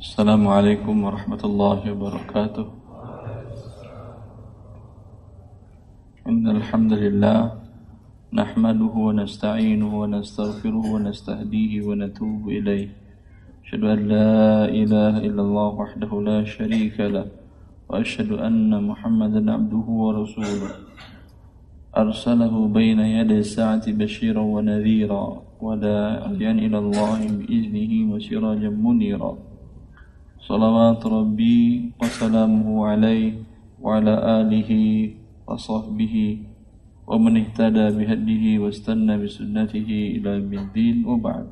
السلام عليكم ورحمة الله وبركاته. إن الحمد لله نحمده ونستعينه ونستغفره ونستهديه ونتوب إليه. أشهد أن لا إله إلا الله وحده لا شريك له وأشهد أن محمدا عبده ورسوله. أرسله بين يدي الساعة بشيرا ونذيرا وداعيا إلى الله بإذنه وسراجا منيرا. صلوات ربي وسلامه عليه وعلى آله وصحبه ومن اهتدى بهديه واستنى بسنته إلى يوم الدين وبعد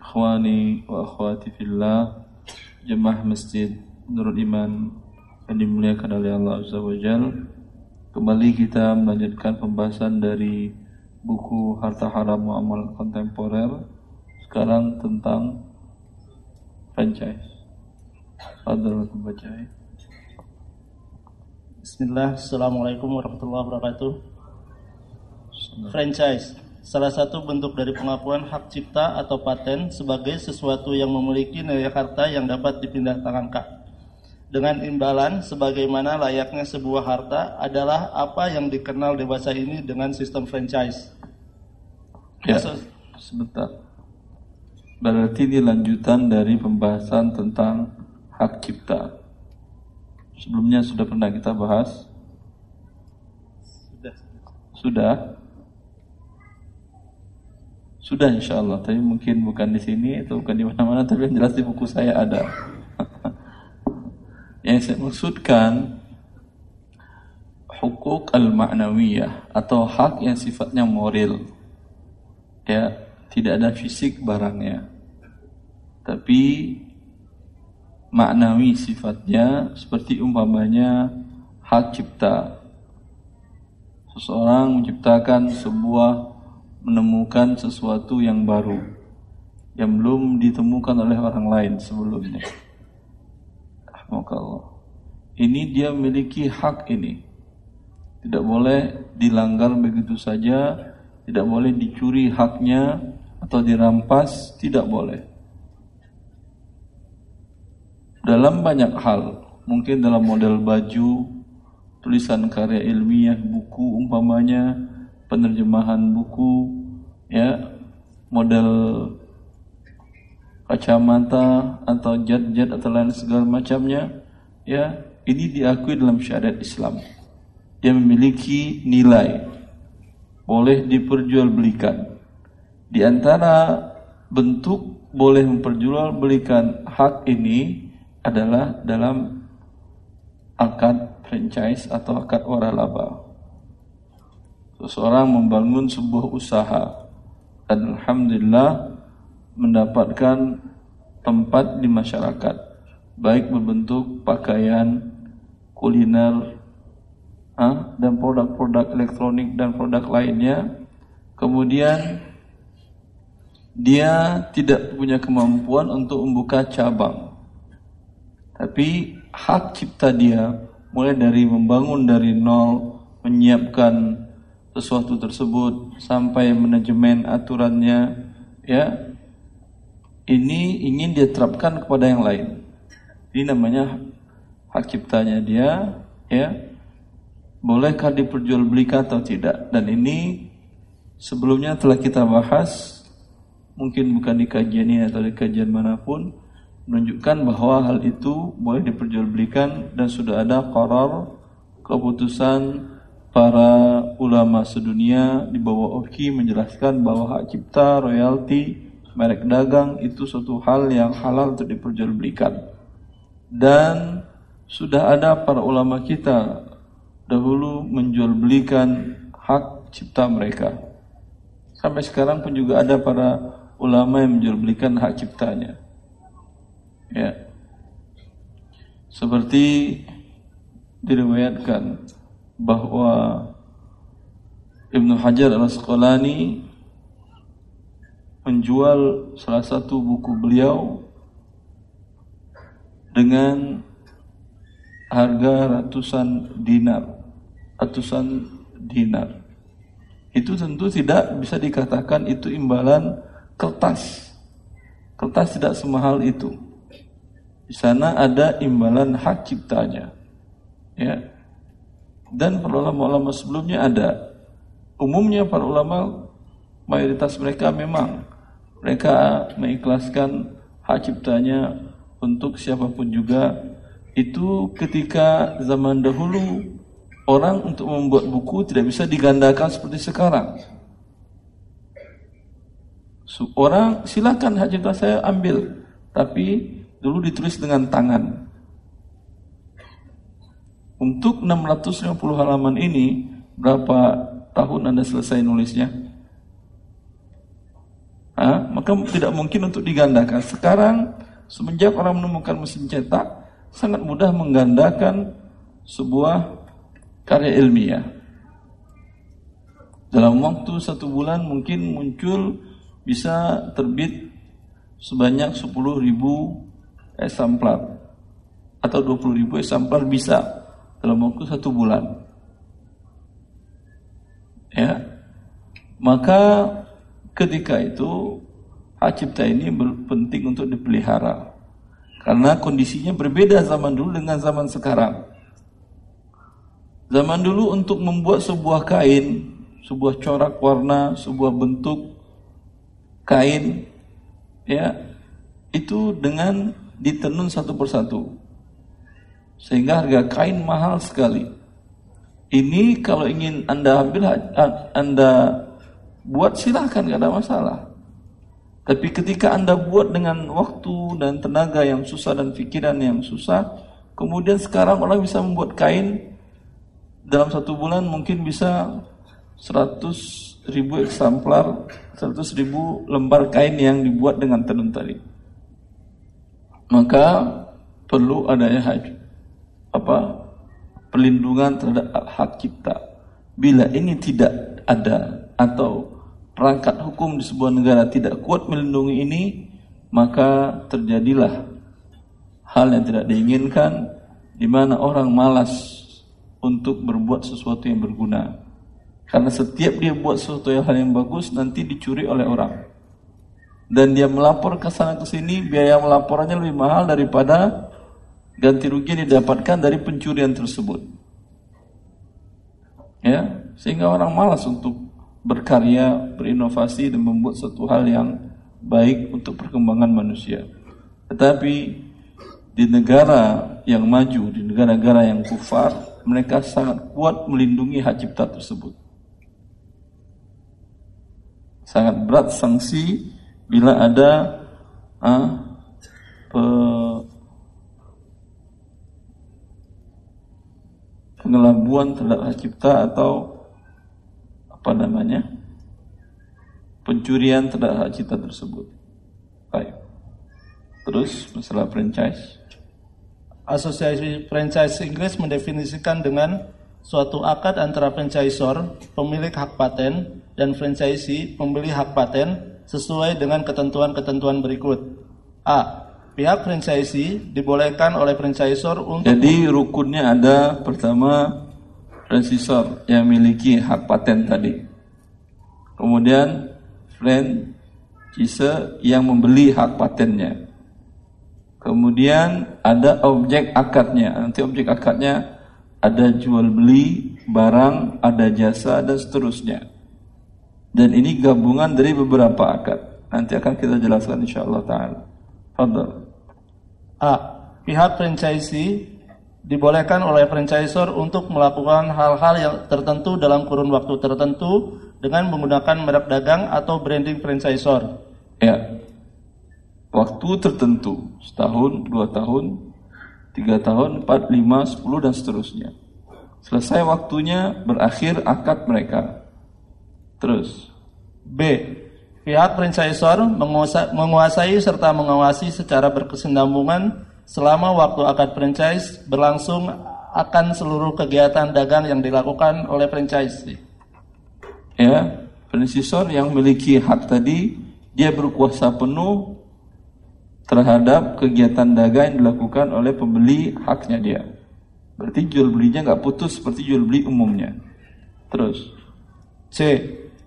إخواني وأخواتي في الله جماعة مسجد نور الإيمان yang dimuliakan oleh Allah Azza wa Jal Kembali kita melanjutkan pembahasan dari buku Harta Haram Muamal Kontemporer Sekarang tentang franchise Fadal membaca Bismillah, Assalamualaikum warahmatullahi wabarakatuh. Franchise, salah satu bentuk dari pengakuan hak cipta atau paten sebagai sesuatu yang memiliki nilai harta yang dapat dipindah tangankan. Dengan imbalan, sebagaimana layaknya sebuah harta adalah apa yang dikenal dewasa ini dengan sistem franchise. Ya, sebentar. Berarti ini lanjutan dari pembahasan tentang hak cipta. Sebelumnya sudah pernah kita bahas? Sudah. Sudah? Sudah insya Allah, tapi mungkin bukan di sini atau bukan di mana-mana, tapi yang jelas di buku saya ada. yang saya maksudkan hukuk al-ma'nawiyah atau hak yang sifatnya moral. Ya, tidak ada fisik barangnya. Tapi maknawi sifatnya seperti umpamanya hak cipta. Seseorang menciptakan sebuah menemukan sesuatu yang baru yang belum ditemukan oleh orang lain sebelumnya. Allah. Ini dia memiliki hak ini. Tidak boleh dilanggar begitu saja, tidak boleh dicuri haknya atau dirampas, tidak boleh. Dalam banyak hal, mungkin dalam model baju, tulisan karya ilmiah, buku umpamanya, penerjemahan buku, ya, model kacamata atau jet-jet atau lain segala macamnya, ya, ini diakui dalam syariat Islam. Dia memiliki nilai, boleh diperjualbelikan. Di antara bentuk boleh memperjualbelikan hak ini adalah dalam akad franchise atau akad waralaba. Seseorang membangun sebuah usaha dan alhamdulillah mendapatkan tempat di masyarakat baik berbentuk pakaian, kuliner, ah, dan produk-produk elektronik dan produk lainnya. Kemudian dia tidak punya kemampuan untuk membuka cabang. Tapi hak cipta dia mulai dari membangun dari nol, menyiapkan sesuatu tersebut sampai manajemen aturannya, ya ini ingin dia terapkan kepada yang lain. Ini namanya hak ciptanya dia, ya. Bolehkah diperjualbelikan atau tidak? Dan ini sebelumnya telah kita bahas, mungkin bukan di kajian ini atau di kajian mana pun, menunjukkan bahwa hal itu boleh diperjualbelikan dan sudah ada qarar keputusan para ulama sedunia di bawah OKI menjelaskan bahwa hak cipta, royalti, merek dagang itu suatu hal yang halal untuk diperjualbelikan. Dan sudah ada para ulama kita dahulu menjualbelikan hak cipta mereka. Sampai sekarang pun juga ada para ulama yang menjualbelikan hak ciptanya. Ya. Seperti diriwayatkan bahwa Ibnu Hajar al-Asqalani menjual salah satu buku beliau dengan harga ratusan dinar, ratusan dinar. Itu tentu tidak bisa dikatakan itu imbalan kertas. Kertas tidak semahal itu. Di sana ada imbalan hak ciptanya. Ya. Dan para ulama-ulama sebelumnya ada. Umumnya para ulama mayoritas mereka memang mereka mengikhlaskan hak ciptanya untuk siapa pun juga itu ketika zaman dahulu orang untuk membuat buku tidak bisa digandakan seperti sekarang. Orang silakan hak cipta saya ambil, tapi dulu ditulis dengan tangan. Untuk 650 halaman ini berapa tahun Anda selesai nulisnya? Ha? Maka tidak mungkin untuk digandakan. Sekarang semenjak orang menemukan mesin cetak, sangat mudah menggandakan sebuah karya ilmiah. Dalam waktu satu bulan mungkin muncul bisa terbit sebanyak 10 ribu eksemplar atau 20 ribu eksemplar bisa dalam waktu satu bulan. Ya, maka ketika itu hak cipta ini penting untuk dipelihara. Karena kondisinya berbeda zaman dulu dengan zaman sekarang. Zaman dulu untuk membuat sebuah kain, sebuah corak warna, sebuah bentuk kain, ya itu dengan ditenun satu persatu. Sehingga harga kain mahal sekali. Ini kalau ingin Anda ambil, Anda buat silahkan, gak ada masalah. Tapi ketika Anda buat dengan waktu dan tenaga yang susah dan pikiran yang susah, kemudian sekarang orang bisa membuat kain dalam satu bulan mungkin bisa 100 ribu eksemplar, 100 ribu lembar kain yang dibuat dengan tenun tadi. Maka perlu adanya hak, apa perlindungan terhadap hak cipta. Bila ini tidak ada atau perangkat hukum di sebuah negara tidak kuat melindungi ini, maka terjadilah hal yang tidak diinginkan di mana orang malas untuk berbuat sesuatu yang berguna. Karena setiap dia buat sesuatu yang hal yang bagus nanti dicuri oleh orang. Dan dia melapor ke sana ke sini, biaya melaporannya lebih mahal daripada ganti rugi yang didapatkan dari pencurian tersebut. Ya, sehingga orang malas untuk berkarya, berinovasi dan membuat satu hal yang baik untuk perkembangan manusia. Tetapi di negara yang maju, di negara-negara yang kufar, mereka sangat kuat melindungi hak cipta tersebut. Sangat berat sanksi bila ada ah, pe, pengelabuan terhadap hak cipta atau apa namanya pencurian terhadap hak cipta tersebut. Baik. Terus masalah franchise. Asosiasi Franchise Inggris mendefinisikan dengan suatu akad antara franchisor, pemilik hak paten, dan franchisee, pembeli hak paten, sesuai dengan ketentuan-ketentuan berikut. A. Pihak franchisee dibolehkan oleh franchisor untuk Jadi rukunnya ada pertama franchisor yang memiliki hak paten tadi. Kemudian franchisor yang membeli hak patennya. Kemudian ada objek akadnya. Nanti objek akadnya ada jual beli barang, ada jasa dan seterusnya. Dan ini gabungan dari beberapa akad. Nanti akan kita jelaskan insyaallah taala. Fadhal. A. Pihak franchisee dibolehkan oleh franchisor untuk melakukan hal-hal yang tertentu dalam kurun waktu tertentu dengan menggunakan merek dagang atau branding franchisor. Ya. Waktu tertentu, setahun, dua tahun, tiga tahun, empat, lima, sepuluh, dan seterusnya. Selesai waktunya, berakhir akad mereka. Terus. B. Pihak franchisor menguasai serta mengawasi secara berkesinambungan selama waktu akad franchise berlangsung akan seluruh kegiatan dagang yang dilakukan oleh franchise. Ya, franchisor yang memiliki hak tadi dia berkuasa penuh terhadap kegiatan dagang yang dilakukan oleh pembeli haknya dia. Berarti jual belinya nggak putus seperti jual beli umumnya. Terus. C.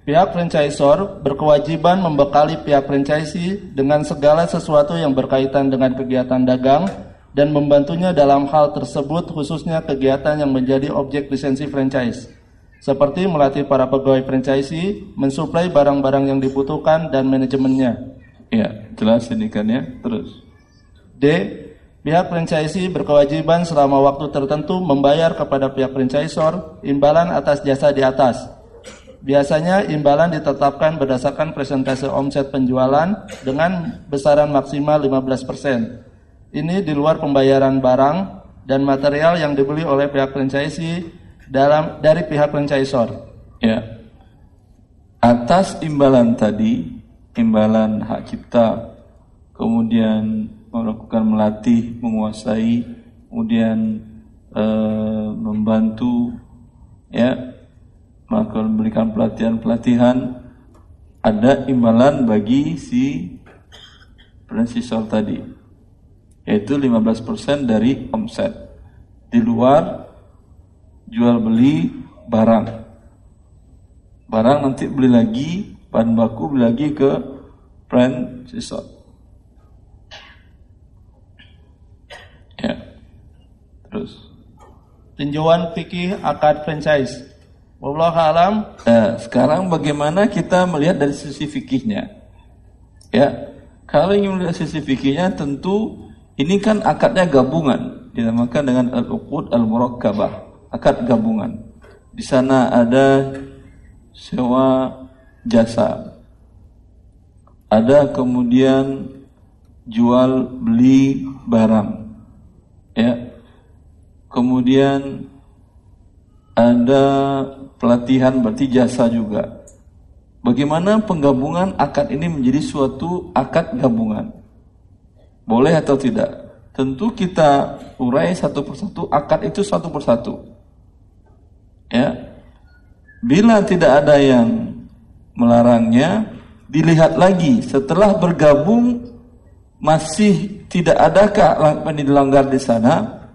Pihak franchisor berkewajiban membekali pihak franchisee dengan segala sesuatu yang berkaitan dengan kegiatan dagang dan membantunya dalam hal tersebut khususnya kegiatan yang menjadi objek lisensi franchise seperti melatih para pegawai franchisee, mensuplai barang-barang yang dibutuhkan dan manajemennya. Ya, jelas ini kan ya. Terus. D. Pihak franchisee berkewajiban selama waktu tertentu membayar kepada pihak franchisor imbalan atas jasa di atas. Biasanya imbalan ditetapkan berdasarkan presentase omset penjualan dengan besaran maksimal 15%. Ini di luar pembayaran barang dan material yang dibeli oleh pihak franchisee dalam dari pihak franchisor. Ya. Atas imbalan tadi, imbalan hak cipta, kemudian melakukan melatih, menguasai, kemudian e, membantu, ya, melakukan memberikan pelatihan-pelatihan, ada imbalan bagi si franchisor tadi yaitu 15% dari omset. Di luar jual beli barang. Barang nanti beli lagi, bahan baku beli lagi ke brand sisot. Ya. Terus tinjauan fikih akad franchise. Wallahu alam. Nah, sekarang bagaimana kita melihat dari sisi fikihnya? Ya, kalau ingin melihat sisi fikihnya tentu ini kan akadnya gabungan, dinamakan dengan al-uqud al-murakkabah, akad gabungan. Di sana ada sewa jasa. Ada kemudian jual beli barang. Ya. Kemudian ada pelatihan berarti jasa juga. Bagaimana penggabungan akad ini menjadi suatu akad gabungan? Boleh atau tidak? Tentu kita urai satu persatu, akad itu satu persatu. Ya. Bila tidak ada yang melarangnya, dilihat lagi setelah bergabung masih tidak adakah yang dilanggar di sana?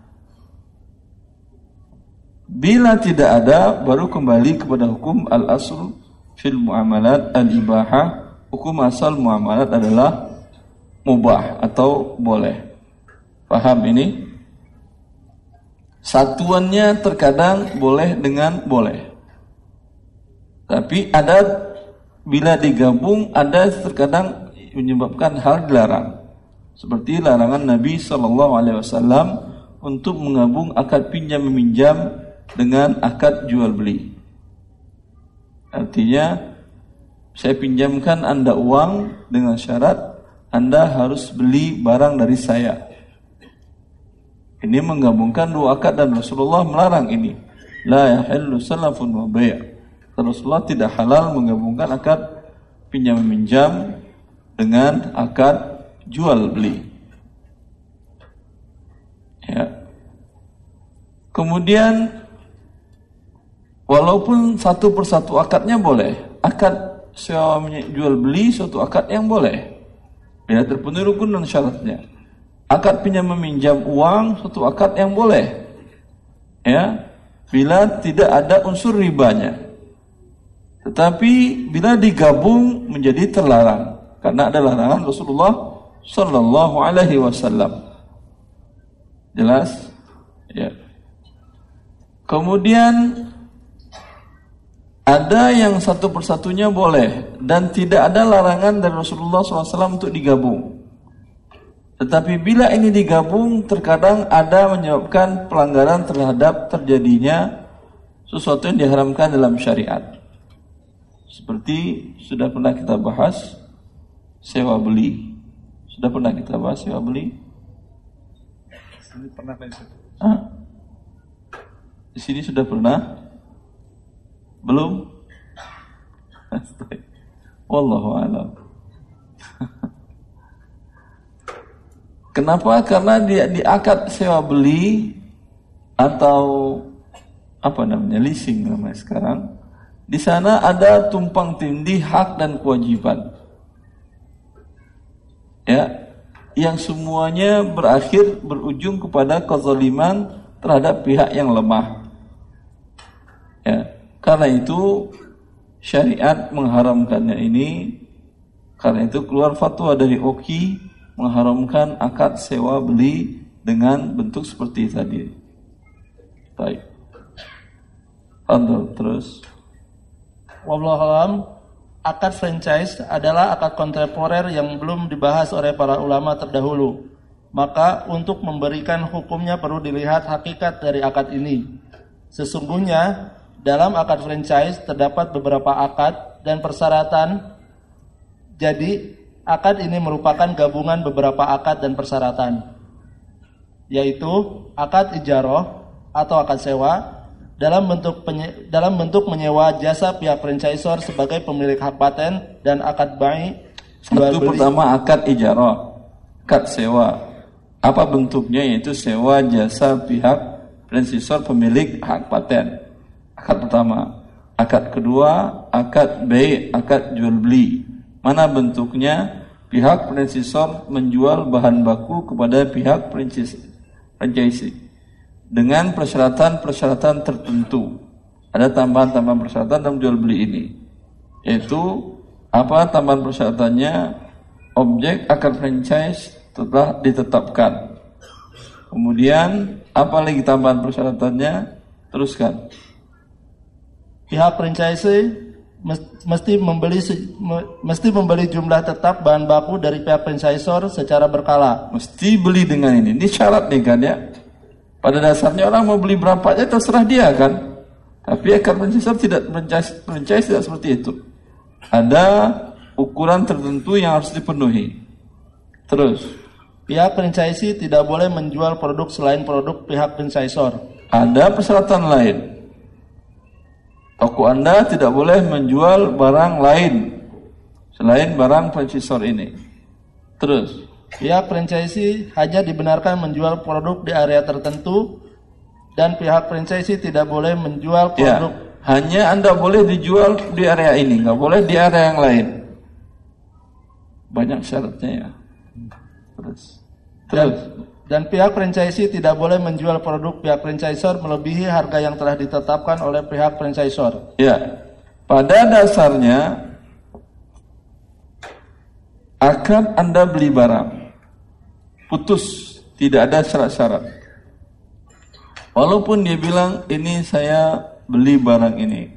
Bila tidak ada, baru kembali kepada hukum al-asl fil muamalat al-ibahah. Hukum asal muamalat adalah mubah atau boleh. Paham ini? Satuannya terkadang boleh dengan boleh. Tapi ada bila digabung ada terkadang menyebabkan hal dilarang. Seperti larangan Nabi Shallallahu Alaihi Wasallam untuk menggabung akad pinjam meminjam dengan akad jual beli. Artinya saya pinjamkan anda uang dengan syarat anda harus beli barang dari saya. Ini menggabungkan dua akad dan Rasulullah melarang ini. La yahillu salafun wa bay'. Rasulullah tidak halal menggabungkan akad pinjam meminjam dengan akad jual beli. Ya. Kemudian walaupun satu persatu akadnya boleh, akad sewa jual beli suatu akad yang boleh. Bila terpenuhi rukun dan syaratnya. Akad pinjam meminjam uang suatu akad yang boleh. Ya, bila tidak ada unsur ribanya. Tetapi bila digabung menjadi terlarang karena ada larangan Rasulullah Sallallahu Alaihi Wasallam. Jelas? Ya. Kemudian ada yang satu persatunya boleh dan tidak ada larangan dari Rasulullah SAW untuk digabung. Tetapi bila ini digabung terkadang ada menyebabkan pelanggaran terhadap terjadinya sesuatu yang diharamkan dalam syariat. Seperti sudah pernah kita bahas sewa beli. Sudah pernah kita bahas sewa beli? Ini pernah Di sini sudah pernah? Belum? Wallahu a'lam. Kenapa? Karena dia di akad sewa beli atau apa namanya leasing namanya sekarang. Di sana ada tumpang tindih hak dan kewajiban. Ya, yang semuanya berakhir berujung kepada kezaliman terhadap pihak yang lemah. Ya, karena itu syariat mengharamkannya ini karena itu keluar fatwa dari Oki mengharamkan akad sewa beli dengan bentuk seperti tadi. Baik. Handal terus. Wallahualam, akad franchise adalah akad kontemporer yang belum dibahas oleh para ulama terdahulu. Maka untuk memberikan hukumnya perlu dilihat hakikat dari akad ini. Sesungguhnya dalam akad franchise terdapat beberapa akad dan persyaratan. Jadi akad ini merupakan gabungan beberapa akad dan persyaratan yaitu akad ijaroh atau akad sewa dalam bentuk penye, dalam bentuk menyewa jasa pihak franchisor sebagai pemilik hak paten dan akad bai Satu pertama akad ijaroh, akad sewa. Apa bentuknya yaitu sewa jasa pihak franchisor pemilik hak paten. Akad pertama. Akad kedua, akad bai, akad jual beli. Mana bentuknya? Pihak franchisor menjual bahan baku kepada pihak franchisee dengan persyaratan-persyaratan tertentu. Ada tambahan-tambahan persyaratan dalam jual beli ini. Yaitu apa tambahan persyaratannya? Objek akad franchise telah ditetapkan. Kemudian apa lagi tambahan persyaratannya? Teruskan. Pihak franchisee mesti membeli mesti membeli jumlah tetap bahan baku dari pihak franchisor secara berkala. Mesti beli dengan ini. Ini syarat nih kan ya. Pada dasarnya orang mau beli berapa aja terserah dia kan. Tapi akar franchisor tidak franchise, franchise tidak seperti itu. Ada ukuran tertentu yang harus dipenuhi. Terus, pihak franchisee tidak boleh menjual produk selain produk pihak franchisor. Ada persyaratan lain Toko Anda tidak boleh menjual barang lain selain barang franchisor ini. Terus, pihak franchisee hanya dibenarkan menjual produk di area tertentu dan pihak franchisee tidak boleh menjual ya, produk. Ya, hanya Anda boleh dijual di area ini, nggak boleh di area yang lain. Banyak syaratnya ya. Terus, terus dan pihak franchisee tidak boleh menjual produk pihak franchisor melebihi harga yang telah ditetapkan oleh pihak franchisor. Ya, pada dasarnya akan Anda beli barang, putus, tidak ada syarat-syarat. Walaupun dia bilang ini saya beli barang ini,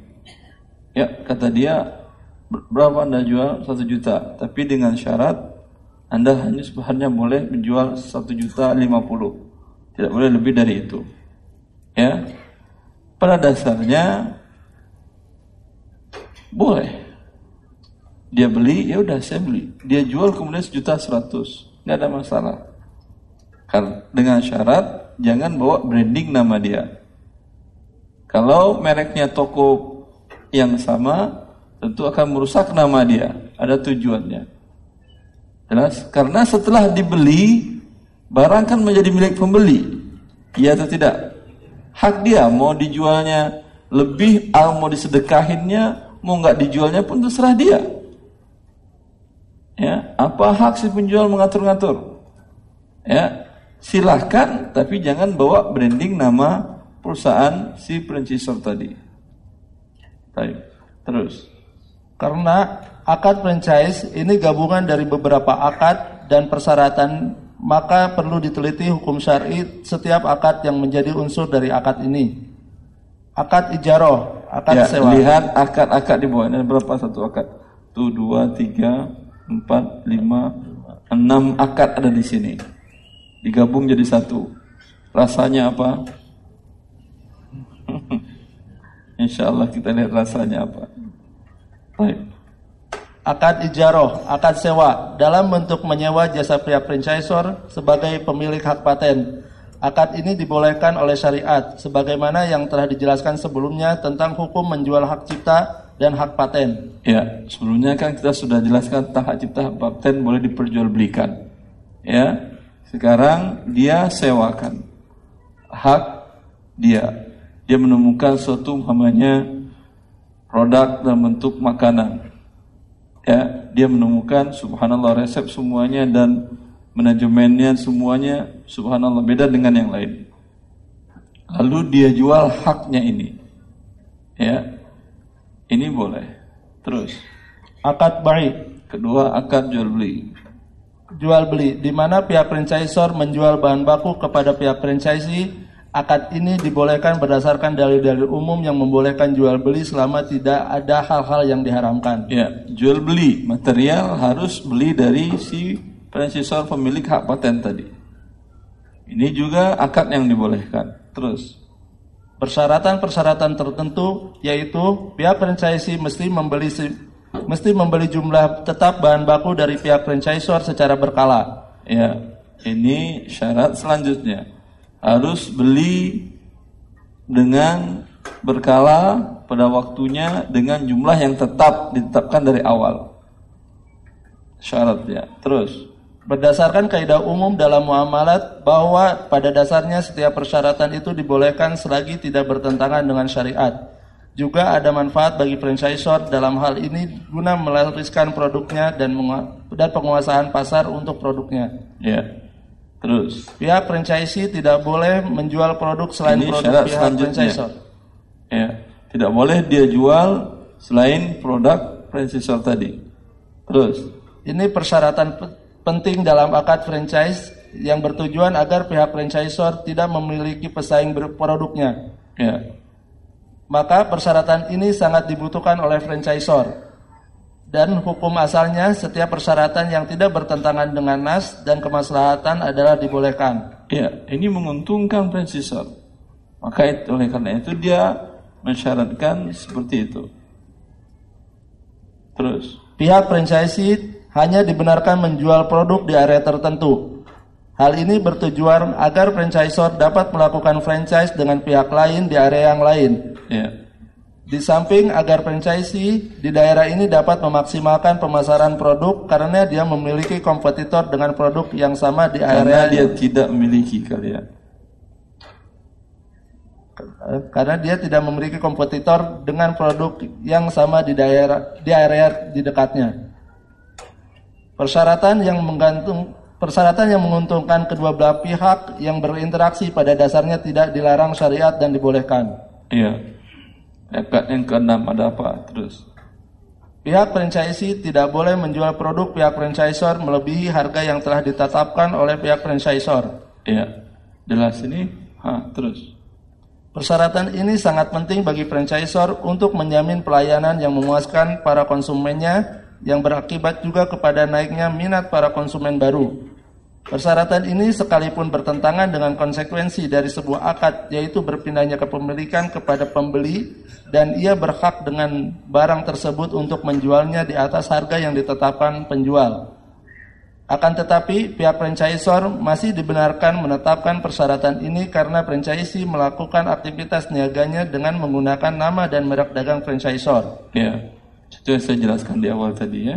ya kata dia berapa Anda jual? Satu juta, tapi dengan syarat anda hanya hanya boleh menjual satu juta lima puluh, tidak boleh lebih dari itu. Ya, pada dasarnya boleh. Dia beli, ya udah saya beli. Dia jual kemudian sejuta seratus, nggak ada masalah. Karena dengan syarat jangan bawa branding nama dia. Kalau mereknya toko yang sama, tentu akan merusak nama dia. Ada tujuannya. Jelas? Karena setelah dibeli, barang kan menjadi milik pembeli. Iya atau tidak? Hak dia mau dijualnya lebih atau mau disedekahinnya, mau nggak dijualnya pun terserah dia. Ya, apa hak si penjual mengatur-ngatur? Ya, silahkan, tapi jangan bawa branding nama perusahaan si franchiser tadi. Baik, terus. Karena akad franchise ini gabungan dari beberapa akad dan persyaratan, maka perlu diteliti hukum syar'i setiap akad yang menjadi unsur dari akad ini. Akad ijaroh, akad ya, sewa. Lihat akad-akad di bawah ini berapa satu akad? Tuh dua, tiga, empat, lima, enam akad ada di sini. Digabung jadi satu. Rasanya apa? Insya Allah kita lihat rasanya apa. Akad ijaroh, akad sewa dalam bentuk menyewa jasa pihak franchisor sebagai pemilik hak paten. Akad ini dibolehkan oleh syariat sebagaimana yang telah dijelaskan sebelumnya tentang hukum menjual hak cipta dan hak paten. Ya, sebelumnya kan kita sudah jelaskan tentang hak cipta hak paten boleh diperjualbelikan. Ya. Sekarang dia sewakan hak dia. Dia menemukan suatu namanya produk dalam bentuk makanan. Ya, dia menemukan subhanallah resep semuanya dan manajemennya semuanya subhanallah beda dengan yang lain. Lalu dia jual haknya ini. Ya. Ini boleh. Terus akad baik, kedua akad jual beli. jual beli di mana pihak franchisor menjual bahan baku kepada pihak franchisee akad ini dibolehkan berdasarkan dalil-dalil umum yang membolehkan jual beli selama tidak ada hal-hal yang diharamkan. Ya, jual beli material harus beli dari si franchisor pemilik hak paten tadi. Ini juga akad yang dibolehkan. Terus persyaratan-persyaratan tertentu yaitu pihak franchisee mesti membeli mesti membeli jumlah tetap bahan baku dari pihak franchisor secara berkala. Ya, ini syarat selanjutnya harus beli dengan berkala pada waktunya dengan jumlah yang tetap ditetapkan dari awal. Syaratnya. Terus berdasarkan kaidah umum dalam muamalat bahwa pada dasarnya setiap persyaratan itu dibolehkan selagi tidak bertentangan dengan syariat. Juga ada manfaat bagi franchisor dalam hal ini guna melariskan produknya dan dan penguasaan pasar untuk produknya. Ya. Terus pihak franchisee tidak boleh menjual produk selain Ini produk pihak franchisor. Ya, tidak boleh dia jual selain produk franchisor tadi. Terus ini persyaratan penting dalam akad franchise yang bertujuan agar pihak franchisor tidak memiliki pesaing produknya. Ya. Maka persyaratan ini sangat dibutuhkan oleh franchisor dan hukum asalnya setiap persyaratan yang tidak bertentangan dengan nas dan kemaslahatan adalah dibolehkan. Ya, ini menguntungkan franchisor. Maka itu, oleh karena itu dia mensyaratkan seperti itu. Terus, pihak franchisee hanya dibenarkan menjual produk di area tertentu. Hal ini bertujuan agar franchisor dapat melakukan franchise dengan pihak lain di area yang lain. Ya. Di samping agar franchisee di daerah ini dapat memaksimalkan pemasaran produk karena dia memiliki kompetitor dengan produk yang sama di area karena dia tidak memiliki kali ya. Karena dia tidak memiliki kompetitor dengan produk yang sama di daerah di area di dekatnya. Persyaratan yang menggantung persyaratan yang menguntungkan kedua belah pihak yang berinteraksi pada dasarnya tidak dilarang syariat dan dibolehkan. Iya. Ayat yang keenam ada apa? Terus. Pihak franchisee tidak boleh menjual produk pihak franchisor melebihi harga yang telah ditetapkan oleh pihak franchisor. Iya. Jelas ini? Ha, terus. Persyaratan ini sangat penting bagi franchisor untuk menjamin pelayanan yang memuaskan para konsumennya yang berakibat juga kepada naiknya minat para konsumen baru. Persyaratan ini sekalipun bertentangan dengan konsekuensi dari sebuah akad yaitu berpindahnya kepemilikan kepada pembeli dan ia berhak dengan barang tersebut untuk menjualnya di atas harga yang ditetapkan penjual. Akan tetapi pihak franchisor masih dibenarkan menetapkan persyaratan ini karena franchisee melakukan aktivitas niaganya dengan menggunakan nama dan merek dagang franchisor. Ya, itu yang saya jelaskan di awal tadi ya.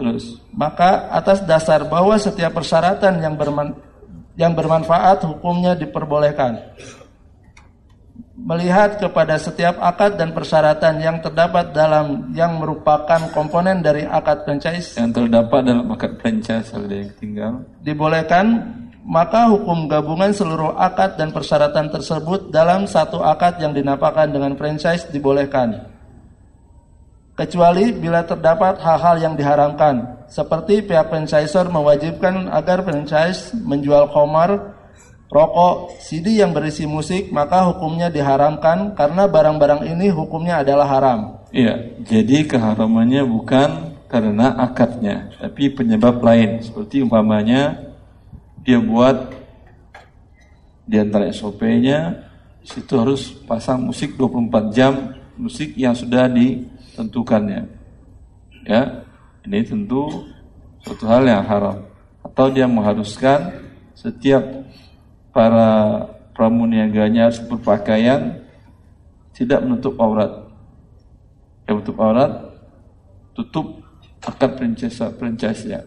Terus, maka atas dasar bahwa setiap persyaratan yang berman, yang bermanfaat hukumnya diperbolehkan. Melihat kepada setiap akad dan persyaratan yang terdapat dalam yang merupakan komponen dari akad franchise. Yang terdapat dalam akad franchise ada yang tinggal. Dibolehkan maka hukum gabungan seluruh akad dan persyaratan tersebut dalam satu akad yang dinamakan dengan franchise dibolehkan kecuali bila terdapat hal-hal yang diharamkan seperti pihak franchisor mewajibkan agar franchise menjual komar, rokok, CD yang berisi musik maka hukumnya diharamkan karena barang-barang ini hukumnya adalah haram. Iya, jadi keharamannya bukan karena akadnya, tapi penyebab lain seperti umpamanya dia buat di antara SOP-nya situ harus pasang musik 24 jam musik yang sudah di tentukannya. Ya, ini tentu suatu hal yang haram. Atau dia mengharuskan setiap para pramuniaganya harus berpakaian tidak menutup aurat. Yang menutup aurat tutup akad princesa princesnya.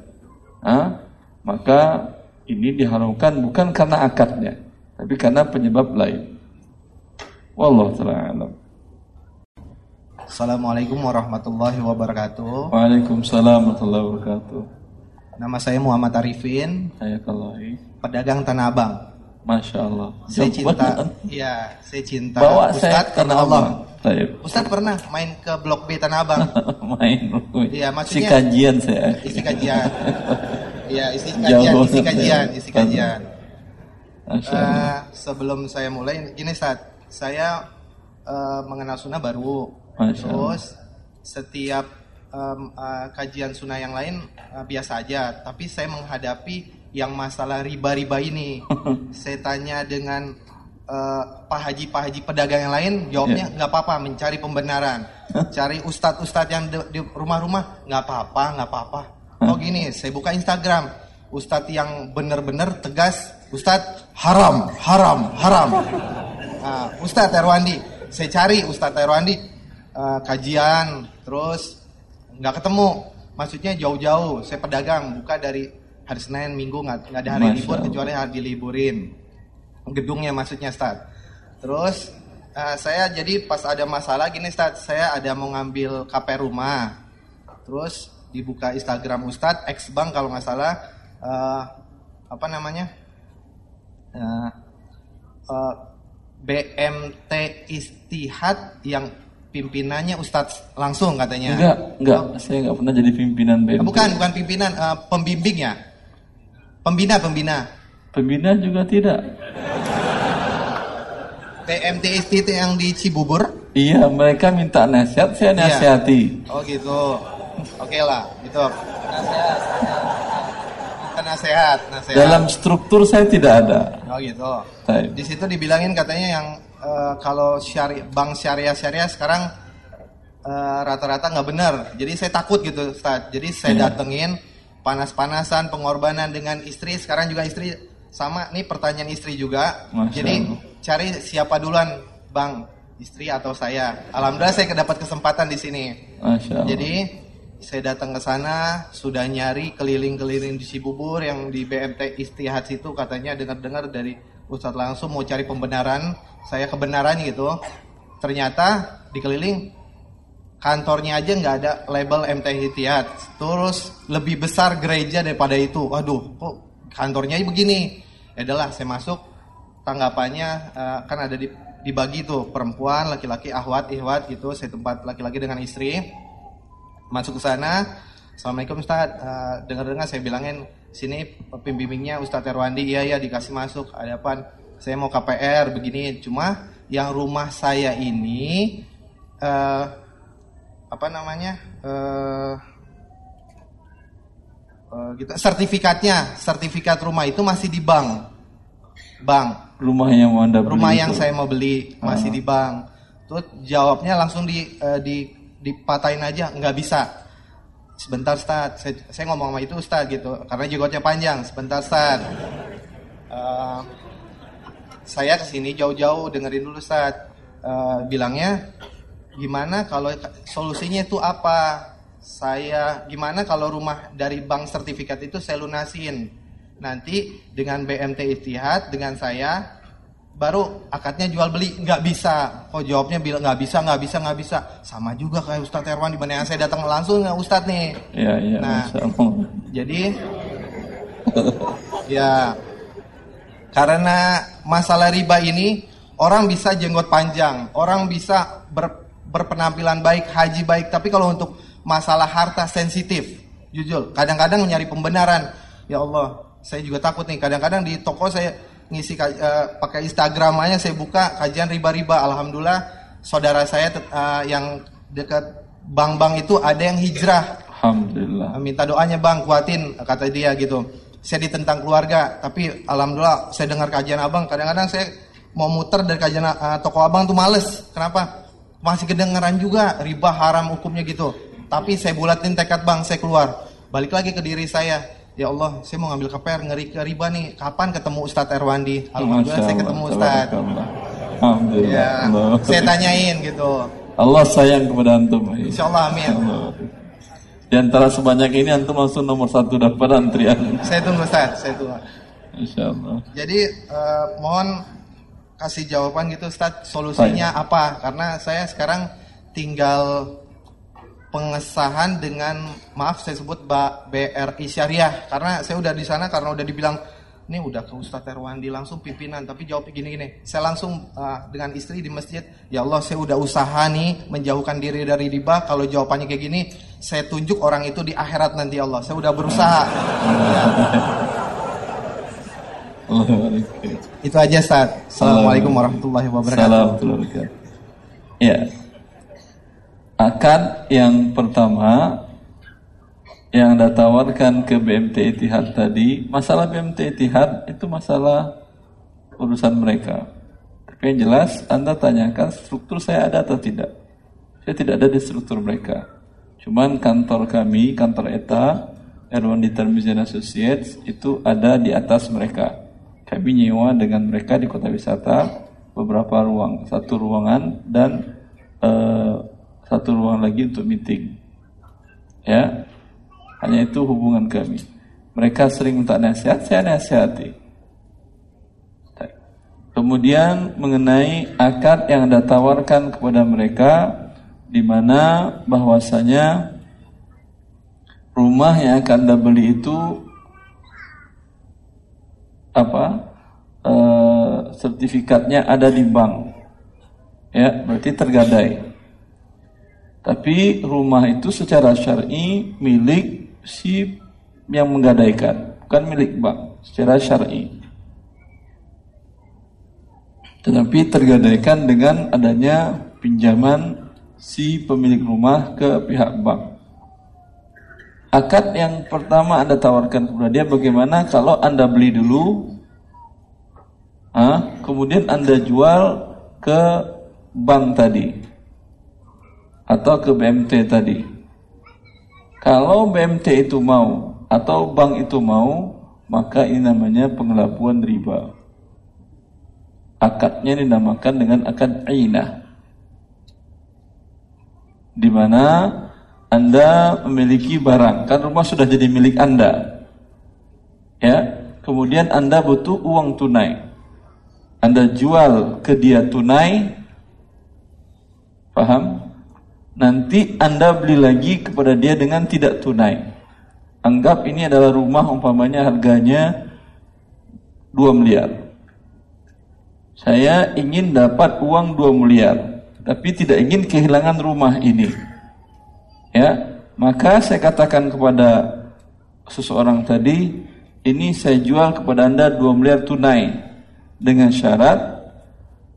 Maka ini diharamkan bukan karena akadnya, tapi karena penyebab lain. Wallahu taala Assalamualaikum warahmatullahi wabarakatuh. Waalaikumsalam warahmatullahi wabarakatuh. Nama saya Muhammad Arifin. Saya Kalahi. Pedagang Tanah Abang. Masya Allah. Saya cinta, ya, saya cinta Bawa Ustadz karena Allah. Ustadz pernah main ke Blok B Tanah Abang? main. Iya, maksudnya. Isi kajian saya. Isi kajian. Iya, isi Jauh kajian, isi ya. kajian, isi kajian. Masya Allah. Eh, sebelum saya mulai, gini saat saya eh, mengenal sunnah baru, Masya terus setiap em, eh, kajian sunnah yang lain eh, biasa aja, tapi saya menghadapi yang masalah riba-riba ini. saya tanya dengan eh, pak haji pak haji pedagang yang lain, jawabnya Ya. nggak apa-apa, mencari pembenaran, cari ustadz-ustadz yang di, rumah-rumah nggak apa-apa, nggak apa-apa. Oh gini, saya buka Instagram, ustadz yang benar-benar tegas, ustadz haram, haram, haram. Nah, Ustadz Erwandi, saya cari Ustadz Erwandi eh, kajian, terus nggak ketemu. Maksudnya jauh-jauh. Saya pedagang, buka dari hari Senin, Minggu nggak ada hari Masya libur Allah. kecuali hari diliburin. Gedungnya maksudnya Ustadz. Terus eh, saya jadi pas ada masalah gini Ustadz, saya ada mau ngambil KP rumah. Terus dibuka Instagram Ustadz, X Bank kalau nggak salah eh, apa namanya? Eh, eh, BMT Istihad yang pimpinannya Ustadz langsung katanya. Enggak, enggak. Saya enggak pernah jadi pimpinan Eh, BMT. Bukan, bukan pimpinan, eh, pembimbingnya. Pembina, pembina. Pembina juga tidak. BMT Istihad yang di Cibubur. Iya, mereka minta nasihat, saya Iya. nasihati. Oh gitu. Oke lah, gitu. Kita nasihat, nasihat. Dalam struktur saya tidak ada. Oh gitu. Di situ dibilangin katanya yang eh, kalau syari bank syariah syariah sekarang eh, rata-rata nggak benar. Jadi saya takut gitu, Ustaz. Jadi saya Iya. datengin panas-panasan pengorbanan dengan istri. Sekarang juga istri sama nih pertanyaan istri juga. Masya Jadi Allah. cari siapa duluan, Bang, istri atau saya. Alhamdulillah saya dapat kesempatan di sini. Masya Allah. Jadi saya datang ke sana sudah nyari keliling-keliling di Cibubur yang di BMT Istihad situ katanya dengar-dengar dari Ustadz langsung mau cari pembenaran saya kebenaran gitu. Ternyata dikeliling kantornya aja nggak ada label MT Istihad terus lebih besar gereja daripada itu. Waduh kok kantornya begini? Ya adalah saya masuk. Tanggapannya eh, kan ada di dibagi tuh. Perempuan laki-laki ahwat ihwat gitu. Saya tempat laki-laki dengan istri. Masuk ke sana. Assalamualaikum Ustaz. Eh, dengar-dengar saya bilangin sini pembimbingnya Ustadz Erwandi. Iya ya dikasih masuk. Ada apa saya mau KPR begini cuma yang rumah saya ini eh, apa namanya eh, eh, gitu sertifikatnya sertifikat rumah itu masih di bank bank rumah yang mau anda beli rumah itu. yang saya mau beli masih Ah. di bank. Terus jawabnya langsung di eh, di dipatahin aja, nggak bisa. Sebentar Ustaz, saya, saya ngomong sama itu Ustaz gitu, karena jenggotnya panjang. Sebentar Ustaz. Eh, saya ke sini jauh-jauh dengerin dulu Ustaz. Eh, bilangnya gimana kalau solusinya itu apa? Saya gimana kalau rumah dari bank sertifikat itu saya lunasin. Nanti dengan BMT Istihad dengan saya baru akadnya jual beli nggak bisa. Kok jawabnya bilang nggak bisa nggak bisa nggak bisa. Sama juga kayak Ustadz Erwan di mana yang saya datang langsung nggak Ustadz nih. Iya, iya, Nah. Jadi ya karena masalah riba ini orang bisa jenggot panjang, orang bisa ber- berpenampilan baik, haji baik, tapi kalau untuk masalah harta sensitif, jujur, kadang-kadang nyari pembenaran. Ya Allah, saya juga takut nih. Kadang-kadang di toko saya ngisi eh, pakai Instagram aja saya buka kajian riba-riba. Alhamdulillah saudara saya eh, yang dekat bank-bank itu ada yang hijrah Alhamdulillah. minta doanya bang kuatin kata dia gitu saya ditentang keluarga tapi alhamdulillah saya dengar kajian abang kadang-kadang saya mau muter dari kajian uh, toko abang tuh males kenapa masih kedengeran juga riba haram hukumnya gitu tapi saya bulatin tekad bang saya keluar balik lagi ke diri saya ya Allah saya mau ngambil KPR ngeri ke riba nih kapan ketemu Ustadz Erwandi alhamdulillah saya ketemu Ustadz. Alhamdulillah. ya Allah. saya tanyain gitu Allah sayang kepada antum. Insya Allah amin Allah. Di antara sebanyak ini antum langsung nomor satu dapat antrian. saya tunggu Ustadz saya tunggu Insya Allah. Jadi eh, mohon kasih jawaban gitu Ustaz solusinya apa? Karena saya sekarang tinggal pengesahan dengan maaf saya sebut BRI Syariah karena saya udah di sana karena udah dibilang ini udah ke Ustadz Erwandi langsung pimpinan tapi jawab gini-gini saya langsung uh, dengan istri di masjid ya Allah saya udah usaha nih menjauhkan diri dari riba. Kalau jawabannya kayak gini saya tunjuk orang itu di akhirat nanti Allah. Saya udah berusaha. Ya. itu aja Ustaz Assalamualaikum warahmatullahi wabarakatuh. Assalamualaikum Ya. Akad yang pertama yang Anda tawarkan ke BMT Etihad tadi, masalah BMT Etihad itu masalah urusan mereka. Tapi yang jelas Anda tanyakan struktur saya ada atau tidak. Saya tidak ada di struktur mereka. Cuman kantor kami, kantor ETA, Erwan Determination Associates itu ada di atas mereka. Kami nyewa dengan mereka di kota wisata beberapa ruang, satu ruangan dan uh, satu ruang lagi untuk meeting. Ya, hanya itu hubungan kami. Mereka sering minta nasihat, saya nasihati. Kemudian mengenai akad yang Anda tawarkan kepada mereka di mana bahwasanya rumah yang akan Anda beli itu apa? E, sertifikatnya ada di bank. Ya, berarti tergadai. Tapi rumah itu secara syar'i milik si yang menggadaikan, bukan milik bank secara syar'i. Tetapi tergadaikan dengan adanya pinjaman si pemilik rumah ke pihak bank. Akad yang pertama Anda tawarkan kepada dia bagaimana kalau Anda beli dulu, ah, kemudian Anda jual ke bank tadi atau ke BMT tadi. Kalau BMT itu mau atau bank itu mau, maka ini namanya pengelabuan riba. Akadnya dinamakan dengan akad ainah. Di mana Anda memiliki barang, kan rumah sudah jadi milik Anda. Ya, kemudian Anda butuh uang tunai. Anda jual ke dia tunai, paham? Nanti Anda beli lagi kepada dia dengan tidak tunai. Anggap ini adalah rumah umpamanya harganya 2 miliar. Saya ingin dapat uang 2 miliar, tapi tidak ingin kehilangan rumah ini. Ya, maka saya katakan kepada seseorang tadi, ini saya jual kepada Anda 2 miliar tunai dengan syarat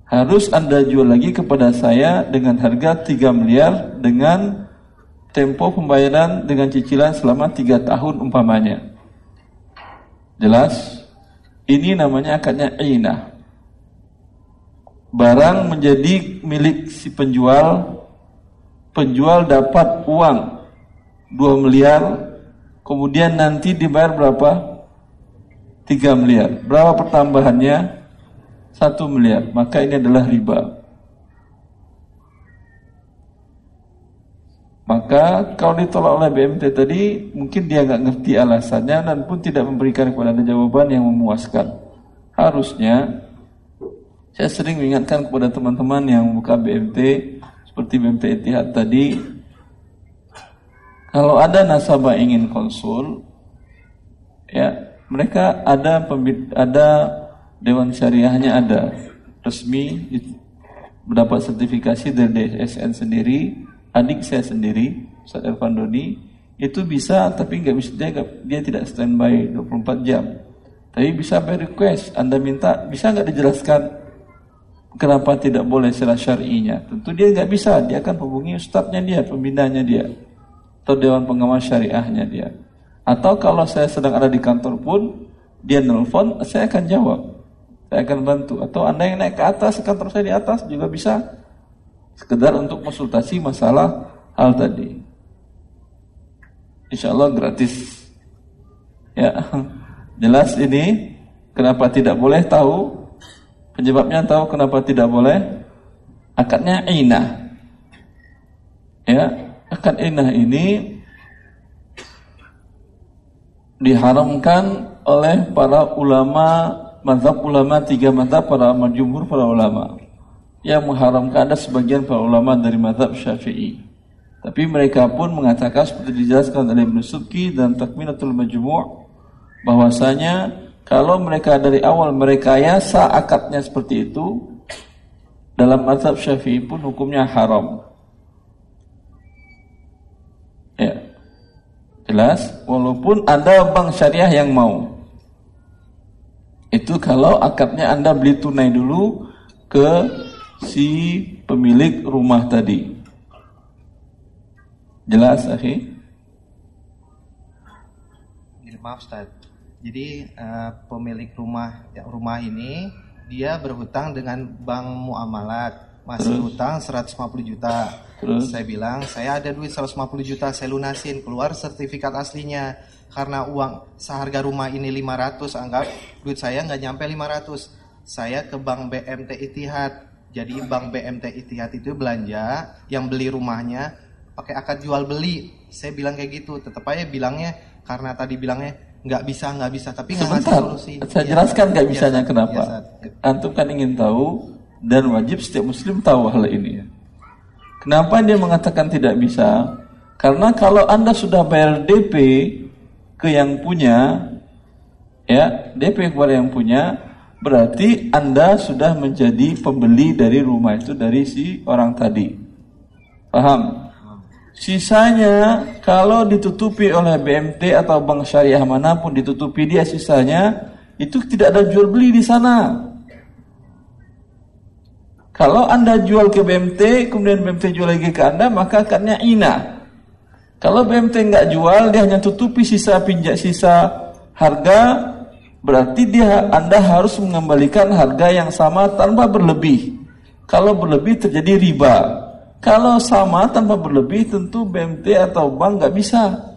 harus Anda jual lagi kepada saya dengan harga 3 miliar dengan tempo pembayaran dengan cicilan selama 3 tahun umpamanya. Jelas? Ini namanya akadnya inah. Barang menjadi milik si penjual, penjual dapat uang 2 miliar, kemudian nanti dibayar berapa? 3 miliar. Berapa pertambahannya? Satu miliar, maka ini adalah riba. Maka kalau ditolak oleh BMT tadi, mungkin dia nggak ngerti alasannya dan pun tidak memberikan kepada anda jawaban yang memuaskan. Harusnya, saya sering mengingatkan kepada teman-teman yang buka BMT, seperti BMT Etihad tadi, kalau ada nasabah ingin konsul, ya mereka ada ada Dewan Syariahnya ada resmi mendapat sertifikasi dari DSN sendiri, adik saya sendiri, Ustaz Irfan Doni, itu bisa tapi nggak bisa dia, dia tidak standby 24 jam. Tapi bisa by request, Anda minta bisa nggak dijelaskan kenapa tidak boleh secara syar'inya? Tentu dia nggak bisa, dia akan hubungi ustadznya dia, pembinanya dia, atau dewan pengawas syariahnya dia. Atau kalau saya sedang ada di kantor pun, dia nelpon, saya akan jawab saya akan bantu. Atau Anda yang naik ke atas, kantor saya di atas juga bisa. Sekedar untuk konsultasi masalah hal tadi. Insya Allah gratis. Ya, jelas ini kenapa tidak boleh tahu penyebabnya tahu kenapa tidak boleh akadnya inah ya akad inah ini diharamkan oleh para ulama mazhab ulama tiga mazhab para jumhur para ulama yang mengharamkan ada sebagian para ulama dari mazhab syafi'i tapi mereka pun mengatakan seperti dijelaskan oleh Ibnu Subki dan Takminatul Majmu' bahwasanya kalau mereka dari awal mereka yasa akadnya seperti itu, dalam mazhab Syafi'i pun hukumnya haram. Ya. Jelas? Walaupun ada bank syariah yang mau. Itu kalau akadnya Anda beli tunai dulu ke si pemilik rumah tadi. Jelas, akhi? Maaf, Ustaz. Jadi uh, pemilik rumah ya, rumah ini dia berhutang dengan bank muamalat, masih Terus? hutang 150 juta. Terus? Saya bilang, saya ada duit 150 juta, saya lunasin, keluar sertifikat aslinya. Karena uang seharga rumah ini 500, anggap duit saya nggak nyampe 500. Saya ke bank BMT Itihad. Jadi bank BMT Itihad itu belanja, yang beli rumahnya pakai akad jual beli. Saya bilang kayak gitu, tetap aja bilangnya karena tadi bilangnya nggak bisa nggak bisa. Tapi nggak ngasih solusi. Saya ya, jelaskan nggak bisanya ya, kenapa. ya, antum kan ingin tahu dan wajib setiap muslim tahu hal ini. Kenapa dia mengatakan tidak bisa? Karena kalau anda sudah bayar DP ke yang punya ya DP kepada yang punya berarti anda sudah menjadi pembeli dari rumah itu dari si orang tadi paham Sisanya kalau ditutupi oleh BMT atau bank syariah mana pun ditutupi dia sisanya itu tidak ada jual beli di sana. Kalau Anda jual ke BMT, kemudian BMT jual lagi ke Anda, maka akarnya ina. Kalau BMT nggak jual, dia hanya tutupi sisa pinjak sisa harga, berarti dia Anda harus mengembalikan harga yang sama tanpa berlebih. Kalau berlebih terjadi riba. Kalau sama tanpa berlebih tentu BMT atau bank nggak bisa.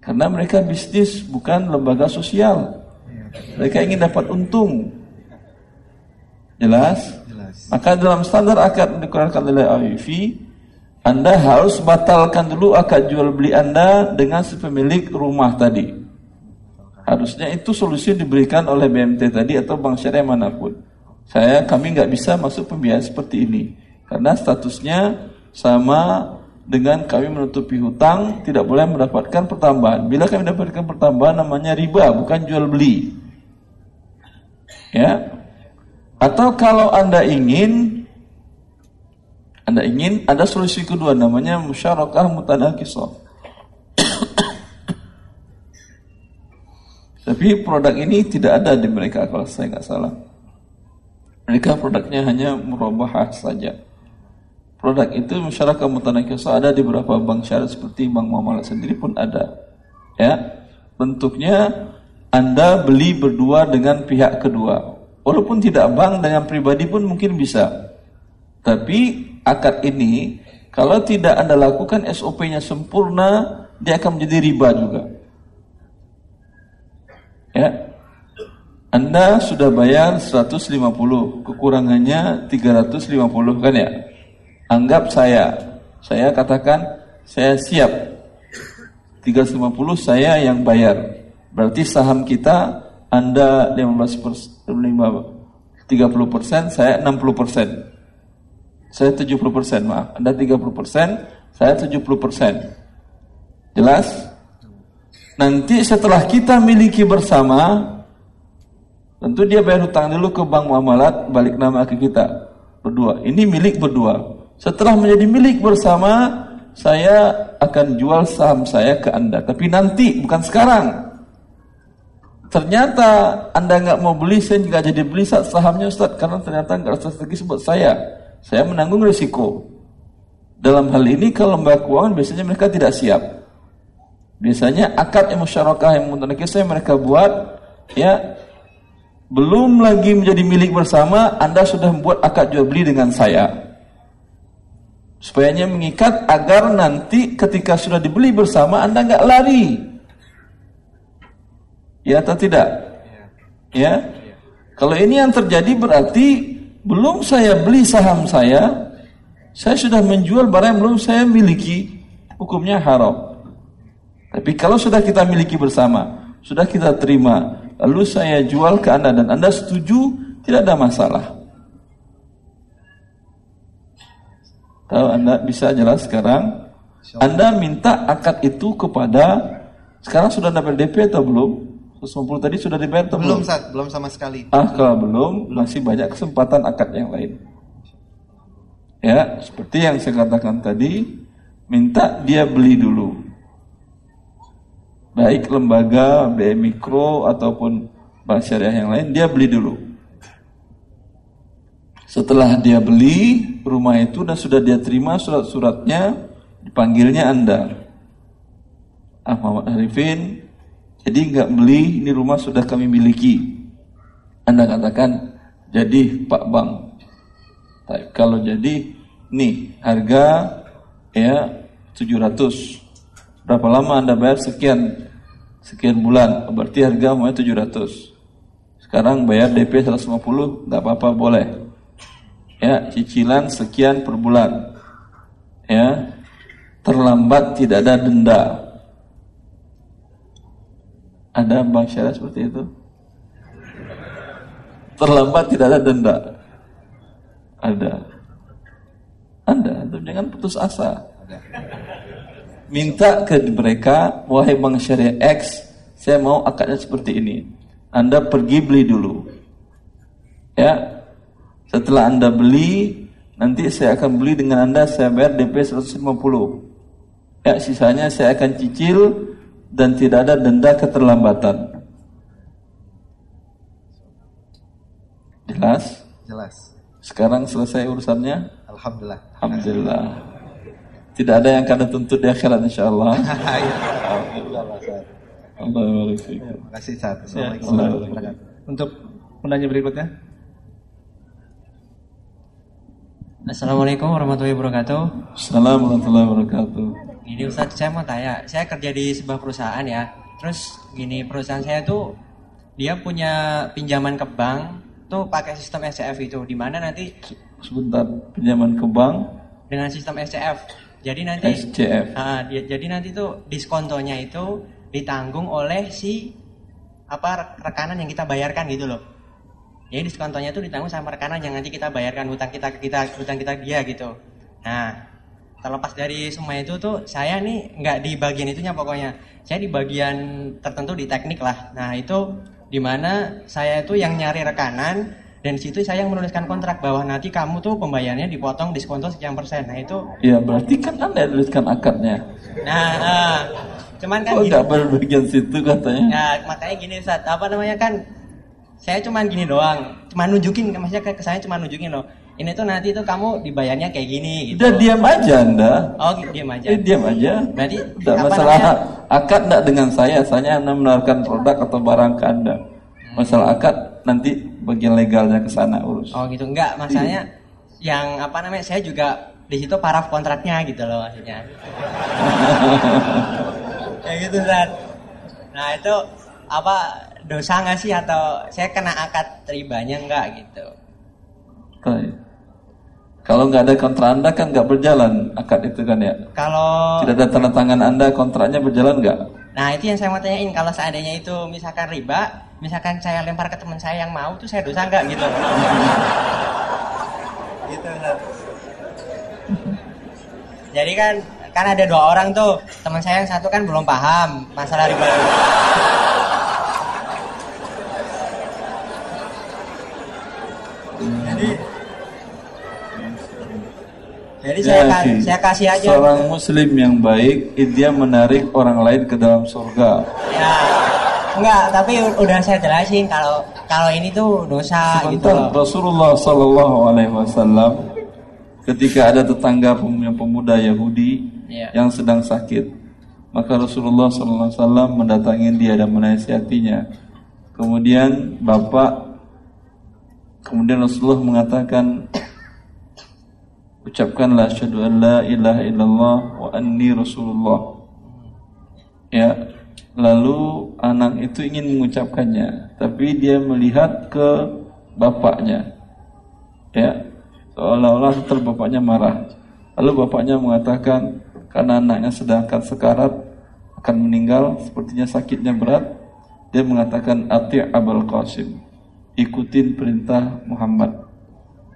Karena mereka bisnis bukan lembaga sosial. Mereka ingin dapat untung. Jelas? Jelas. Maka dalam standar akad yang dikeluarkan oleh AIV, Anda harus batalkan dulu akad jual beli Anda dengan si pemilik rumah tadi. Harusnya itu solusi diberikan oleh BMT tadi atau bank syariah mana pun. Saya kami nggak bisa masuk pembiayaan seperti ini. Karena statusnya sama dengan kami menutupi hutang tidak boleh mendapatkan pertambahan. Bila kami mendapatkan pertambahan namanya riba, bukan jual beli. Ya. Atau kalau Anda ingin Anda ingin ada solusi kedua namanya musyarakah mutanakisah. Tapi produk ini tidak ada di mereka kalau saya nggak salah. Mereka produknya hanya merubah saja. Produk itu masyarakat mutanakisah ada di beberapa bank syariah seperti Bank Muamalah sendiri pun ada. Ya. Bentuknya Anda beli berdua dengan pihak kedua. Walaupun tidak bank dengan pribadi pun mungkin bisa. Tapi akad ini kalau tidak Anda lakukan SOP-nya sempurna, dia akan menjadi riba juga. Ya. Anda sudah bayar 150, kekurangannya 350 kan ya? Anggap saya, saya katakan saya siap. 350 saya yang bayar. Berarti saham kita Anda 15 persen, 30 persen, saya 60 persen. Saya 70 persen, maaf. Anda 30 persen, saya 70 persen. Jelas? Nanti setelah kita miliki bersama, tentu dia bayar hutang dulu ke bank muamalat, balik nama ke kita. Berdua. Ini milik berdua. Setelah menjadi milik bersama, saya akan jual saham saya ke Anda. Tapi nanti, bukan sekarang. Ternyata Anda nggak mau beli, saya nggak jadi beli sahamnya Ustaz. Karena ternyata nggak strategis buat saya. Saya menanggung risiko. Dalam hal ini kalau lembaga keuangan biasanya mereka tidak siap. Biasanya akad yang musyarakah yang saya mereka buat ya belum lagi menjadi milik bersama, Anda sudah membuat akad jual beli dengan saya. Supaya mengikat agar nanti ketika sudah dibeli bersama Anda nggak lari. Ya atau tidak? Ya. Kalau ini yang terjadi berarti belum saya beli saham saya, saya sudah menjual barang yang belum saya miliki, hukumnya haram. Tapi kalau sudah kita miliki bersama, sudah kita terima, lalu saya jual ke Anda dan Anda setuju, tidak ada masalah. Tahu Anda bisa jelas sekarang? Anda minta akad itu kepada sekarang sudah dapat DP atau belum? 150 tadi sudah dibayar atau Belum, belum? Ustaz, belum sama sekali. Ah, kalau belum, masih banyak kesempatan akad yang lain. Ya, seperti yang saya katakan tadi, minta dia beli dulu. Baik lembaga, BM Mikro ataupun bank syariah yang lain, dia beli dulu. Setelah dia beli rumah itu dan sudah dia terima surat-suratnya, dipanggilnya Anda. Ah Muhammad Arifin, jadi nggak beli, ini rumah sudah kami miliki. Anda katakan, jadi Pak Bang. Kalau jadi, nih harga ya 700. Berapa lama Anda bayar sekian sekian bulan? Berarti harga mau 700. Sekarang bayar DP 150, nggak apa-apa boleh. Ya, cicilan sekian per bulan. Ya, terlambat tidak ada denda. Ada bank syariah seperti itu? Terlambat tidak ada denda. Ada. Anda, jangan putus asa. Minta ke mereka, wahai bank syariah X, saya mau akadnya seperti ini. Anda pergi beli dulu. Ya. Setelah Anda beli, nanti saya akan beli dengan Anda, saya bayar DP 150. Ya, sisanya saya akan cicil dan tidak ada denda keterlambatan. Jelas? Jelas. Sekarang selesai urusannya? Alhamdulillah. Alhamdulillah. Tidak ada yang kena tuntut di akhirat insyaallah. Iya. Alhamdulillah. Allah Terima kasih Ustaz. Assalamualaikum Allah. warahmatullahi wabarakatuh. Untuk penanya berikutnya. Assalamualaikum warahmatullahi wabarakatuh. Assalamualaikum warahmatullahi wabarakatuh. Ini Ustadz saya mau tanya, saya kerja di sebuah perusahaan ya. Terus gini perusahaan saya tuh dia punya pinjaman ke bank tuh pakai sistem SCF itu, di mana nanti Sebentar, pinjaman ke bank dengan sistem SCF. Jadi nanti SCF. Ah, dia- jadi nanti tuh diskontonya itu ditanggung oleh si apa rekanan yang kita bayarkan gitu loh. Jadi diskontonya itu ditanggung sama rekanan yang nanti kita bayarkan hutang kita ke kita hutang kita dia gitu. Nah, terlepas dari semua itu tuh saya nih nggak di bagian itunya pokoknya. Saya di bagian tertentu di teknik lah. Nah, itu di mana saya itu yang nyari rekanan dan di situ saya yang menuliskan kontrak bahwa nanti kamu tuh pembayarannya dipotong diskonto sekian persen. Nah, itu Ya berarti kan anda yang tuliskan akadnya. Nah, ah, cuman kan Oh gini, berbagian situ katanya. ya makanya gini saat apa namanya kan saya cuman gini doang, cuma nunjukin maksudnya ke saya cuma nunjukin loh. Ini tuh nanti tuh kamu dibayarnya kayak gini gitu. Udah diam aja anda. Oh, diam aja. Eh, diam aja. Berarti Tidak apa masalah namanya? akad tidak dengan saya. Saya hanya menawarkan produk atau barang ke anda. Masalah akad nanti bagian legalnya ke sana urus. Oh gitu enggak, masalahnya yang apa namanya saya juga di situ paraf kontraknya gitu loh maksudnya. Kayak gitu Zat. Nah itu apa dosa nggak sih atau saya kena akad ribanya enggak gitu? Baik. Kalau nggak ada kontrak anda kan nggak berjalan akad itu kan ya. Kalau Tidak ada tanda tangan anda kontraknya berjalan nggak? Nah itu yang saya mau tanyain kalau seandainya itu misalkan riba, misalkan saya lempar ke teman saya yang mau tuh saya dosa nggak gitu? gitu Ustaz. Jadi kan kan ada dua orang tuh teman saya yang satu kan belum paham masalah riba. jadi saya, ka- akhi, saya kasih aja. Seorang muslim yang baik, dia menarik orang lain ke dalam surga. Ya, enggak, tapi udah saya jelasin kalau kalau ini tuh dosa gitu Sebentar, loh. Rasulullah Sallallahu Alaihi Wasallam ketika ada tetangga pem- pemuda Yahudi Iya. yang sedang sakit, maka Rasulullah Sallallahu Alaihi Wasallam mendatangi dia dan menasihatinya. Kemudian bapak, kemudian Rasulullah mengatakan, ucapkanlah asyhadu an la ilaha illallah wa anni Rasulullah. Ya, lalu anak itu ingin mengucapkannya, tapi dia melihat ke bapaknya. Ya, seolah-olah ntar bapaknya marah. Lalu bapaknya mengatakan, karena anaknya sedang sekarat, akan meninggal, sepertinya sakitnya berat, dia mengatakan, Ati' Abul Qasim, ikutin perintah Muhammad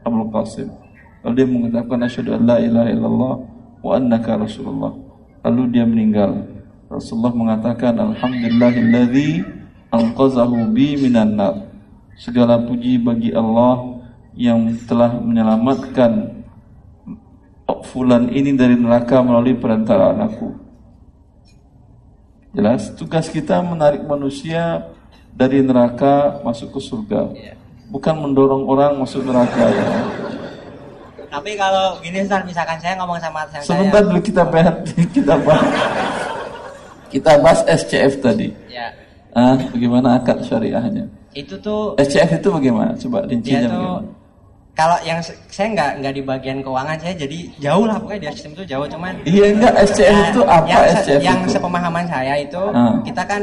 Abul Qasim. Lalu dia mengucapkan, Asyhadu an la ilaha illallah wa annaka Rasulullah. Lalu dia meninggal. Rasulullah mengatakan Alhamdulillahilladzi anqazahu bi minan nar. Segala puji bagi Allah yang telah menyelamatkan fulan ini dari neraka melalui perantaraan aku. Jelas, tugas kita menarik manusia dari neraka masuk ke surga. Bukan mendorong orang masuk neraka ya. Tapi kalau gini Ustaz, misalkan saya ngomong sama atasan Sebentar saya. dulu kita bahas kita bahas kita bahas SCF tadi. Ya. Ah, bagaimana akad syariahnya? Itu tuh SCF itu bagaimana? Coba rincinya tuh bagaimana? kalau yang saya nggak nggak di bagian keuangan saya jadi jauh lah pokoknya di sistem itu jauh cuman Iya enggak SCF Ya, itu apa yang, SCF yang itu? sepemahaman saya itu Ah. kita kan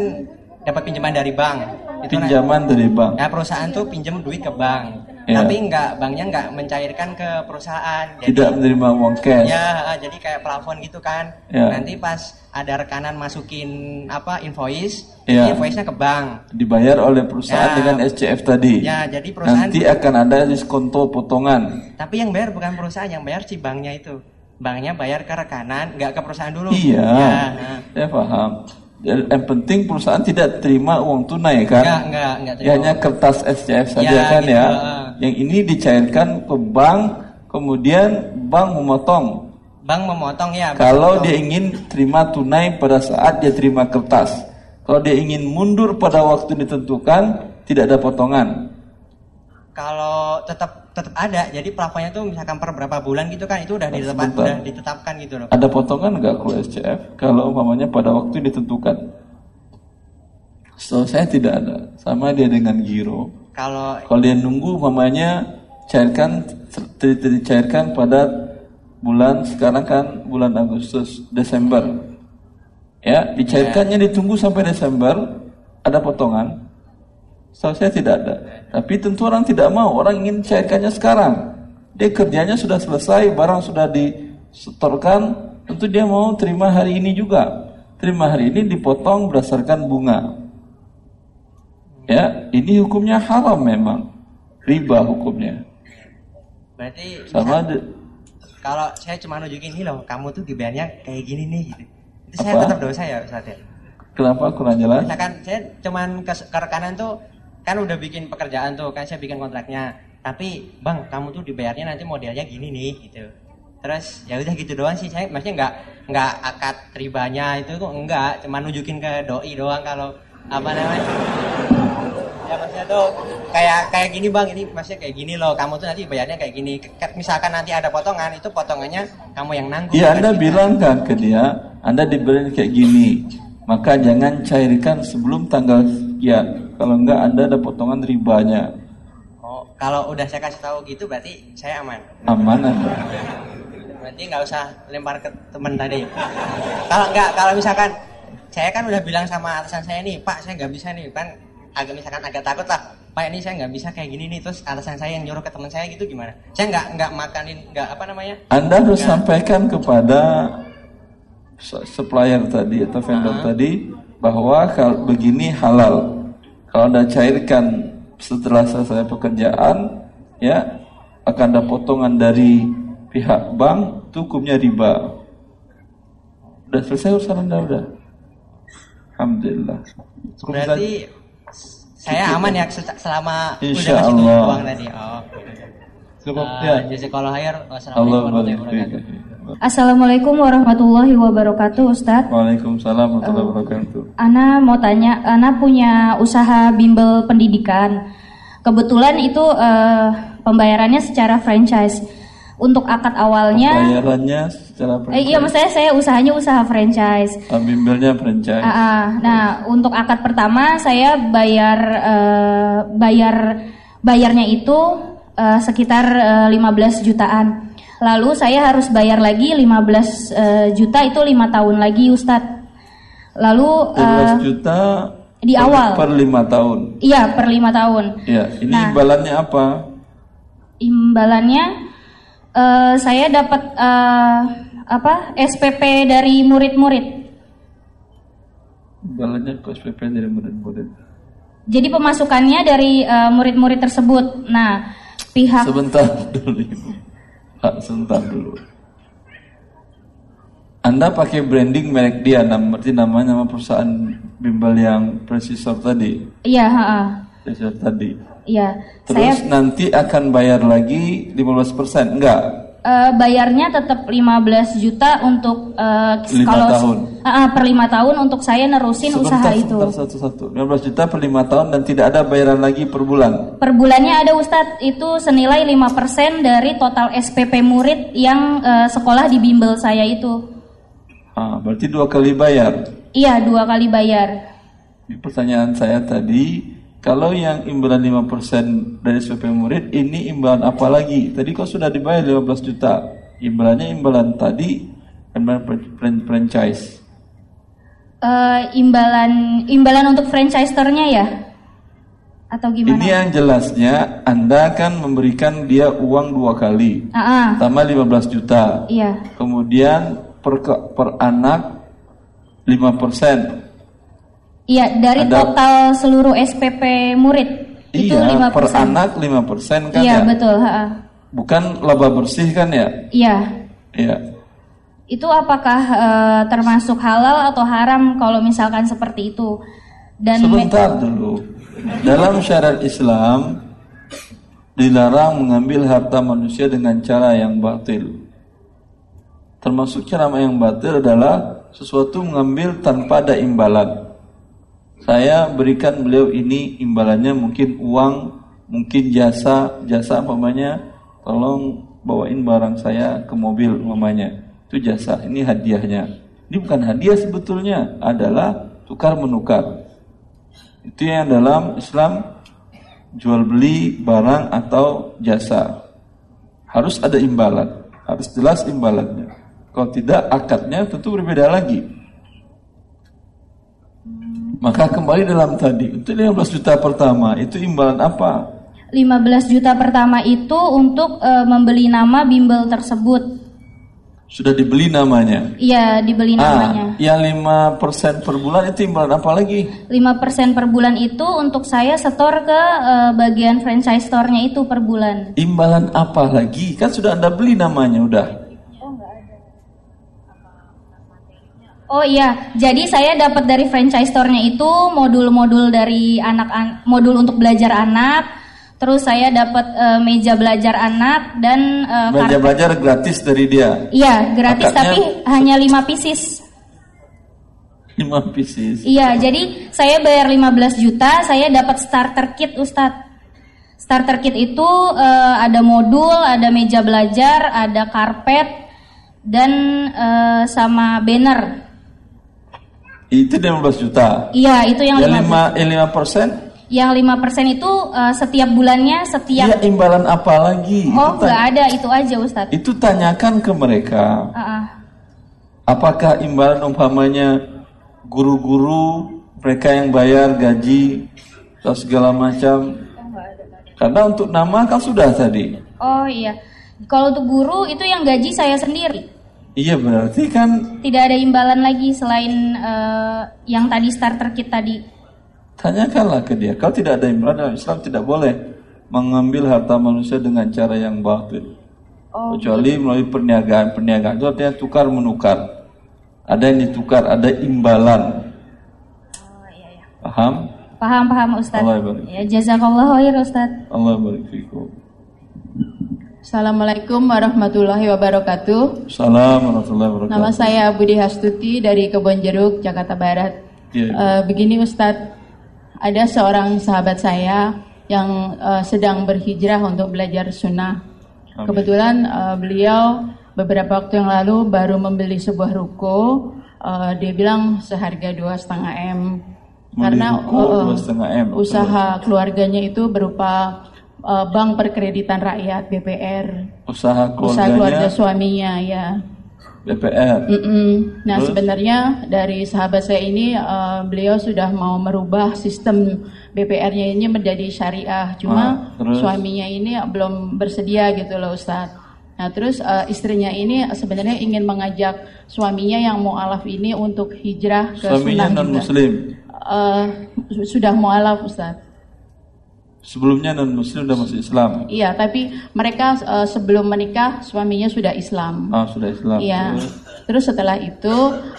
dapat pinjaman dari bank itu nah- Pinjaman dari bank. ya perusahaan tuh pinjam duit ke bank Ya. tapi nggak banknya nggak mencairkan ke perusahaan Tidak menerima uang cash. ya jadi kayak plafon gitu kan Ya. nanti pas ada rekanan masukin apa invoice Ya. invoice-nya ke bank Dibayar oleh perusahaan Ya. dengan SCF tadi. ya jadi perusahaan Nanti akan ada diskonto potongan. tapi yang bayar bukan perusahaan yang bayar si banknya itu banknya bayar ke rekanan nggak ke perusahaan dulu Iya. ya, nah. Saya paham. Jadi, Yang penting perusahaan tidak terima uang tunai kan? Enggak, enggak, enggak Ya, hanya kertas SCF saja Ya, kan gitu, ya. Yang ini dicairkan ke bank, kemudian bank memotong. bank memotong ya bank Kalau memotong. dia ingin terima tunai pada saat dia terima kertas. Kalau dia ingin mundur pada waktu ditentukan, tidak ada potongan. kalau tetap tetap ada jadi plafonnya tuh misalkan per berapa bulan gitu kan itu udah ditetapkan udah ditetapkan gitu loh Ada potongan nggak kalau SCF? Kalau umpamanya pada waktu ditentukan. So saya tidak ada. Sama dia dengan giro. Kalau Kalau dia nunggu umpamanya cairkan dicairkan pada bulan sekarang kan bulan Agustus, Desember. Ya, dicairkannya ditunggu sampai Desember, ada potongan. So saya tidak ada. Tapi tentu orang tidak mau, orang ingin cairkannya sekarang. Dia kerjanya sudah selesai, barang sudah disetorkan, tentu dia mau terima hari ini juga. Terima hari ini dipotong berdasarkan bunga. Ya, ini hukumnya haram memang. Riba hukumnya. berarti Sama misal- de- kalau saya cuma nunjukin ini loh kamu tuh dibayarnya kayak gini nih gitu itu saya tetap dosa ya Ustaz ya kenapa kurang jelas? misalkan saya cuman ke, ke rekanan tuh kan udah bikin pekerjaan tuh kan saya bikin kontraknya tapi bang kamu tuh dibayarnya nanti modelnya gini nih gitu terus ya udah gitu doang sih saya maksudnya nggak nggak akad ribanya itu tuh enggak cuma nunjukin ke doi doang kalau apa namanya ya maksudnya tuh kayak kayak gini bang ini maksudnya kayak gini loh kamu tuh nanti bayarnya kayak gini misalkan nanti ada potongan itu potongannya kamu yang nanggung Iya Anda kita. bilang kan ke dia, Anda diberi kayak gini, maka jangan cairkan sebelum tanggal sekian. Kalau enggak Anda ada potongan ribanya. oh kalau udah saya kasih tahu gitu berarti saya aman Aman Anda. Berarti nggak usah lempar ke teman tadi. Kalau nggak, kalau misalkan saya kan udah bilang sama atasan saya nih, Pak saya nggak bisa nih, kan agak misalkan agak takut lah. Pak ini saya nggak bisa kayak gini nih, terus atasan saya yang nyuruh ke teman saya gitu gimana? Saya nggak nggak makanin nggak apa namanya? Anda harus Nggak. sampaikan kepada su- supplier tadi atau vendor Ah. tadi bahwa kalau begini halal. Kalau Anda cairkan setelah selesai pekerjaan, ya akan ada potongan dari pihak bank, itu hukumnya riba. Udah selesai urusan Anda udah. Alhamdulillah. Berarti saya aman ya se- selama Insya udah kasih Allah. uang tadi. Oh. Cukup Uh, ya. Warahmatullahi barik wabarakatuh. Assalamualaikum warahmatullahi wabarakatuh Ustadz Waalaikumsalam warahmatullahi wabarakatuh. Ana mau tanya, Ana punya usaha bimbel pendidikan Kebetulan itu eh, pembayarannya secara franchise Untuk akad awalnya Bayarannya secara eh, Iya maksudnya saya usahanya usaha franchise Ah, Bimbelnya franchise. Ah, ah. Nah untuk akad pertama saya bayar eh, bayar bayarnya itu eh, sekitar eh, 15 jutaan. Lalu saya harus bayar lagi 15 eh, juta itu lima tahun lagi Ustadz. Lalu 12 eh, juta di per- awal. per lima tahun. iya per lima tahun. Ya, ini Nah. imbalannya apa? Imbalannya eh, saya dapat eh, apa SPP dari murid-murid. Imbalannya ke SPP dari murid-murid. Jadi pemasukannya dari eh, murid-murid tersebut. Nah, pihak Sebentar dulu Ibu. Pak, sebentar dulu. Anda pakai branding merek dia, nam- berarti namanya nama perusahaan bimbel yang presisor tadi, Iya, ha-ha. presisor tadi. Iya. Saya Terus nanti akan bayar lagi 15%, enggak? eh, bayarnya tetap 15 juta untuk eh, Lima kalau tahun. Ha-ha, per lima tahun untuk saya nerusin usaha itu. sebentar, satu-satu. 15 juta per 5 tahun dan tidak ada bayaran lagi per bulan. Per bulannya ada Ustadz itu senilai 5% dari total SPP murid yang eh, sekolah di bimbel saya itu. Ah, berarti dua kali bayar. Iya, dua kali bayar. Ini Pertanyaan saya tadi, kalau yang imbalan 5% dari SPP murid, ini imbalan apa lagi? Tadi kok sudah dibayar 15 juta. Imbalannya imbalan tadi, imbalan fran- fran- franchise. Eh, imbalan imbalan untuk franchise-nya ya? Atau gimana? Ini yang jelasnya, Anda kan memberikan dia uang dua kali. Ah, ah, Pertama 15 juta. iya. Kemudian per, per anak 5%. Iya, dari Ada- total seluruh SPP murid itu Iya, 5%. per anak 5% kan Iya, ya? betul, ha. Bukan laba bersih kan ya? Iya. Iya. Itu apakah eh, termasuk halal atau haram kalau misalkan seperti itu? Dan Sebentar dulu. Dalam syariat Islam dilarang mengambil harta manusia dengan cara yang batil. Termasuk cara yang batil adalah sesuatu mengambil tanpa ada imbalan. Saya berikan beliau ini imbalannya mungkin uang, mungkin jasa, jasa umpamanya tolong bawain barang saya ke mobil umpamanya. Itu jasa, ini hadiahnya. Ini bukan hadiah sebetulnya, adalah tukar menukar. Itu yang dalam Islam jual beli barang atau jasa. Harus ada imbalan, harus jelas imbalannya. Kalau tidak akadnya tentu berbeda lagi. Maka kembali dalam tadi, untuk 15 juta pertama itu imbalan apa? 15 juta pertama itu untuk eh, membeli nama bimbel tersebut. Sudah dibeli namanya. Iya, dibeli namanya. Ah, yang 5% per bulan itu imbalan apa lagi? 5% per bulan itu untuk saya setor ke eh, bagian franchise store-nya itu per bulan. Imbalan apa lagi? Kan sudah Anda beli namanya udah. Oh iya, jadi saya dapat dari franchise store-nya itu modul-modul dari anak an- modul untuk belajar anak, terus saya dapat eh, meja belajar anak dan eh, Meja karpet. belajar gratis dari dia. Iya, gratis Akadnya- tapi hanya 5 pieces. 5 pieces. Iya, jadi saya bayar 15 juta, saya dapat starter kit Ustadz. Starter kit itu eh, ada modul, ada meja belajar, ada karpet, dan eh, sama banner. Itu 15 juta. Iya, itu yang Yang 15 5 yang 5 persen? Yang 5% itu eh, setiap bulannya setiap Ya imbalan apa lagi? Oh, nggak ada itu aja Ustadz. itu tanyakan ke mereka. Ah, ah. Apakah imbalan umpamanya guru-guru mereka yang bayar gaji atau segala macam? Karena untuk nama kan sudah tadi. Oh iya. Kalau untuk guru itu yang gaji saya sendiri. Iya berarti kan Tidak ada imbalan lagi selain eh, yang tadi starter kit tadi. tanyakanlah ke dia. Kalau tidak ada imbalan dalam Islam tidak boleh mengambil harta manusia dengan cara yang batil. Oh, Kecuali melalui perniagaan. Perniagaan itu artinya tukar menukar. Ada yang ditukar, ada imbalan. oh iya, iya. Paham? Paham paham Ustadz. Allah. Ya jazakallah khair Ustadz. Allah barik fikum. Assalamualaikum warahmatullahi wabarakatuh. Salam warahmatullahi wabarakatuh. Nama saya Budi Hastuti dari Kebon Jeruk, Jakarta Barat. Iya. Eh, begini Ustadz, ada seorang sahabat saya yang eh, sedang berhijrah untuk belajar sunnah. Amin. Kebetulan eh, beliau beberapa waktu yang lalu baru membeli sebuah ruko. Eh, dia bilang seharga dua setengah m. Karena ruko 2,5 M. usaha keluarganya itu berupa eh, Bank Perkreditan Rakyat BPR. Usaha usaha keluarga keluarganya suaminya ya. BPR. Mm-mm. Nah Terus? sebenarnya dari sahabat saya ini eh, beliau sudah mau merubah sistem BPR-nya ini menjadi syariah. Cuma Ah, terus? suaminya ini belum bersedia gitu loh Ustadz. Nah terus eh, istrinya ini sebenarnya ingin mengajak suaminya yang mualaf ini untuk hijrah ke Suaminya sunnah non muslim. Su- sudah mualaf Ustadz. Sebelumnya non muslim udah masuk Islam. Iya tapi mereka eh, sebelum menikah suaminya sudah Islam. Ah sudah Islam. Iya. Terus? Terus setelah itu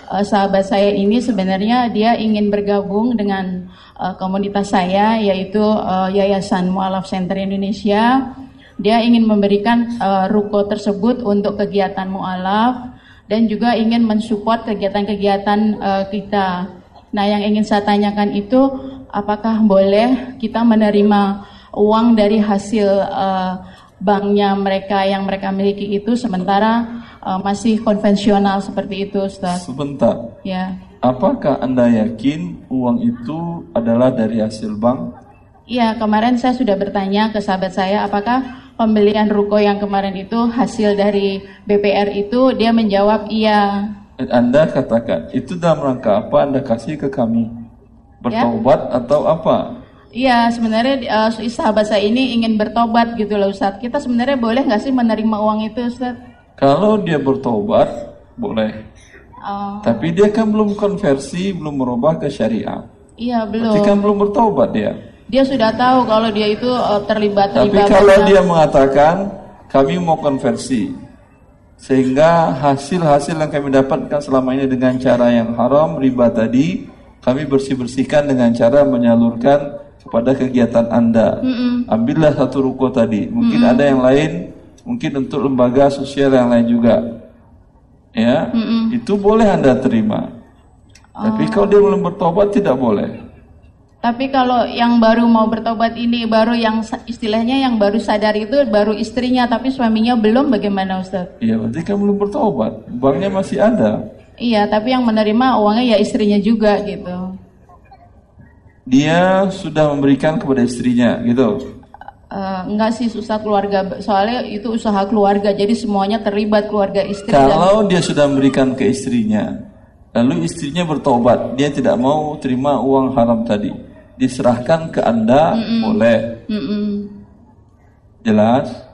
uh, sahabat saya ini sebenarnya dia ingin bergabung dengan uh, komunitas saya yaitu uh, Yayasan Mualaf Center Indonesia. Dia ingin memberikan uh, ruko tersebut untuk kegiatan mualaf dan juga ingin mensupport kegiatan-kegiatan uh, kita. Nah, yang ingin saya tanyakan itu apakah boleh kita menerima uang dari hasil uh, banknya mereka yang mereka miliki itu sementara uh, masih konvensional seperti itu, Ustaz. Sebentar. Ya. Apakah Anda yakin uang itu adalah dari hasil bank? Iya, kemarin saya sudah bertanya ke sahabat saya apakah pembelian ruko yang kemarin itu hasil dari BPR itu dia menjawab iya. Anda katakan, itu dalam rangka apa Anda kasih ke kami? Bertobat ya? atau apa? Iya, sebenarnya uh, sahabat saya ini ingin bertobat gitu loh Ustaz. Kita sebenarnya boleh nggak sih menerima uang itu Ustaz? Kalau dia bertobat, boleh. Oh. Tapi dia kan belum konversi, belum merubah ke syariah. Iya, belum. Berarti kan belum bertobat dia. Dia sudah tahu kalau dia itu uh, terlibat Tapi kalau dia mengatakan kami mau konversi, sehingga hasil-hasil yang kami dapatkan selama ini dengan cara yang haram, riba tadi, kami bersih-bersihkan dengan cara menyalurkan kepada kegiatan Anda. Mm -mm. Ambillah satu ruko tadi. Mungkin Mm-mm. ada yang lain, mungkin untuk lembaga sosial yang lain juga. Ya, Mm-mm. itu boleh Anda terima. Tapi kalau dia belum bertobat tidak boleh. Tapi kalau yang baru mau bertobat ini baru yang istilahnya yang baru sadar itu baru istrinya tapi suaminya belum bagaimana Ustaz? Iya, berarti kan belum bertobat. Banknya masih ada. Iya, tapi yang menerima uangnya ya istrinya juga gitu. Dia sudah memberikan kepada istrinya, gitu. Eh, enggak sih susah keluarga soalnya itu usaha keluarga jadi semuanya terlibat keluarga istri dan Kalau dia sudah memberikan ke istrinya, lalu istrinya bertobat, dia tidak mau terima uang haram tadi. Diserahkan ke Anda, boleh. Mm-mm. Jelas?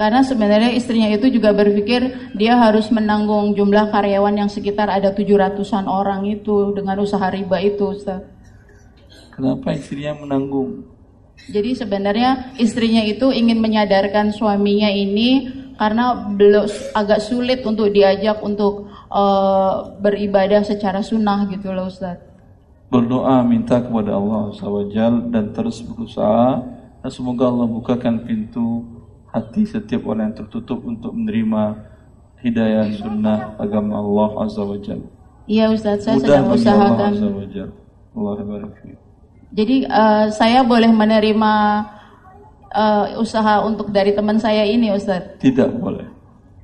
Karena sebenarnya istrinya itu juga berpikir dia harus menanggung jumlah karyawan yang sekitar ada 700-an orang itu dengan usaha riba itu, Ustaz. Kenapa istrinya menanggung? Jadi sebenarnya istrinya itu ingin menyadarkan suaminya ini karena belum agak sulit untuk diajak untuk eh, beribadah secara sunnah gitu loh Ustaz. Berdoa minta kepada Allah SWT dan terus berusaha dan semoga Allah bukakan pintu hati setiap orang yang tertutup untuk menerima hidayah sunnah agama Allah Azza wa Jalla. Iya Ustaz, saya Mudah sedang bagi Allah usahakan. Azza wa Jalla. Allah. Jadi eh, saya boleh menerima eh, usaha untuk dari teman saya ini Ustaz. Tidak boleh.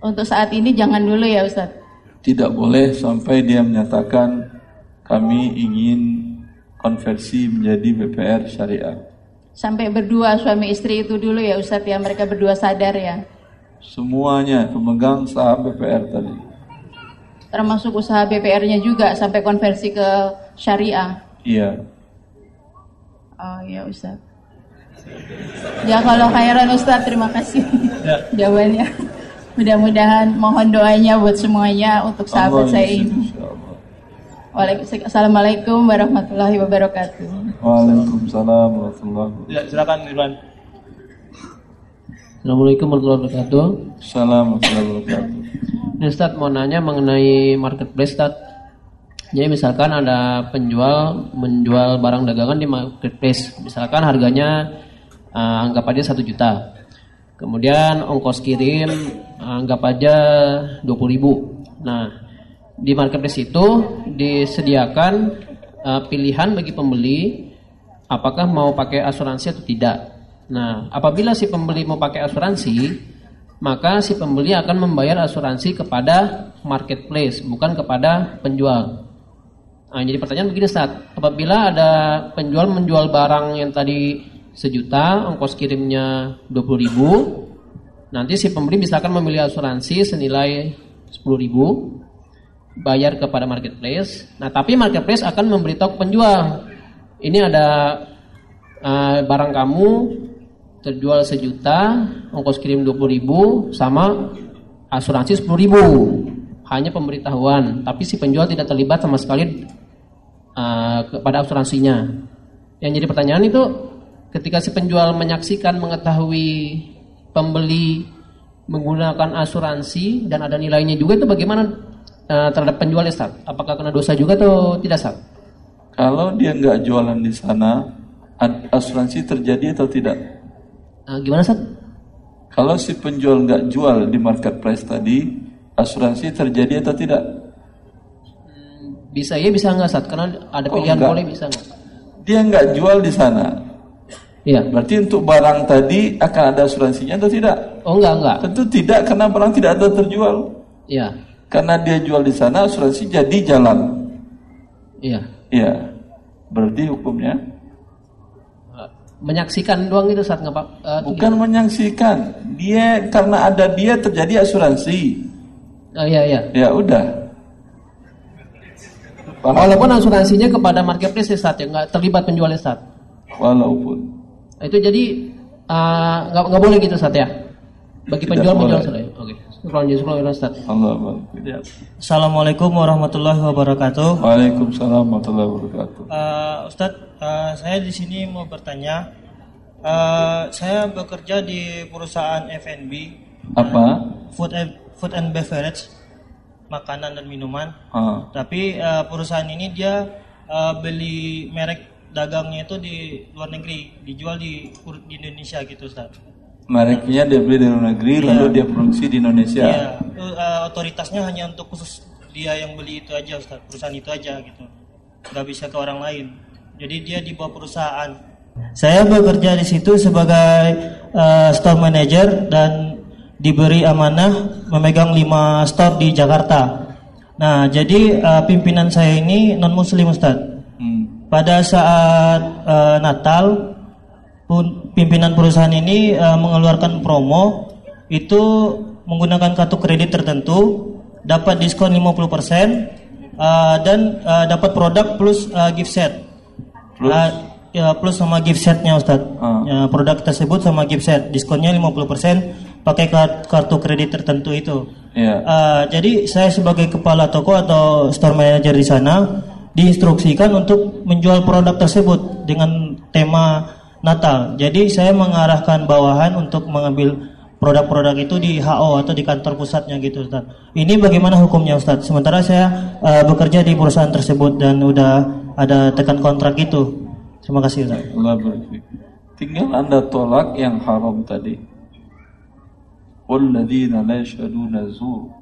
Untuk saat ini jangan dulu ya Ustaz. Tidak boleh sampai dia menyatakan kami ingin konversi menjadi BPR syariah. Sampai berdua suami istri itu dulu ya Ustaz ya mereka berdua sadar ya. Semuanya pemegang saham BPR tadi. Termasuk usaha BPR-nya juga sampai konversi ke syariah. Iya. Oh iya Ustaz. Ya kalau khairan Ustaz terima kasih jawabannya. Mudah-mudahan mohon doanya buat semuanya untuk sahabat Allah saya ini. Waalaikumsalam Assalamualaikum warahmatullahi wabarakatuh. Waalaikumsalam warahmatullahi wabarakatuh. Ya, silakan Irwan. Assalamualaikum warahmatullahi wabarakatuh. Assalamualaikum warahmatullahi wabarakatuh. Ini Ustaz mau nanya mengenai marketplace Ustaz. Jadi misalkan ada penjual menjual barang dagangan di marketplace, misalkan harganya eh, anggap aja satu juta. Kemudian ongkos kirim eh, anggap aja 20.000 ribu. Nah di marketplace itu disediakan eh, pilihan bagi pembeli apakah mau pakai asuransi atau tidak. Nah, apabila si pembeli mau pakai asuransi, maka si pembeli akan membayar asuransi kepada marketplace, bukan kepada penjual. Nah, jadi pertanyaan begini Ustaz, apabila ada penjual menjual barang yang tadi sejuta, ongkos kirimnya 20.000 ribu, nanti si pembeli misalkan memilih asuransi senilai 10.000 ribu, bayar kepada marketplace. Nah, tapi marketplace akan memberitahu penjual, ini ada eh, barang kamu terjual sejuta, ongkos kirim 20.000 ribu, sama asuransi 10.000 ribu. Hanya pemberitahuan, tapi si penjual tidak terlibat sama sekali eh, kepada asuransinya. Yang jadi pertanyaan itu ketika si penjual menyaksikan mengetahui pembeli menggunakan asuransi dan ada nilainya juga itu bagaimana uh, terhadap penjual Ustaz? Apakah kena dosa juga atau tidak Ustaz? Kalau dia nggak jualan di sana, asuransi terjadi atau tidak? Uh, gimana Ustaz? Kalau si penjual nggak jual di marketplace tadi, asuransi terjadi atau tidak? Hmm, bisa ya bisa nggak Ustaz? Karena ada pilihan boleh bisa nggak? Dia nggak jual di sana, Iya. Berarti untuk barang tadi akan ada asuransinya atau tidak? Oh enggak enggak. Tentu tidak karena barang tidak ada terjual. Iya. Karena dia jual di sana asuransi jadi jalan. Iya. Iya. Berarti hukumnya menyaksikan doang itu saat nggak uh, bukan gimana? menyaksikan dia karena ada dia terjadi asuransi oh iya iya ya udah walaupun asuransinya kepada marketplace saat ya nggak terlibat penjual saat walaupun itu jadi uh, nggak uh, nggak boleh gitu Ustaz ya. Bagi Tidak penjual menjual Oke. Okay. Ya. Assalamualaikum warahmatullahi wabarakatuh. Waalaikumsalam warahmatullahi wabarakatuh. Uh, Ustaz, uh, saya di sini mau bertanya. Uh, saya bekerja di perusahaan F&B. Apa? Food and, food and beverage, makanan dan minuman. Uh. Tapi uh, perusahaan ini dia uh, beli merek dagangnya itu di luar negeri, dijual di, di Indonesia gitu Ustaz. Mereknya dia beli di luar negeri, ya. lalu dia produksi di Indonesia. Iya, uh, otoritasnya hanya untuk khusus dia yang beli itu aja Ustaz, perusahaan itu aja gitu. Nggak bisa ke orang lain. Jadi dia di bawah perusahaan. Saya bekerja di situ sebagai uh, store manager dan diberi amanah memegang lima store di Jakarta. Nah, jadi uh, pimpinan saya ini non muslim Ustaz pada saat uh, Natal pimpinan perusahaan ini uh, mengeluarkan promo itu menggunakan kartu kredit tertentu dapat diskon 50% uh, dan uh, dapat produk plus uh, gift set. Plus uh, ya plus sama gift setnya Ustaz. Uh. Ya, produk tersebut sama gift set diskonnya 50% pakai kartu kredit tertentu itu. Yeah. Uh, jadi saya sebagai kepala toko atau store manager di sana diinstruksikan untuk menjual produk tersebut dengan tema Natal. Jadi saya mengarahkan bawahan untuk mengambil produk-produk itu di HO atau di kantor pusatnya gitu Ustaz. Ini bagaimana hukumnya Ustaz? Sementara saya uh, bekerja di perusahaan tersebut dan udah ada tekan kontrak itu. Terima kasih Ustaz. Tinggal Anda tolak yang haram tadi. Walladzina la yashhaduna zur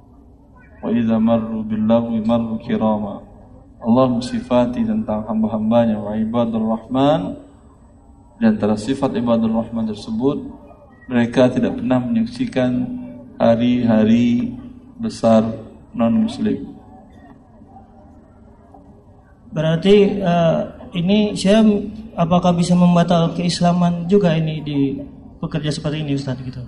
wa idza marru bil lagwi marru kirama. Allah mensifati tentang hamba-hambanya wa ibadur rahman dan antara sifat ibadur rahman tersebut mereka tidak pernah menyaksikan hari-hari besar non muslim berarti uh, ini saya apakah bisa membatal keislaman juga ini di pekerja seperti ini Ustaz gitu?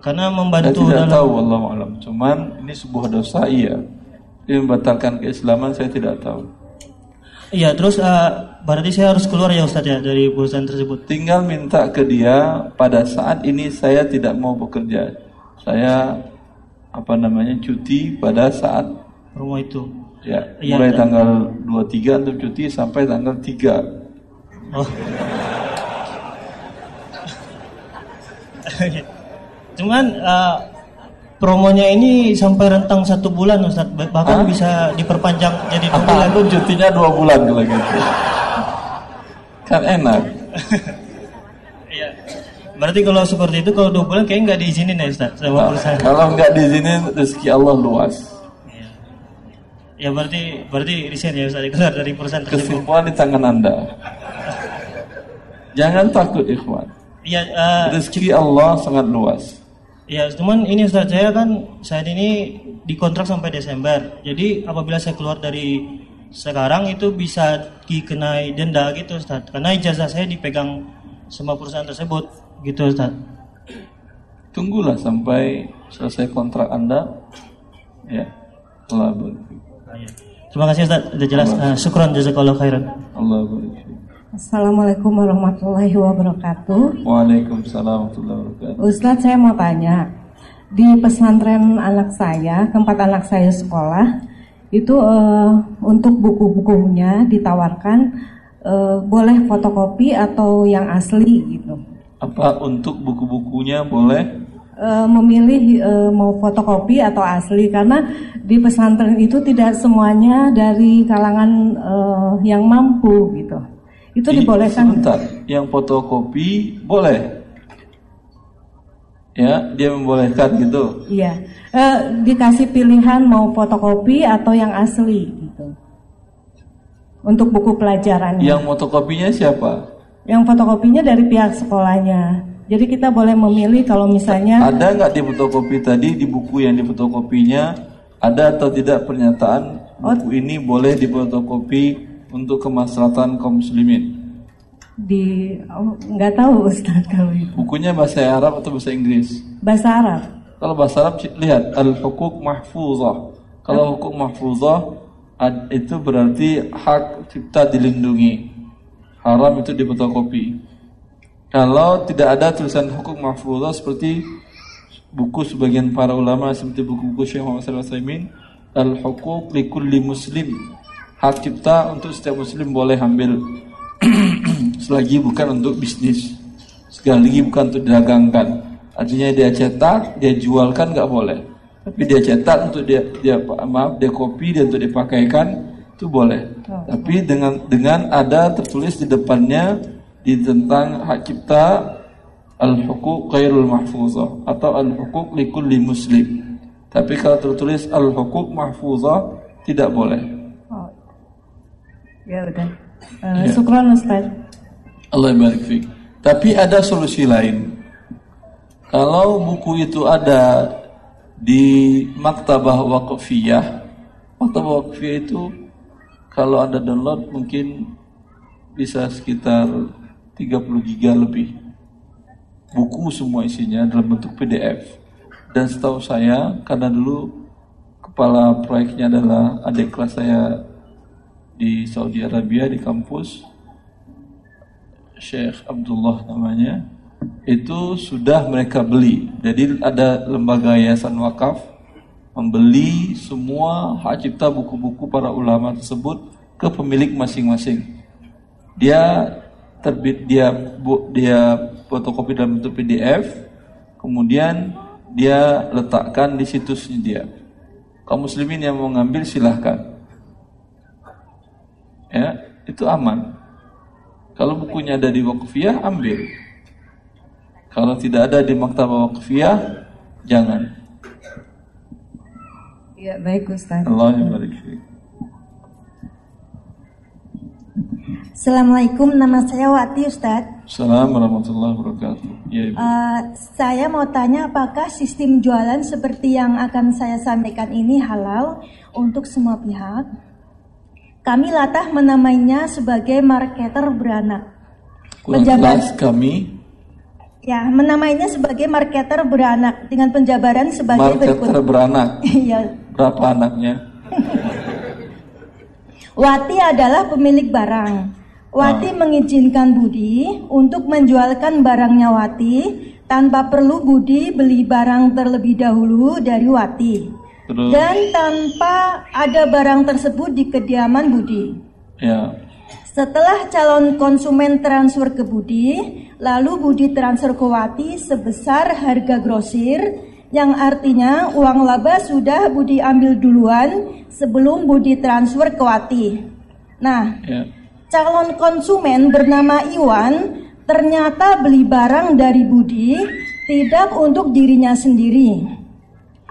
Karena membantu saya tidak dalam... tahu Allah alam. Cuman ini sebuah dosa iya. Dia membatalkan keislaman saya tidak tahu. Iya, terus uh, berarti saya harus keluar ya Ustaz ya dari perusahaan tersebut. Tinggal minta ke dia pada saat ini saya tidak mau bekerja. Saya apa namanya cuti pada saat rumah itu. Ya, ya mulai ya, tanggal 23 untuk cuti sampai tanggal 3. Oh. Cuman uh, promonya ini sampai rentang satu bulan Ustaz. Bahkan Hah? bisa diperpanjang jadi dua bulan. Itu cutinya dua bulan kalau gitu. Kan enak. Iya. Berarti kalau seperti itu kalau dua bulan kayak nggak diizinin ya Ustaz sama nah, perusahaan. kalau nggak diizinin rezeki Allah luas. Iya. ya berarti berarti resign ya Ustaz keluar dari perusahaan tersebut. Kesimpulan di tangan anda. Jangan takut ikhwan. Iya, uh, rezeki Allah sangat luas. Ya, cuman ini Ustaz, saya kan saat ini dikontrak sampai Desember. Jadi apabila saya keluar dari sekarang itu bisa dikenai denda gitu Ustaz. Karena ijazah saya dipegang semua perusahaan tersebut gitu Ustaz. Tunggulah sampai selesai kontrak Anda. Ya. Allah ya. Terima kasih Ustaz, sudah jelas. Uh, syukran jazakallahu khairan. Allah Assalamualaikum warahmatullahi wabarakatuh. Waalaikumsalam warahmatullahi wabarakatuh. Ustadz saya mau tanya, di pesantren anak saya, tempat anak saya sekolah, itu uh, untuk buku-bukunya ditawarkan uh, boleh fotokopi atau yang asli gitu. Apa untuk buku-bukunya boleh? eh, memilih eh, mau fotokopi atau asli karena di pesantren itu tidak semuanya dari kalangan eh, yang mampu gitu. Itu dibolehkan. Sebentar, yang fotokopi boleh. Ya, dia membolehkan gitu. Iya, Eh, dikasih pilihan mau fotokopi atau yang asli gitu. Untuk buku pelajarannya. Yang fotokopinya siapa? Yang fotokopinya dari pihak sekolahnya. Jadi kita boleh memilih kalau misalnya Ada nggak di fotokopi tadi di buku yang di fotokopinya ada atau tidak pernyataan buku ini boleh difotokopi untuk kemaslahatan kaum muslimin? di oh, nggak tahu Ustaz kalau itu Bukunya bahasa Arab atau bahasa Inggris? bahasa Arab. Kalau bahasa Arab lihat al-hukuk mahfuzah. Kalau hukuk mahfuzah itu berarti hak cipta dilindungi. Haram itu difotokopi. Kalau tidak ada tulisan hukuk mahfuzah seperti buku sebagian para ulama seperti buku-buku Syekh Muhammad al-hukuk likulli muslim. Hak cipta untuk setiap muslim boleh ambil. Selagi bukan untuk bisnis. Sekali lagi bukan untuk didagangkan. Artinya dia cetak dia jualkan nggak boleh. Tapi dia cetak untuk dia dia maaf dia kopi dia untuk dipakaikan itu boleh. Tapi dengan dengan ada tertulis di depannya di tentang hak cipta al hukuk ghairul mahfuzah atau al hukuk likulli muslim. Tapi kalau tertulis al hukuk mahfuzah tidak boleh. Oh. Ya udah. Eh, Ya. Syukran Ustaz. Allah barik. Tapi ada solusi lain. Kalau buku itu ada di maktabah waqfiyah, maktabah waqfiyah itu kalau Anda download mungkin bisa sekitar 30 giga lebih. Buku semua isinya dalam bentuk PDF. Dan setahu saya, karena dulu kepala proyeknya adalah adik kelas saya di Saudi Arabia di kampus, Syekh Abdullah namanya itu sudah mereka beli. Jadi ada lembaga yayasan wakaf membeli semua hak cipta buku-buku para ulama tersebut ke pemilik masing-masing. Dia terbit dia bu, dia fotokopi dalam bentuk PDF, kemudian dia letakkan di situsnya dia. Kaum muslimin yang mau ngambil silahkan. Ya, itu aman. Kalau bukunya ada di wakfiyah, ambil. Kalau tidak ada di maktabah wakfiyah, jangan. Ya baik Ustaz. Allah. Assalamualaikum, nama saya Wati Ustadz. Assalamualaikum warahmatullahi wabarakatuh. Ya, Ibu. Eh, saya mau tanya apakah sistem jualan seperti yang akan saya sampaikan ini halal untuk semua pihak? Kami latah menamainya sebagai marketer beranak. Penjabat- kami Ya, menamainya sebagai marketer beranak dengan penjabaran sebagai marketer berikut. beranak. Iya. Berapa anaknya? Wati adalah pemilik barang. Wati mengizinkan Budi untuk menjualkan barangnya Wati tanpa perlu Budi beli barang terlebih dahulu dari Wati. Terus Dan tanpa ada barang tersebut di kediaman Budi. ya. Setelah calon konsumen transfer ke Budi, lalu Budi transfer ke Wati sebesar harga grosir yang artinya uang laba sudah Budi ambil duluan sebelum Budi transfer ke Wati. Nah, Ya. calon konsumen bernama Iwan ternyata beli barang dari Budi tidak untuk dirinya sendiri.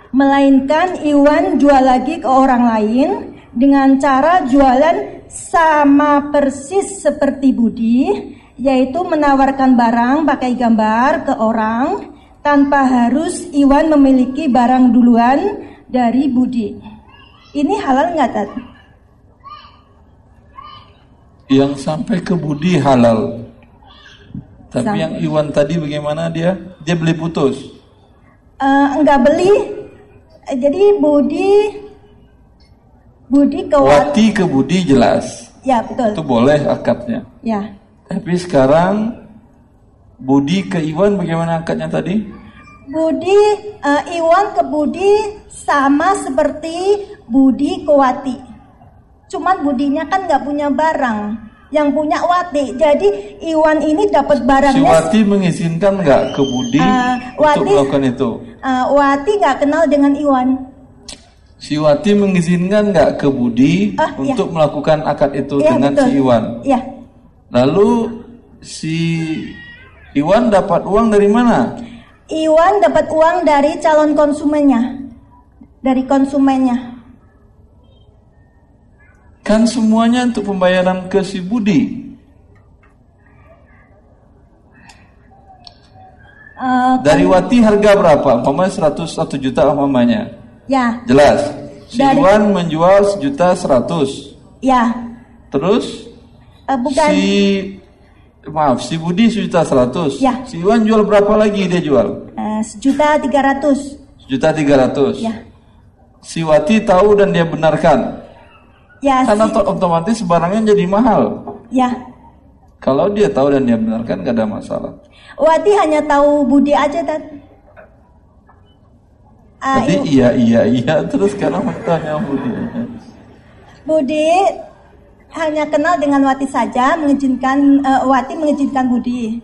Melainkan Iwan jual lagi ke orang lain dengan cara jualan sama persis seperti Budi, yaitu menawarkan barang pakai gambar ke orang tanpa harus Iwan memiliki barang duluan dari Budi. Ini halal nggak, Tat? Yang sampai ke Budi halal. Tapi Sampai. yang Iwan tadi bagaimana dia? Dia beli putus. Eh, enggak beli. Jadi Budi Budi ke Wat- Wati ke Budi jelas. Ya, betul. Itu boleh akadnya. Ya. Tapi sekarang Budi ke Iwan bagaimana akadnya tadi? Budi eh, Iwan ke Budi sama seperti Budi ke Wati. Cuman Budinya kan nggak punya barang. Yang punya Wati. Jadi Iwan ini dapat Si barangnya. Wati mengizinkan nggak ke Budi untuk Wati- melakukan itu? Uh, Wati nggak kenal dengan Iwan. Si Wati mengizinkan nggak ke Budi iya. untuk melakukan akad itu Iya, dengan betul. si Iwan? Iya. Lalu si Iwan dapat uang dari mana? Iwan dapat uang dari calon konsumennya, dari konsumennya. Kan semuanya untuk pembayaran ke si Budi. Uh, Dari Wati harga berapa? Umpamanya 101 juta umpamanya. ya, Jelas. Si Dari- Iwan menjual sejuta seratus. ya, Terus Uh, bukan. si maaf si Budi sejuta seratus. Ya. Si Iwan jual berapa lagi dia jual? Uh, sejuta tiga ratus. Sejuta tiga ratus. Ya, Si Wati tahu dan dia benarkan. Ya, to- otomatis barangnya jadi mahal. ya. Kalau dia tahu dan dia benarkan gak ada masalah. Wati hanya tahu Budi aja dan. Ah, Tadi Iw- iya iya iya terus sekarang tanya Budi. Budi hanya kenal dengan Wati saja, mengizinkan eh, Wati mengizinkan Budi.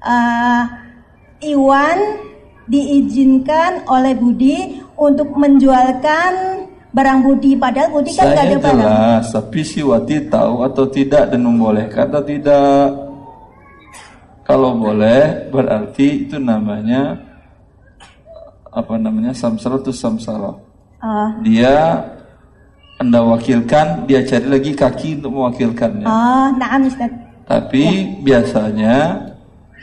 Eh, Iwan diizinkan oleh Budi untuk menjualkan barang Budi, padahal Budi kan nggak ada barang. jelas, tapi si Wati tahu atau tidak dan membolehkan atau tidak. Kalau boleh, berarti itu namanya apa namanya samsara itu samsara. Eh, Dia anda wakilkan, dia cari lagi kaki untuk mewakilkannya. oh, naam Ustaz. Tapi biasanya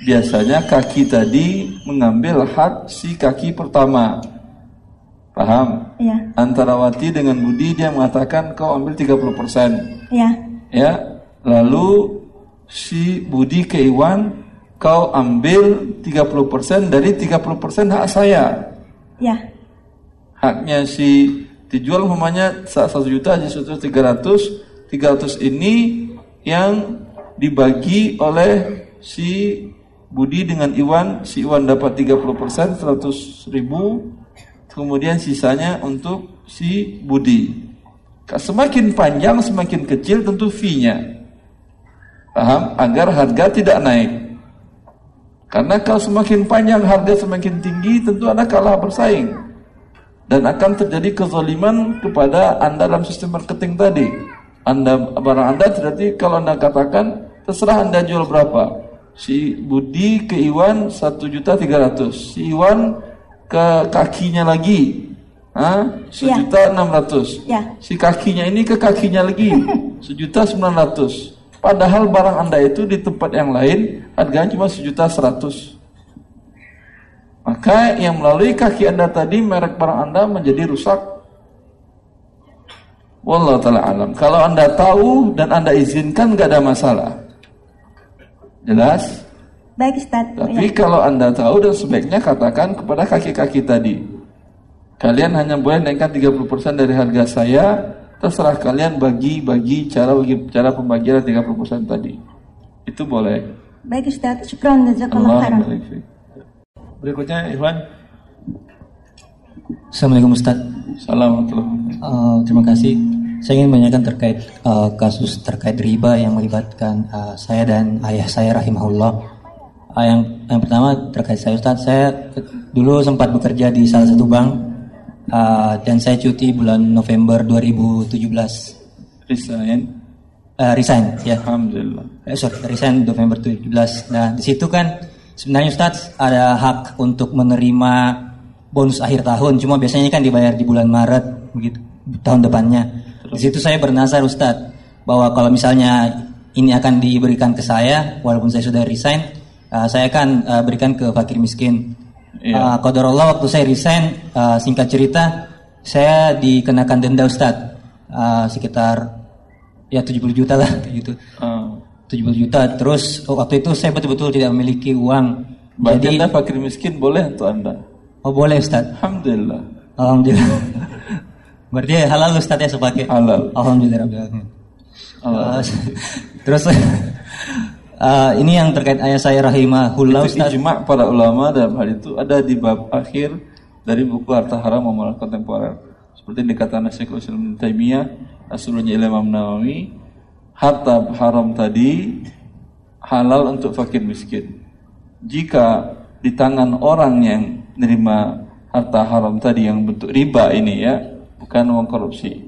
biasanya kaki tadi mengambil hak si kaki pertama. Paham? Ya, Antara Wati dengan Budi dia mengatakan kau ambil 30%. ya, Ya. Lalu si Budi ke Iwan kau ambil 30% dari 30% hak saya. ya, Haknya si dijual umpamanya satu juta jadi satu tiga ratus tiga ratus ini yang dibagi oleh si Budi dengan Iwan si Iwan dapat 30 persen 100 ribu kemudian sisanya untuk si Budi. Semakin panjang semakin kecil tentu fee-nya. Paham? Agar harga tidak naik. Karena kalau semakin panjang harga semakin tinggi tentu anda kalah bersaing. Dan akan terjadi kezaliman kepada anda dalam sistem marketing tadi. Anda barang anda berarti kalau anda katakan terserah anda jual berapa. Si Budi ke Iwan satu juta tiga ratus, si Iwan ke kakinya lagi, sejuta enam ratus. ya. Si kakinya ini ke kakinya lagi sejuta sembilan ratus. Padahal barang anda itu di tempat yang lain harganya cuma sejuta seratus. Maka yang melalui kaki anda tadi merek barang anda menjadi rusak. Wallahu taala alam. Kalau anda tahu dan anda izinkan gak ada masalah. Jelas? Baik Ustaz. Tapi Ya. kalau anda tahu dan sebaiknya katakan kepada kaki-kaki tadi. Kalian hanya boleh naikkan 30% dari harga saya. Terserah kalian bagi-bagi cara bagi cara pembagian 30% tadi. Itu boleh. Baik Ustaz. Syukran jazakallah Allah khairan. Berikutnya Iwan. Assalamualaikum Ustaz. Assalamualaikum. Eh, terima kasih. Saya ingin menanyakan terkait eh, kasus terkait riba yang melibatkan eh, saya dan ayah saya rahimahullah. Eh, yang yang pertama terkait saya Ustaz, saya dulu sempat bekerja di salah satu bank eh, dan saya cuti bulan November 2017. Resign. Eh, resign ya. Alhamdulillah. Eh, sorry, resign November 2017. Nah, di situ kan sebenarnya Ustadz ada hak untuk menerima bonus akhir tahun. Cuma biasanya kan dibayar di bulan Maret begitu tahun depannya. Di situ saya bernasar Ustadz bahwa kalau misalnya ini akan diberikan ke saya walaupun saya sudah resign, eh, saya akan eh, berikan ke fakir miskin. Iya. Eh, Qadarullah waktu saya resign, eh, singkat cerita, saya dikenakan denda Ustadz eh, sekitar ya 70 juta lah gitu. Ah. 70 juta. Terus oh, waktu itu saya betul-betul tidak memiliki uang. Bagi Jadi anda fakir miskin boleh untuk anda. oh boleh Ustaz. Alhamdulillah. Alhamdulillah. Berarti halal Ustaz ya sebagai Halal. Alhamdulillah. Halal. Eh, Terus eh, ini yang terkait ayah saya rahimahullah Ustaz. ijma para ulama dalam hal itu ada di bab akhir dari buku Harta Haram Amalan Kontemporer. Seperti dikatakan Syekhul Islam Ibnu Taimiyah, Asrulnya Imam Nawawi, harta haram tadi halal untuk fakir miskin. Jika di tangan orang yang menerima harta haram tadi yang bentuk riba ini ya, bukan uang korupsi.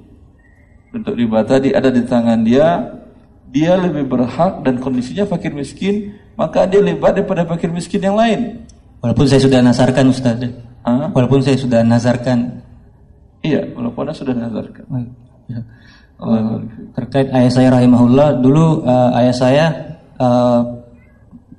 Bentuk riba tadi ada di tangan dia, dia lebih berhak dan kondisinya fakir miskin, maka dia lebih baik daripada fakir miskin yang lain. Walaupun saya sudah nazarkan Ustaz. Hah? Walaupun saya sudah nazarkan Iya, walaupun anda sudah nazarkan. Ya. Allah Uh, terkait ayah saya rahimahullah dulu uh, ayah saya uh,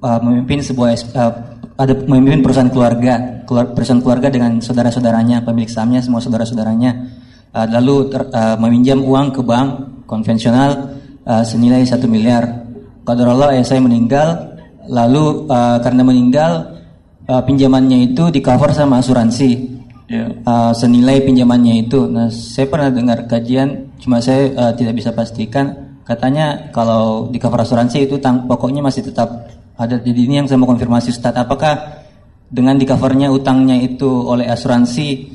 uh, memimpin sebuah uh, ada memimpin perusahaan keluarga keluar, perusahaan keluarga dengan saudara-saudaranya pemilik sahamnya semua saudara-saudaranya Uh, lalu ter- uh, meminjam uang ke bank konvensional uh, senilai satu miliar Qadarullah ayah saya meninggal lalu uh, karena meninggal uh, pinjamannya itu di cover sama asuransi Ya. uh, senilai pinjamannya itu. Nah, saya pernah dengar kajian, cuma saya uh, tidak bisa pastikan. Katanya kalau di cover asuransi itu tang pokoknya masih tetap ada. Jadi ini yang saya mau konfirmasi Ustadz, apakah dengan di covernya utangnya itu oleh asuransi,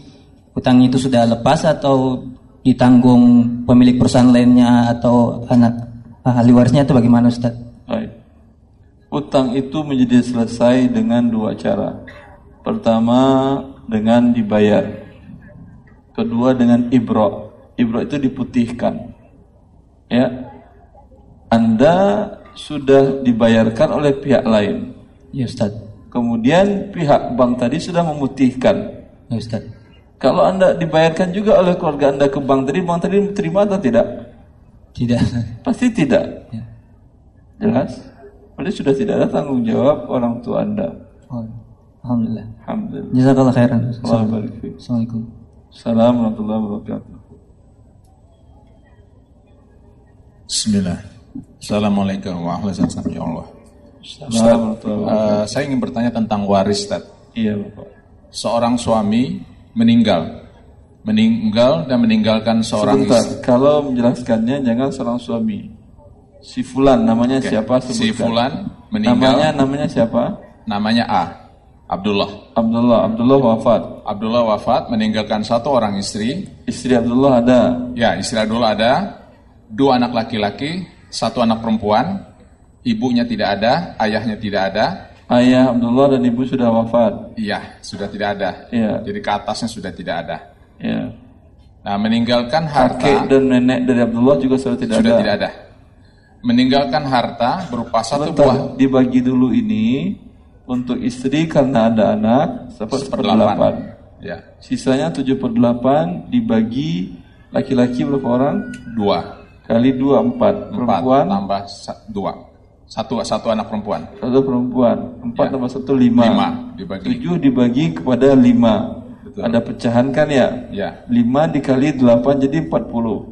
utangnya itu sudah lepas atau ditanggung pemilik perusahaan lainnya atau anak ah, ahli warisnya itu bagaimana Ustadz? Baik. Utang itu menjadi selesai dengan dua cara. Pertama dengan dibayar. Kedua dengan ibro. Ibro itu diputihkan. Ya. Anda sudah dibayarkan oleh pihak lain. Ya Ustadz. Kemudian pihak bank tadi sudah memutihkan. Ya Ustadz. Kalau Anda dibayarkan juga oleh keluarga Anda ke bank tadi, bank tadi terima atau tidak? Tidak. Pasti tidak. Ya. Jelas? Berarti sudah tidak ada tanggung jawab orang tua Anda. Oh, Alhamdulillah. Alhamdulillah. Jazakallah khairan. Fiik. Assalamualaikum. Assalamualaikum warahmatullahi wabarakatuh. Bismillah. Assalamualaikum warahmatullahi wabarakatuh. Ya Allah. Ustaz, Assalamualaikum. eh, saya ingin bertanya tentang waris, Ustaz. Iya, Bapak. Seorang suami meninggal, meninggal dan meninggalkan seorang Sebentar, istri. kalau menjelaskannya jangan seorang suami. Si Fulan namanya Oke. siapa Si sebutkan. Fulan meninggal. Namanya namanya siapa? Namanya A. Abdullah. Abdullah. Abdullah wafat. Abdullah wafat meninggalkan satu orang istri. Istri Abdullah ada. Ya, istri Abdullah ada dua anak laki-laki, satu anak perempuan. Ibunya tidak ada, ayahnya tidak ada. Ayah Abdullah dan ibu sudah wafat. Iya, sudah tidak ada. Iya. Jadi ke atasnya sudah tidak ada. Ya. Nah, meninggalkan harta Kakek dan nenek dari Abdullah juga sudah tidak sudah ada. tidak ada. Meninggalkan harta berupa satu Sebentar, buah dibagi dulu ini untuk istri karena ada anak seper seperdelapan. Ya, Sisanya 7 per 8 dibagi laki-laki berapa orang? dua, Kali 2 4. empat Perempuan tambah dua, satu satu anak perempuan. satu perempuan. 4 Ya. tambah 1 5. Lima dibagi. 7 dibagi kepada 5. Betul. Ada pecahan kan ya? Ya, 5 dikali 8 jadi 40.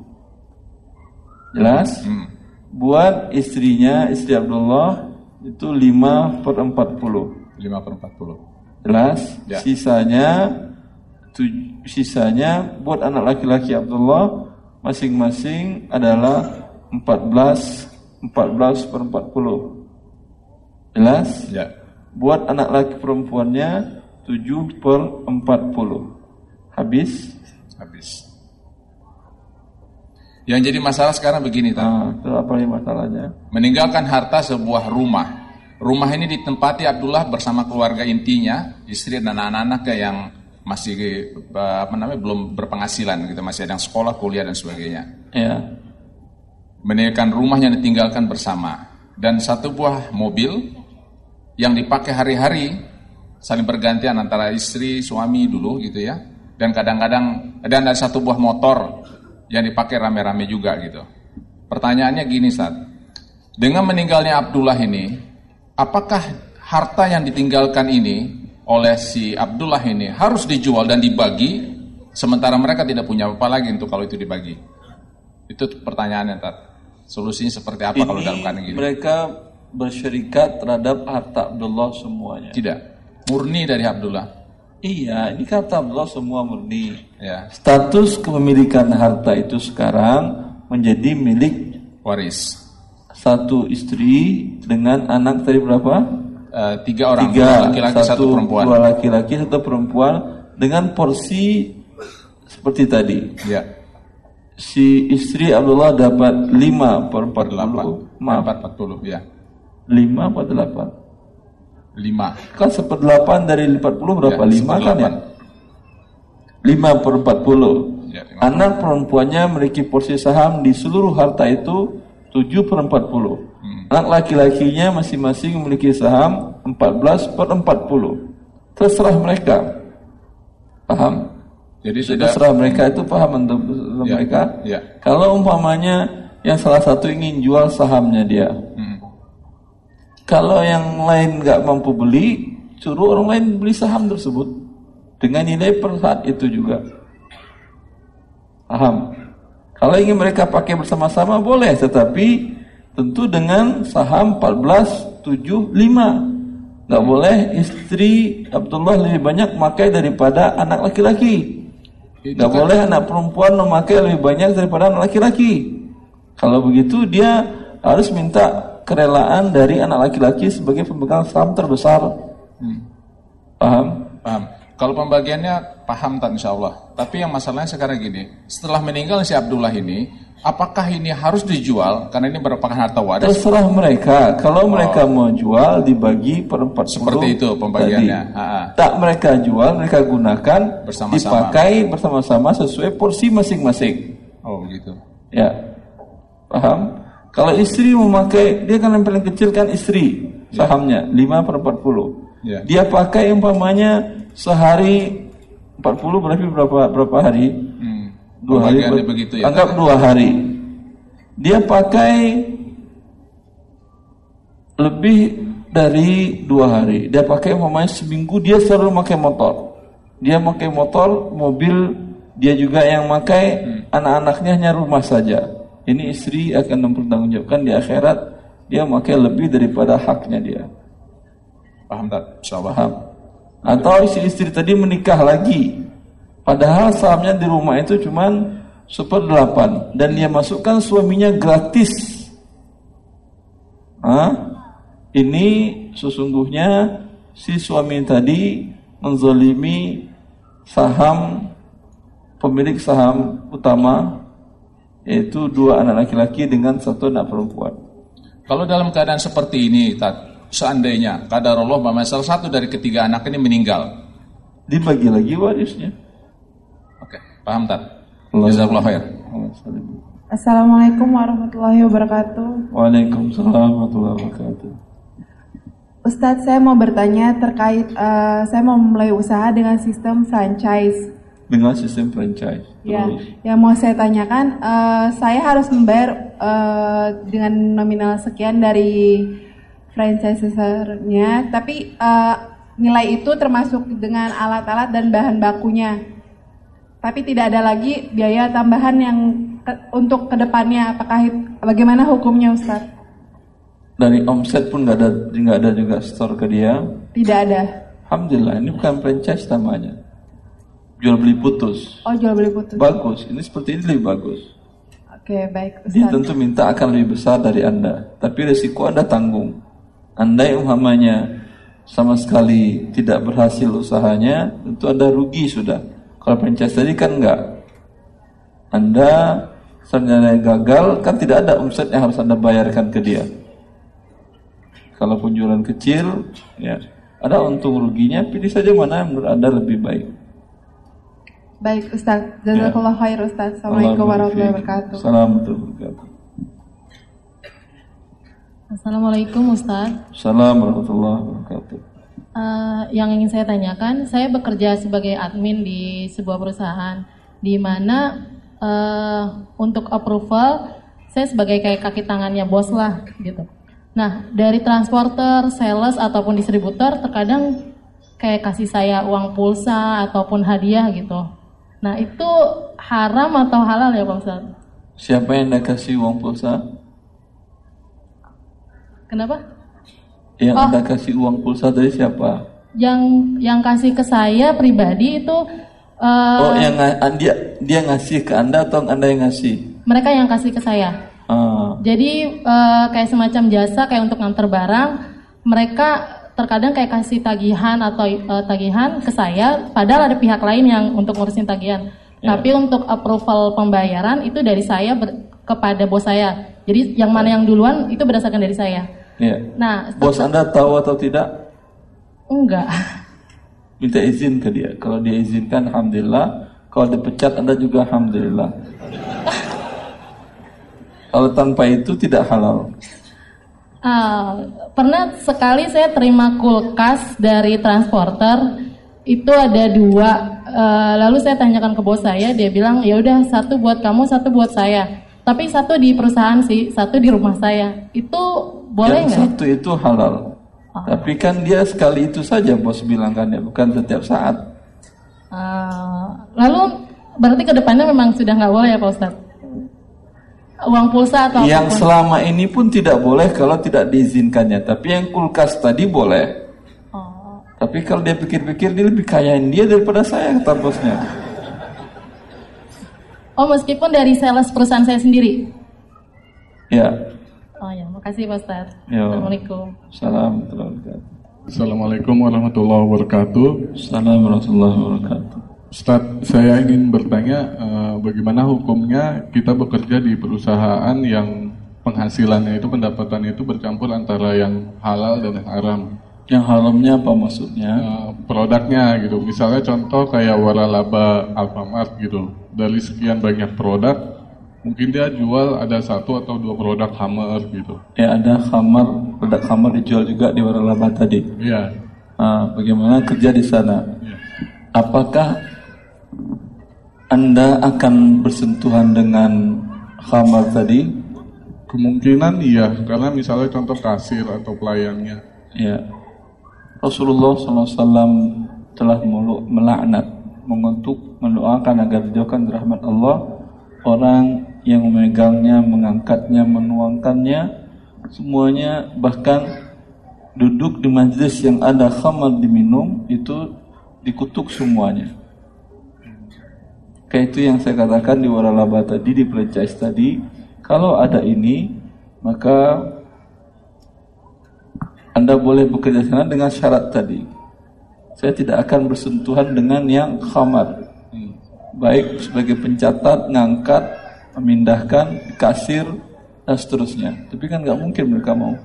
Jelas? hmm. Buat istrinya, istri Abdullah itu 5 per 40. lima per empat puluh. Jelas? Ya. Sisanya tu- sisanya buat anak laki-laki Abdullah masing-masing adalah 14 14 per 40. Jelas? Ya, Buat anak laki perempuannya 7 per 40. Habis? habis. Yang jadi masalah sekarang begini. Nah, itu apa yang masalahnya? meninggalkan harta sebuah rumah. Rumah ini ditempati Abdullah bersama keluarga intinya, istri dan anak-anaknya yang masih eh, apa namanya belum berpenghasilan gitu, masih ada yang sekolah, kuliah dan sebagainya. Ya. Meninggalkan rumahnya ditinggalkan bersama dan satu buah mobil yang dipakai hari-hari saling bergantian antara istri, suami dulu gitu ya. Dan kadang-kadang dan ada satu buah motor yang dipakai rame-rame juga gitu. Pertanyaannya gini, Ustaz. Dengan meninggalnya Abdullah ini, apakah harta yang ditinggalkan ini oleh si Abdullah ini harus dijual dan dibagi sementara mereka tidak punya apa lagi untuk kalau itu dibagi? Itu pertanyaannya, Tat. Solusinya seperti apa kalau dalam keadaan gini? mereka bersyarikat terhadap harta Abdullah semuanya. Tidak. Murni dari Abdullah. Iya, ini kata Abdullah semua murni. Ya, Status kepemilikan harta itu sekarang menjadi milik waris. satu istri dengan anak tadi berapa? Eh, tiga orang, Tiga, laki-laki, satu, perempuan. Dua laki-laki, satu perempuan dengan porsi seperti tadi. Ya, si istri Abdullah dapat 5 per 40. Maaf, 440 ya. 5 apa 8? 5. Kan seperdelapan dari 40 berapa? Ya, 5 kan ya? 5 per 40. Ya, lima. Anak perempuannya memiliki porsi saham di seluruh harta itu 7 per 40. Hmm. Anak laki-lakinya masing-masing memiliki saham 14 per 40. Terserah mereka. Paham? Jadi sudah terserah mereka itu paham untuk Ya, mereka. ya. Kalau umpamanya yang salah satu ingin jual sahamnya dia. Hmm. Kalau yang lain nggak mampu beli, suruh orang lain beli saham tersebut dengan nilai per saat itu juga. Paham? Kalau ingin mereka pakai bersama-sama boleh, tetapi tentu dengan saham 14, 7, 5. Nggak boleh istri Abdullah lebih banyak memakai daripada anak laki-laki. Kan- boleh anak perempuan memakai lebih banyak daripada anak laki-laki. Kalau begitu dia harus minta kerelaan dari anak laki-laki sebagai pemegang saham terbesar. Hmm. Paham? Paham. Kalau pembagiannya paham tak insya Allah. Tapi yang masalahnya sekarang gini, setelah meninggal si Abdullah ini, apakah ini harus dijual karena ini merupakan harta waris? Terserah mereka. Kalau mereka mau jual dibagi per 40 Oh. Seperti itu pembagiannya. tadi. Ha, ha. Tak mereka jual, mereka gunakan Bersama-sama. dipakai bersama-sama sesuai porsi masing-masing. Oh begitu. Ya. Paham? Kalau istri memakai, dia kan yang paling kecil kan istri sahamnya 5 per 40. Ya. Dia pakai umpamanya sehari 40 berarti berapa berapa hari? Hmm. Dua hari. Ber- begitu ya. Anggap dua hari. Dia pakai lebih dari dua hari. Dia pakai umpamanya seminggu dia selalu pakai motor. Dia pakai motor, mobil dia juga yang pakai, Hmm. anak-anaknya hanya rumah saja. Ini istri akan mempertanggungjawabkan di akhirat dia pakai lebih daripada haknya dia. Paham tak? Insya Allah. Paham? Atau si istri tadi menikah lagi. Padahal sahamnya di rumah itu cuman seperdelapan dan dia masukkan suaminya gratis. Hah? Ini sesungguhnya si suami tadi menzalimi saham pemilik saham utama yaitu dua anak laki-laki dengan satu anak perempuan. Kalau dalam keadaan seperti ini, Tat, seandainya kadar Allah bahwa salah satu dari ketiga anak ini meninggal, Dibagi lagi warisnya. oke, paham Tat? Jazakallah khair. Assalamualaikum warahmatullahi wabarakatuh. Waalaikumsalam warahmatullahi wabarakatuh. Ustadz, saya mau bertanya terkait eh, saya mau memulai usaha dengan sistem franchise. Dengan sistem franchise. Ya, Terus. yang mau saya tanyakan, eh, saya harus membayar eh, dengan nominal sekian dari franchisernya, tapi eh, nilai itu termasuk dengan alat-alat dan bahan bakunya. Tapi tidak ada lagi biaya tambahan yang ke- untuk ke depannya. Apakah bagaimana hukumnya, Ustadz? Dari omset pun nggak ada nggak ada juga store ke dia. Tidak ada. Alhamdulillah ini bukan franchise namanya. Jual beli putus. Oh, jual beli putus. Bagus. Ini seperti ini lebih bagus. Oke, baik, Dia Ustadz. tentu minta akan lebih besar dari Anda. Tapi resiko Anda tanggung. Anda yang umpamanya sama sekali tidak berhasil usahanya, tentu Anda rugi sudah. Kalau franchise tadi kan enggak. Anda seandainya gagal, kan tidak ada omset yang harus Anda bayarkan ke dia. Kalau penjualan kecil, ya ada untung ruginya, pilih saja mana yang menurut Anda lebih baik. Baik, Ustadz. Jazakallah khair, Ustadz. Assalamualaikum warahmatullahi wabarakatuh. Assalamualaikum warahmatullahi wabarakatuh. Assalamualaikum Ustadz. Assalamualaikum warahmatullahi wabarakatuh. Eh, yang ingin saya tanyakan, saya bekerja sebagai admin di sebuah perusahaan, di mana eh, untuk approval saya sebagai kayak kaki tangannya bos lah gitu. Nah dari transporter, sales ataupun distributor terkadang kayak kasih saya uang pulsa ataupun hadiah gitu. Nah itu haram atau halal ya Pak Ustadz? Siapa yang Anda kasih uang pulsa? Kenapa? Yang Oh. Anda kasih uang pulsa dari siapa? Yang yang kasih ke saya pribadi itu eh, oh, yang dia dia ngasih ke Anda atau Anda yang ngasih? mereka yang kasih ke saya. Ah, Jadi eh, kayak semacam jasa kayak untuk nganter barang, mereka terkadang kayak kasih tagihan atau eh, tagihan ke saya, padahal ada pihak lain yang untuk ngurusin tagihan. Ya. Tapi untuk approval pembayaran itu dari saya ber- kepada bos saya. Jadi yang mana yang duluan itu berdasarkan dari saya. Ya. Nah, Bos Anda tahu atau tidak? enggak. Minta izin ke dia. Kalau dia izinkan, alhamdulillah. Kalau dipecat, Anda juga alhamdulillah. Kalau tanpa itu tidak halal. Ah, pernah sekali saya terima kulkas dari transporter itu ada dua. Eh, lalu saya tanyakan ke bos saya, dia bilang ya udah satu buat kamu, satu buat saya. Tapi satu di perusahaan sih, satu di rumah saya. Itu boleh nggak? satu itu halal. Tapi kan dia sekali itu saja bos bilang kan ya, bukan setiap saat. Ah, lalu berarti ke depannya memang sudah nggak boleh ya Pak Ustadz? Uang pulsa atau Yang apa pun? selama ini pun tidak boleh kalau tidak diizinkannya. Tapi yang kulkas tadi boleh. Tapi kalau dia pikir-pikir dia lebih kayain dia daripada saya kata bosnya. Oh meskipun dari sales perusahaan saya sendiri. Ya. Oh ya, makasih Pak Ustadz. Ya. Assalamualaikum. Salam warahmatullahi wabarakatuh. Assalamualaikum warahmatullahi wabarakatuh. Assalamualaikum warahmatullahi wabarakatuh. Ustaz, saya ingin bertanya eh, bagaimana hukumnya kita bekerja di perusahaan yang penghasilannya itu pendapatannya itu bercampur antara yang halal dan yang haram. Yang haramnya apa maksudnya? Eh, produknya gitu. Misalnya contoh kayak waralaba Alfamart gitu. Dari sekian banyak produk, mungkin dia jual ada satu atau dua produk Hammer gitu. Ya ada kamar, produk kamar dijual juga di Waralaba tadi. Iya. Ah, bagaimana kerja di sana? Apakah Anda akan bersentuhan dengan kamar tadi? Kemungkinan iya, karena misalnya contoh kasir atau pelayannya. Ya. Rasulullah SAW telah melaknat, mengutuk, mendoakan agar dijauhkan rahmat Allah orang yang memegangnya, mengangkatnya, menuangkannya, semuanya bahkan duduk di majlis yang ada khamar diminum itu dikutuk semuanya. Kayak itu yang saya katakan di waralaba tadi, di franchise tadi, kalau ada ini, maka anda boleh bekerja sana dengan syarat tadi. Saya tidak akan bersentuhan dengan yang khamar. Baik sebagai pencatat, ngangkat, memindahkan, kasir, dan seterusnya. Tapi kan nggak mungkin mereka mau.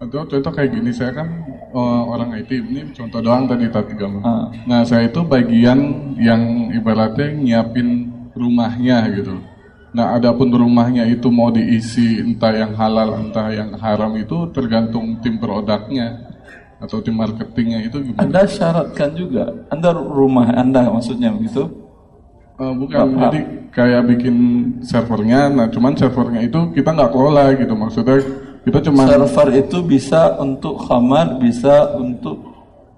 Atau contoh kayak gini, saya kan eh, orang IT, ini contoh doang tadi tadi kamu. Ah. Nah saya itu bagian yang ibaratnya nyiapin rumahnya gitu. Nah adapun rumahnya itu mau diisi entah yang halal entah yang haram itu tergantung tim produknya atau tim marketingnya itu gimana? Anda syaratkan juga. Anda rumah Anda maksudnya begitu? Eh, bukan, Bapak. jadi kayak bikin servernya, nah cuman servernya itu kita nggak kelola gitu, maksudnya kita cuma Server itu bisa untuk khamar, bisa untuk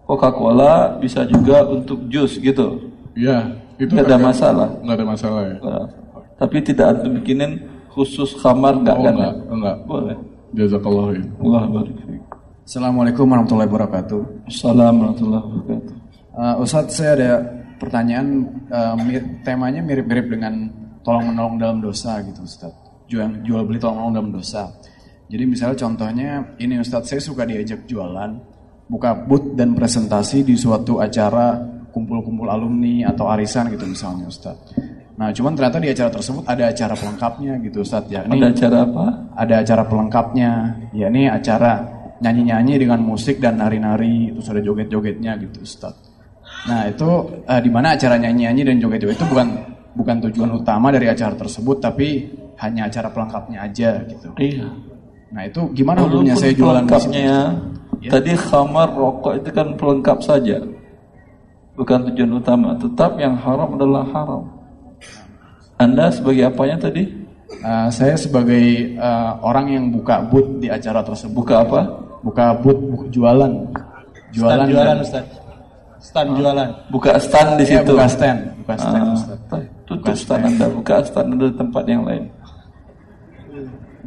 Coca-Cola, bisa juga untuk jus gitu. Iya, itu Nggak ada masalah. Nggak ada masalah ya. Nah, Tapi tidak ada bikinin khusus kamar nggak Oh, kan? enggak, enggak. Boleh. Jazakallah ya. Allah barik. Assalamualaikum warahmatullahi wabarakatuh. Assalamualaikum warahmatullahi wabarakatuh. Uh, Ustadz, saya ada pertanyaan uh, mir- temanya mirip-mirip dengan tolong menolong dalam dosa gitu Ustadz. Jual, jual beli tolong menolong dalam dosa. Jadi misalnya contohnya ini Ustadz, saya suka diajak jualan, buka booth dan presentasi di suatu acara kumpul-kumpul alumni atau arisan gitu misalnya Ustadz. Nah cuman ternyata di acara tersebut ada acara pelengkapnya gitu Ustadz ya. Ada acara apa? Ada acara pelengkapnya, yakni acara nyanyi-nyanyi dengan musik dan nari-nari, terus ada joget-jogetnya gitu Ustadz. Nah itu eh, di mana acara nyanyi-nyanyi dan joget-joget itu bukan bukan tujuan utama dari acara tersebut, tapi hanya acara pelengkapnya aja gitu. Iya. Nah itu gimana hukumnya saya jualan situ? pelengkapnya tadi khamar rokok itu kan pelengkap saja bukan tujuan utama tetap yang haram adalah haram anda sebagai apanya tadi Eh, saya sebagai eh, orang yang buka booth di acara tersebut. Buka apa? Buka booth, buka jualan. Jualan. Stand jualan dan- Ustaz. Stand jualan. buka stand di Iya, situ buka stand, buka stand, Ah, Ustaz. tutup stand anda buka stand anda di tempat yang lain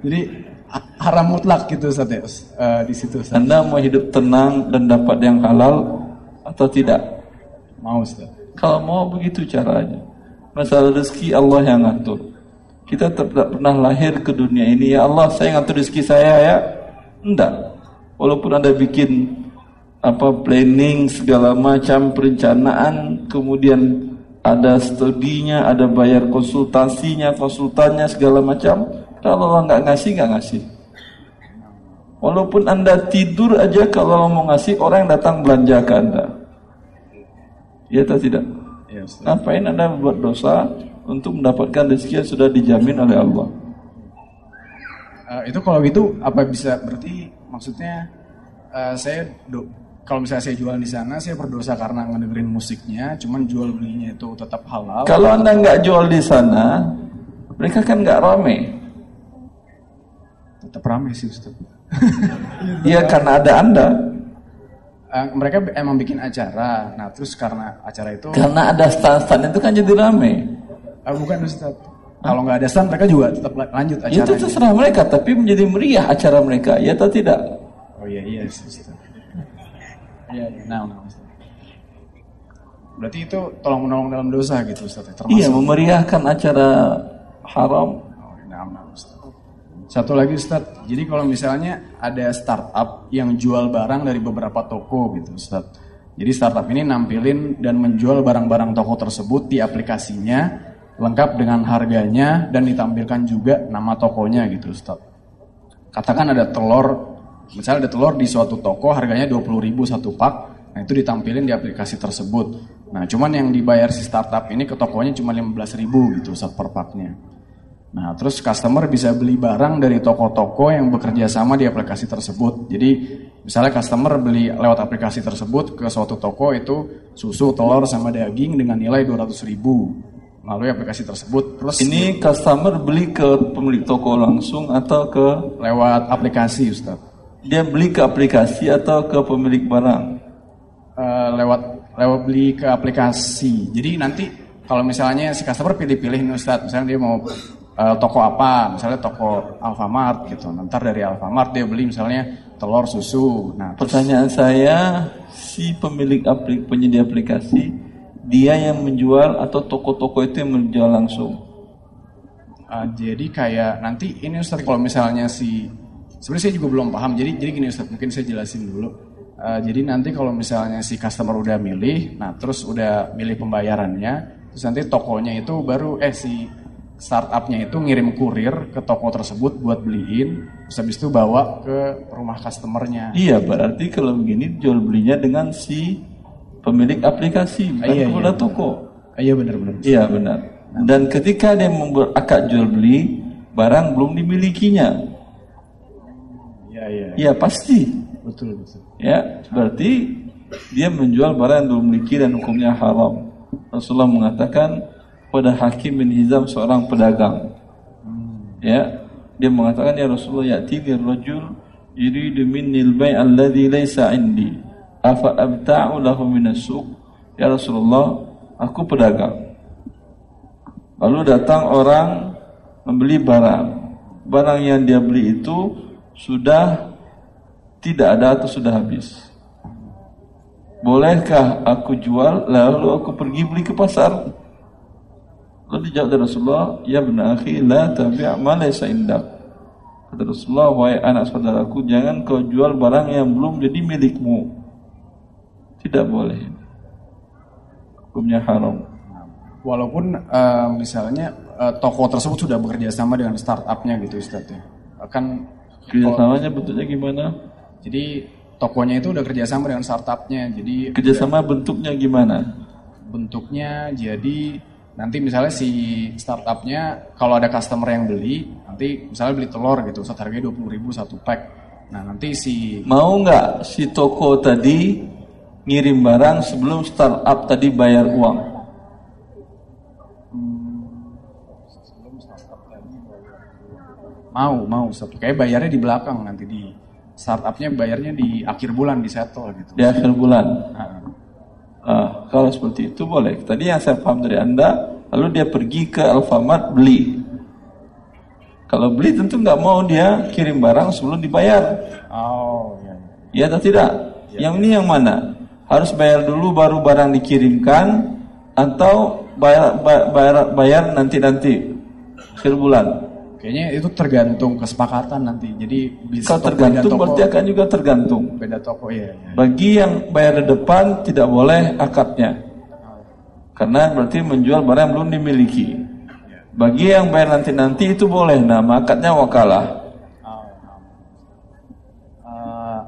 Jadi ha- haram mutlak gitu Ustaz ya, eh, di situ Ustaz. anda mau hidup tenang dan dapat yang halal atau tidak Mau Ustaz. Kalau mau begitu caranya. Masalah rezeki Allah yang ngatur. Kita tidak pernah lahir ke dunia ini ya Allah saya ngatur rezeki saya ya. Enggak. Walaupun Anda bikin apa planning segala macam perencanaan kemudian ada studinya, ada bayar konsultasinya, konsultannya segala macam. Kalau Allah nggak ngasih, nggak ngasih. Walaupun anda tidur aja kalau mau ngasih orang yang datang belanja ke anda. Ya atau tidak? Ngapain anda buat dosa untuk mendapatkan rezeki yang sudah dijamin oleh Allah? Eh, itu kalau gitu apa bisa berarti maksudnya eh, saya do- kalau misalnya saya jualan di sana saya berdosa karena ngedengerin musiknya, cuman jual belinya itu tetap halal. Kalau anda nggak jual di sana, mereka kan nggak rame. tetap ramai sih Ustaz. Iya karena ada anda. Eh, mereka emang bikin acara. Nah, terus karena acara itu Karena ada stand-stand itu kan jadi rame. Eh, bukan Ustaz. Kalau nggak ada stand mereka juga tetap la- lanjut acara. Itu terserah mereka, tapi menjadi meriah acara mereka, ya atau tidak? Oh iya iya Ustaz. Iya, iya. Nah, nah, Ustaz. Berarti itu tolong menolong dalam dosa gitu Ustaz. ya? Termasuk. Iya, memeriahkan acara haram. Nah, nah, Ustaz. Satu lagi Ustaz, jadi kalau misalnya ada startup yang jual barang dari beberapa toko gitu Ustaz. Jadi startup ini nampilin dan menjual barang-barang toko tersebut di aplikasinya lengkap dengan harganya dan ditampilkan juga nama tokonya gitu Ustaz. Katakan ada telur, misalnya ada telur di suatu toko harganya 20.000 satu pak, nah itu ditampilin di aplikasi tersebut. Nah cuman yang dibayar si startup ini ke tokonya cuma 15.000 gitu Ustaz per paknya. Nah, terus customer bisa beli barang dari toko-toko yang bekerja sama di aplikasi tersebut. Jadi, misalnya customer beli lewat aplikasi tersebut ke suatu toko itu susu, telur, sama daging dengan nilai 200 ribu melalui aplikasi tersebut. Terus Ini customer beli ke pemilik toko langsung atau ke lewat aplikasi, Ustaz. Dia beli ke aplikasi atau ke pemilik barang? Eh, lewat lewat beli ke aplikasi. Jadi nanti kalau misalnya si customer pilih-pilih nih Ustaz, misalnya dia mau eh, toko apa, misalnya toko Alfamart gitu. Nanti dari Alfamart dia beli misalnya telur susu. Nah, terus Pertanyaan saya, si pemilik aplik penyedia aplikasi, dia yang menjual atau toko-toko itu yang menjual langsung? Uh, jadi kayak nanti ini Ustaz kalau misalnya si sebenarnya saya juga belum paham. Jadi jadi gini Ustaz, mungkin saya jelasin dulu. Uh, jadi nanti kalau misalnya si customer udah milih, nah terus udah milih pembayarannya, terus nanti tokonya itu baru eh si startupnya itu ngirim kurir ke toko tersebut buat beliin, terus habis itu bawa ke rumah customernya. Iya, berarti kalau begini jual belinya dengan si pemilik aplikasi, bukan iya, kepada iya. toko. Iya benar-benar. Iya benar. Dan ketika dia membuat akad jual beli, barang belum dimilikinya. Iya iya. Iya pasti. Betul betul. Ya, berarti dia menjual barang yang belum dimiliki dan hukumnya haram. Rasulullah mengatakan pada Hakim bin Hizam seorang pedagang. Ya, dia mengatakan ya Rasulullah ya'tini rajul yuridu minni al-bai' alladhi laysa indi. Afa abta'u lahu min as-suq? Ya Rasulullah, aku pedagang. Lalu datang orang membeli barang. Barang yang dia beli itu sudah tidak ada atau sudah habis. Bolehkah aku jual lalu aku pergi beli ke pasar? Lalu dijawab dari Rasulullah, ya benar akhi, la tabi' ma laysa indak. Kata Rasulullah, wahai anak saudaraku, jangan kau jual barang yang belum jadi milikmu. Tidak boleh. Hukumnya haram. Walaupun eh, misalnya eh, toko tersebut sudah bekerja sama dengan startupnya gitu Ustaz ya. Kan Kerjasamanya bentuknya gimana? Jadi tokonya itu udah kerjasama dengan startupnya. Jadi Kerjasama bentuknya gimana? bentuknya jadi nanti misalnya si startupnya kalau ada customer yang beli nanti misalnya beli telur gitu Ustaz harganya 20.000 ribu satu pack. Nah nanti si Mau nggak si toko tadi ngirim barang sebelum startup tadi bayar uang? mau mau Ustaz. Kayak bayarnya di belakang nanti di startupnya bayarnya di akhir bulan di settle gitu. Di akhir bulan. Nah, Ah, kalau seperti itu boleh. Tadi yang saya paham dari Anda, lalu dia pergi ke Alfamart beli. Kalau beli tentu nggak mau dia kirim barang sebelum dibayar. Oh, ya. Ya atau tidak? Yang ini yang mana? Harus bayar dulu baru barang dikirimkan atau bayar bayar bayar, bayar nanti-nanti akhir bulan. Kayaknya itu tergantung kesepakatan nanti. Jadi bisa Kalau tergantung toko- berarti akan juga tergantung. beda toko ya. ya. Bagi yang bayar di depan tidak boleh akadnya. Karena berarti menjual barang yang belum dimiliki. Bagi yang bayar nanti-nanti itu boleh. Nah, akadnya wakalah. Uh,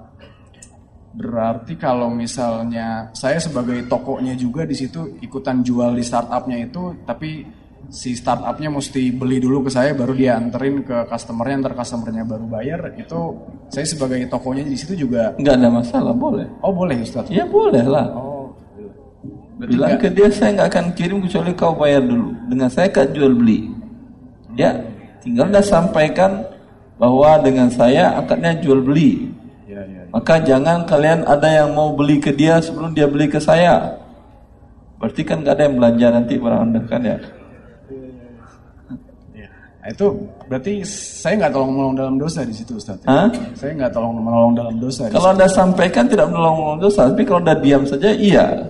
berarti kalau misalnya saya sebagai tokonya juga di situ ikutan jual di startupnya itu, tapi si startupnya mesti beli dulu ke saya baru dia anterin ke customernya. Ntar customernya baru bayar itu saya sebagai tokonya di situ juga nggak ada masalah boleh. Oh boleh Ustaz? Ya boleh lah. Oh. Bilang ke dia saya nggak akan kirim kecuali kau bayar dulu. Dengan saya kan jual beli. Ya tinggal dah sampaikan bahwa dengan saya akadnya jual beli. Ya, ya, ya. maka jangan kalian ada yang mau beli ke dia sebelum dia beli ke saya. Berarti kan nggak ada yang belanja nanti barang anda kan ya Nah, itu berarti saya nggak tolong menolong dalam dosa di situ Ustaz. ya? Hah? Saya nggak tolong menolong dalam dosa. di Kalau situ. anda sampaikan tidak menolong dosa, tapi kalau anda diam saja iya.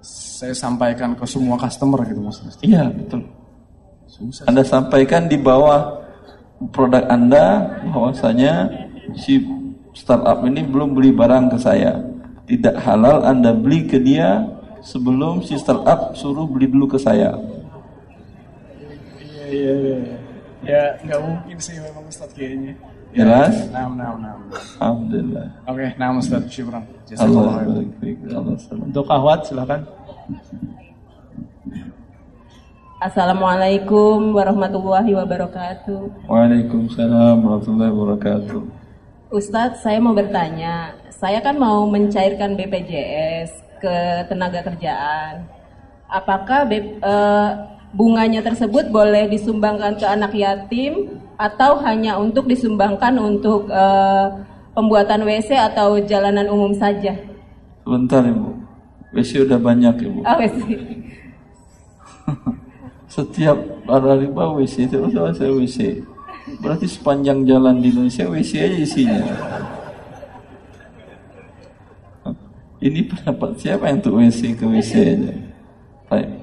saya sampaikan ke semua customer gitu Mas. Iya betul. Susah. Anda sampaikan di bawah produk Anda bahwasanya si startup ini belum beli barang ke saya. Tidak halal Anda beli ke dia sebelum si startup suruh beli dulu ke saya. Iya iya iya. Ya nggak mungkin sih memang Ustaz kayaknya. Jelas? Nah, nah, nah. Alhamdulillah. Oke, syukran. Jazakallah barik fiik. Allah salam. Untuk Ahwat silakan. Assalamualaikum warahmatullahi wabarakatuh. Waalaikumsalam warahmatullahi wabarakatuh. Ustadz, saya mau bertanya. Saya kan mau mencairkan BPJS ke tenaga kerjaan. Apakah B- eh, bunganya tersebut boleh disumbangkan ke anak yatim atau hanya untuk disumbangkan untuk eh, pembuatan WC atau jalanan umum saja? Sebentar Ibu. WC udah banyak Ibu. Oh, WC. Setiap ada riba WC itu sama saya WC. Berarti sepanjang jalan di Indonesia WC aja isinya. Ini pendapat siapa yang untuk WC ke WC aja? Baik.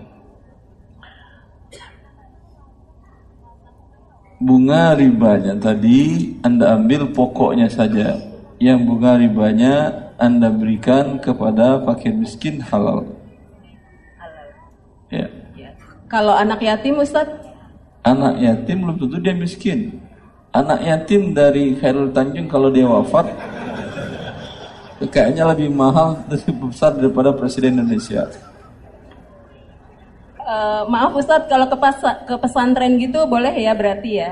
Bunga ribanya tadi Anda ambil pokoknya saja. Yang bunga ribanya Anda berikan kepada fakir miskin halal. Ya. Kalau anak yatim, Ustadz, Anak yatim belum tentu dia miskin. Anak yatim dari Khairul Tanjung kalau dia wafat kayaknya lebih mahal lebih besar daripada presiden Indonesia. Eh, maaf Ustadz, kalau ke, pas- ke pesantren gitu boleh ya berarti ya?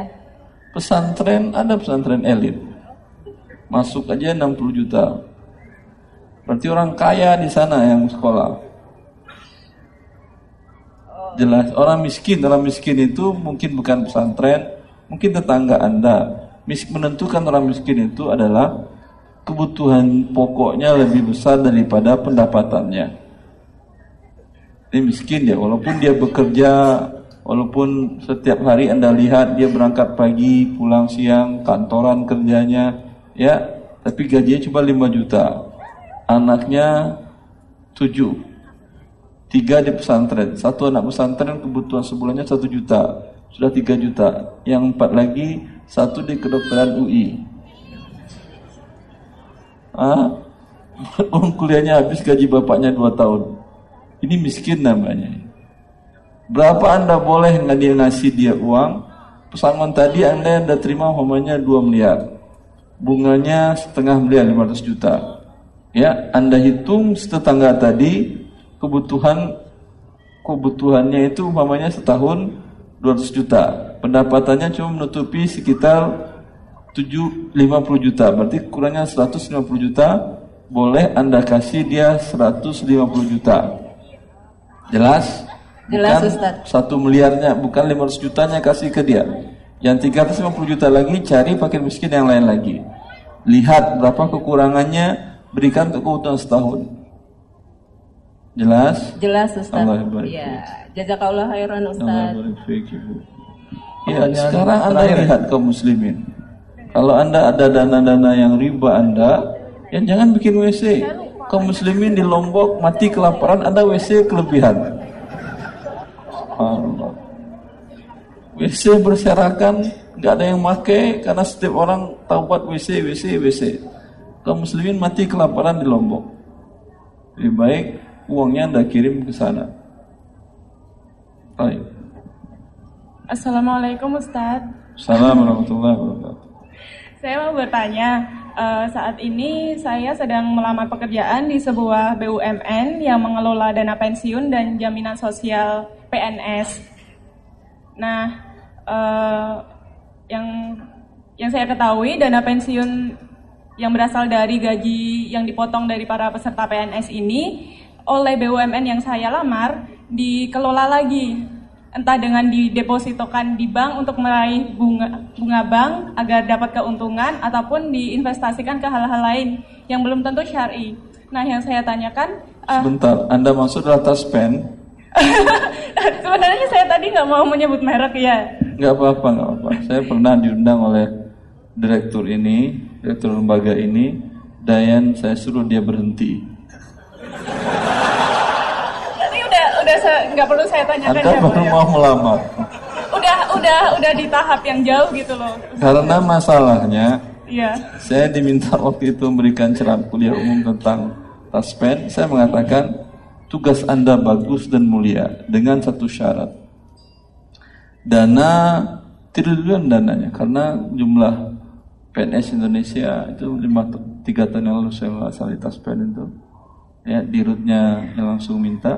Pesantren ada pesantren elit. Masuk aja 60 juta. Berarti orang kaya di sana yang sekolah. Jelas orang miskin, orang miskin itu mungkin bukan pesantren, mungkin tetangga Anda. Mis menentukan orang miskin itu adalah kebutuhan pokoknya lebih besar daripada pendapatannya. Ini miskin ya, walaupun dia bekerja, walaupun setiap hari Anda lihat dia berangkat pagi, pulang siang, kantoran kerjanya, ya, tapi gajinya cuma 5 juta. Anaknya 7. Tiga di pesantren, satu anak pesantren kebutuhan sebulannya satu juta, sudah 3 juta. Yang empat lagi, satu di kedokteran UI. Ah, kuliahnya habis gaji bapaknya 2 tahun. Ini miskin namanya. Berapa anda boleh dia ngasih dia uang? Pesangon tadi anda yang udah terima umpamanya 2 miliar. Bunganya setengah miliar 500 juta. Ya, anda hitung tetangga tadi kebutuhan kebutuhannya itu umpamanya setahun 200 juta. Pendapatannya cuma menutupi sekitar 7 50 juta. Berarti kurangnya 150 juta. Boleh Anda kasih dia 150 juta. Jelas? Jelas, bukan Ustaz. Satu miliarnya, bukan 500 jutanya kasih ke dia. Yang 350 juta lagi cari fakir miskin yang lain lagi. Lihat berapa kekurangannya, berikan untuk kebutuhan setahun. Jelas? Jelas Ustaz. Allah Ya, jazakallah khairan Allah Ustaz. Ibu. Ya, sekarang Anda terakhir. lihat kaum muslimin. Kalau Anda ada dana-dana yang riba Anda, ya jangan bikin WC. Kaum muslimin di Lombok mati kelaparan, Anda WC kelebihan. Allah. WC berserakan, nggak ada yang make karena setiap orang tahu buat WC, WC, WC. Kaum muslimin mati kelaparan di Lombok. Lebih baik uangnya Anda kirim ke sana. Baik. Assalamualaikum Ustadz. Assalamualaikum warahmatullahi wabarakatuh. Saya mau bertanya, eh, saat ini saya sedang melamar pekerjaan di sebuah BUMN yang mengelola dana pensiun dan jaminan sosial PNS. Nah, eh, yang yang saya ketahui dana pensiun yang berasal dari gaji yang dipotong dari para peserta PNS ini oleh BUMN yang saya lamar dikelola lagi entah dengan didepositokan di bank untuk meraih bunga bunga bank agar dapat keuntungan ataupun diinvestasikan ke hal-hal lain yang belum tentu syar'i. Nah, yang saya tanyakan eh, Sebentar, Anda maksud taspen? sebenarnya saya tadi nggak mau menyebut merek ya. Nggak apa-apa, nggak apa-apa. Saya pernah diundang oleh direktur ini, direktur lembaga ini, Dayan saya suruh dia berhenti. Udah nggak perlu saya tanyakan Anda ya, baru ya. mau melamar. Udah udah udah di tahap yang jauh gitu loh. Karena masalahnya, Iya. saya diminta waktu itu memberikan ceramah kuliah umum tentang taspen. Saya mengatakan tugas Anda bagus dan mulia dengan satu syarat. Dana triliun dananya karena jumlah PNS Indonesia itu lima tiga tahun yang lalu saya salah di taspen itu ya dirutnya yang langsung minta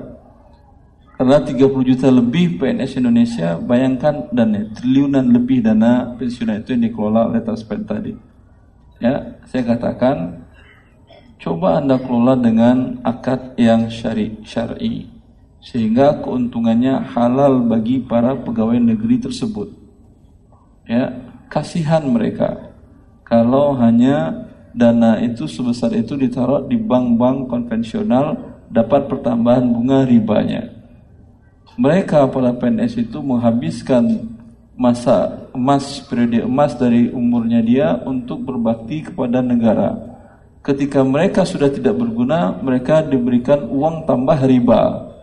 karena 30 juta lebih PNS Indonesia bayangkan dana triliunan lebih dana pensiunan itu yang dikelola oleh taspen tadi. Ya saya katakan coba anda kelola dengan akad yang syari syar'i sehingga keuntungannya halal bagi para pegawai negeri tersebut. Ya kasihan mereka. Kalau hanya dana itu sebesar itu ditaruh di bank-bank konvensional dapat pertambahan bunga ribanya mereka para PNS itu menghabiskan masa emas periode emas dari umurnya dia untuk berbakti kepada negara. Ketika mereka sudah tidak berguna, mereka diberikan uang tambah riba.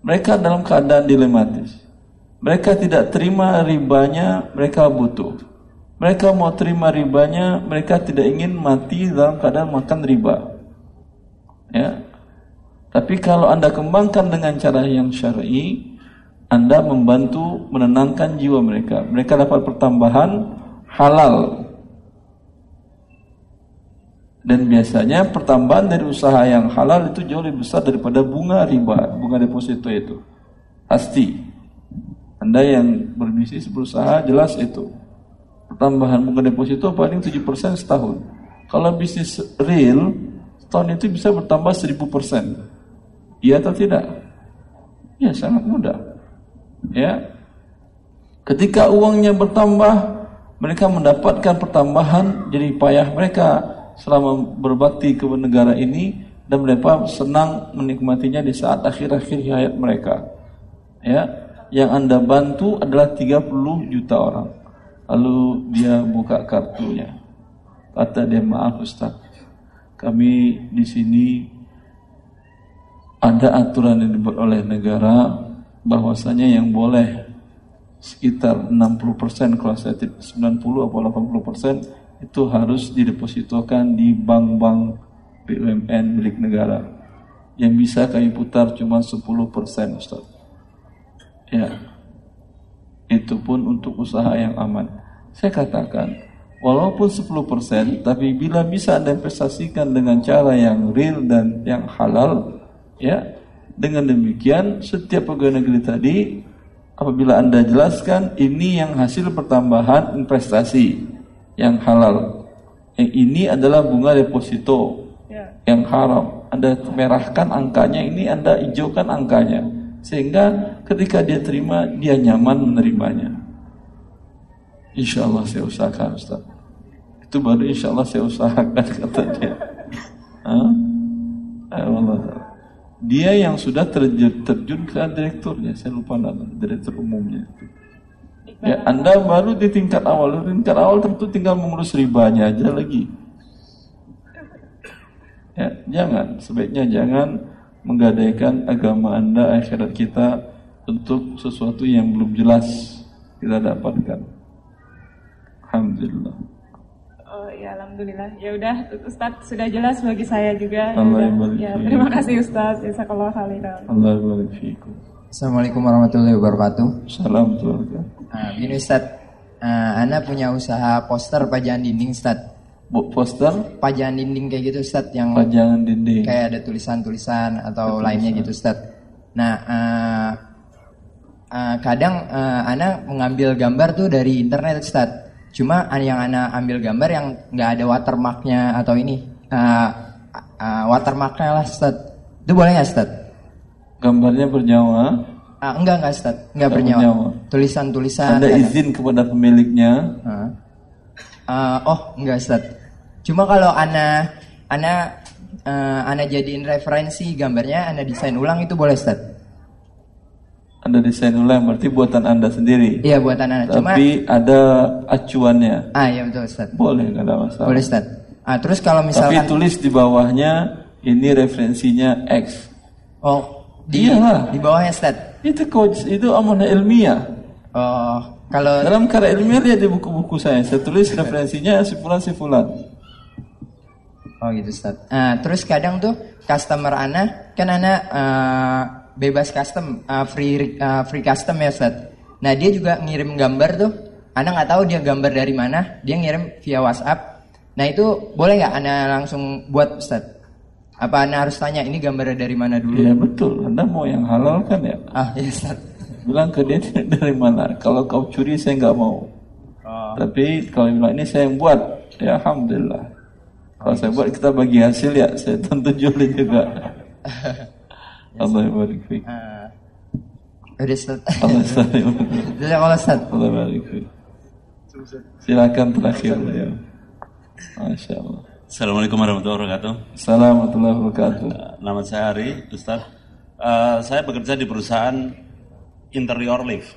Mereka dalam keadaan dilematis. Mereka tidak terima ribanya, mereka butuh. Mereka mau terima ribanya, mereka tidak ingin mati dalam keadaan makan riba. Ya, tapi kalau Anda kembangkan dengan cara yang syar'i, Anda membantu menenangkan jiwa mereka. Mereka dapat pertambahan halal. Dan biasanya pertambahan dari usaha yang halal itu jauh lebih besar daripada bunga riba, bunga deposito itu. Pasti. Anda yang berbisnis berusaha jelas itu. Pertambahan bunga deposito paling 7% setahun. Kalau bisnis real, setahun itu bisa bertambah 1000%. Iya atau tidak? Ya sangat mudah. Ya. Ketika uangnya bertambah, mereka mendapatkan pertambahan jadi payah mereka selama berbakti ke negara ini dan mereka senang menikmatinya di saat akhir-akhir hayat mereka. Ya, yang Anda bantu adalah 30 juta orang. Lalu dia buka kartunya. Kata dia, "Maaf Ustaz, kami di sini ada aturan yang dibuat oleh negara bahwasanya yang boleh sekitar 60% kalau saya tidak 90 atau 80% itu harus didepositokan di bank-bank BUMN milik negara. Yang bisa kami putar cuma 10% Ustaz. Ya. Itu pun untuk usaha yang aman. Saya katakan, walaupun 10%, tapi bila bisa Anda investasikan dengan cara yang real dan yang halal, ya, dengan demikian setiap pegawai negeri tadi apabila Anda jelaskan ini yang hasil pertambahan investasi yang halal. Yang ini adalah bunga deposito yang haram. Anda merahkan angkanya, ini Anda hijaukan angkanya. Sehingga ketika dia terima, dia nyaman menerimanya. Insya Allah saya usahakan Ustaz. Itu baru insya Allah saya usahakan kata dia. Hah? Allah. Dia yang sudah terjun, terjun ke direkturnya, saya lupa nama direktur umumnya. Ya, Anda baru di tingkat awal, di tingkat awal tentu tinggal mengurus ribanya aja lagi. Ya, jangan, sebaiknya jangan menggadaikan agama Anda, akhirat kita untuk sesuatu yang belum jelas kita dapatkan. Alhamdulillah. Ya alhamdulillah. Ya udah Ustadz sudah jelas bagi saya juga. Ya Allah Ya, terima kasih Ustadz. Jazakallah khairan. Allah fiikum. Assalamualaikum warahmatullahi wabarakatuh. Salam keluarga. Nah, gini Ustaz, uh, Ana punya usaha poster pajangan dinding Ustaz. Bu, poster? Pajangan dinding kayak gitu Ustaz yang Pajangan dinding. kayak ada tulisan-tulisan atau Ada lainnya tulisan. gitu Ustaz. Nah, uh, uh, kadang uh, Ana mengambil gambar tuh dari internet Ustaz. Cuma uh, yang Ana ambil gambar yang nggak ada watermarknya atau ini uh, uh, watermarknya lah Ustaz. Itu boleh nggak Ustaz? Gambarnya bernyawa. Ah, enggak enggak Ustaz, enggak bernyawa. bernyawa. Tulisan-tulisan. Ada kadang- izin kepada pemiliknya. Ah. Ah, oh, enggak Ustaz. Cuma kalau ana ana eh, ana jadiin referensi gambarnya, ana desain ulang itu boleh Ustaz. Ada desain ulang berarti buatan anda sendiri. Iya, buatan. Cuma Tapi ada acuannya. Ah, iya betul Ustaz. Boleh nggak ada masalah. Boleh Ustaz. Ah, terus kalau Tapi misalkan tulis di bawahnya ini referensinya X. Oh, di Iyalah. di bawahnya Ustaz. Itu coach, itu amanah ilmiah. Oh, kalau Dalam karya ilmiah lihat di buku-buku saya, saya tulis referensinya si fulan si fulan. Oh gitu Ustaz. Nah, terus kadang tuh customer ana kan ana eh, bebas custom, eh, free eh, free custom ya Ustaz. Nah dia juga ngirim gambar tuh. Ana nggak tahu dia gambar dari mana. Dia ngirim via WhatsApp. Nah itu boleh nggak ana langsung buat Ustaz? Apa ana harus tanya ini gambarnya dari mana dulu? Iya betul, anda mau yang halal kan ya? Ah iya Ustaz. Bilang ke dia dari mana? Kalau kau curi saya nggak mau. Oh. Tapi kalau bilang ini saya yang buat, ya alhamdulillah. Kalau saya buat kita bagi hasil ya, saya tentu jualin juga. Allah. Ah. Udah Ustaz. Allah Ustaz. Allah barik. Silakan terakhir ya. Masya Allah. Assalamualaikum warahmatullahi wabarakatuh. Assalamualaikum warahmatullahi wabarakatuh. Nama saya Ari, Ustaz. Eh, saya bekerja di perusahaan interior lift.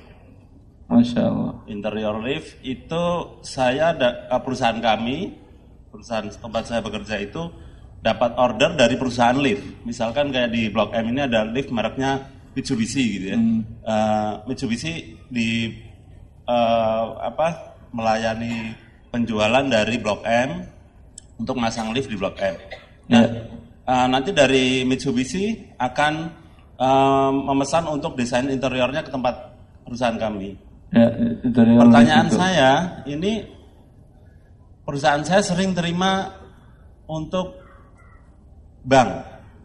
Masya Allah. Interior lift itu saya da- eh, perusahaan kami, perusahaan tempat saya bekerja itu dapat order dari perusahaan lift. Misalkan kayak di Blok M ini ada lift mereknya Mitsubishi gitu ya. Eh, Mitsubishi di eh, apa melayani penjualan dari Blok M untuk masang lift di Blok M. Nah, eh, nanti dari Mitsubishi akan eh, memesan untuk desain interiornya ke tempat perusahaan kami. Ya, dari Pertanyaan itu. saya, ini perusahaan saya sering terima untuk bank.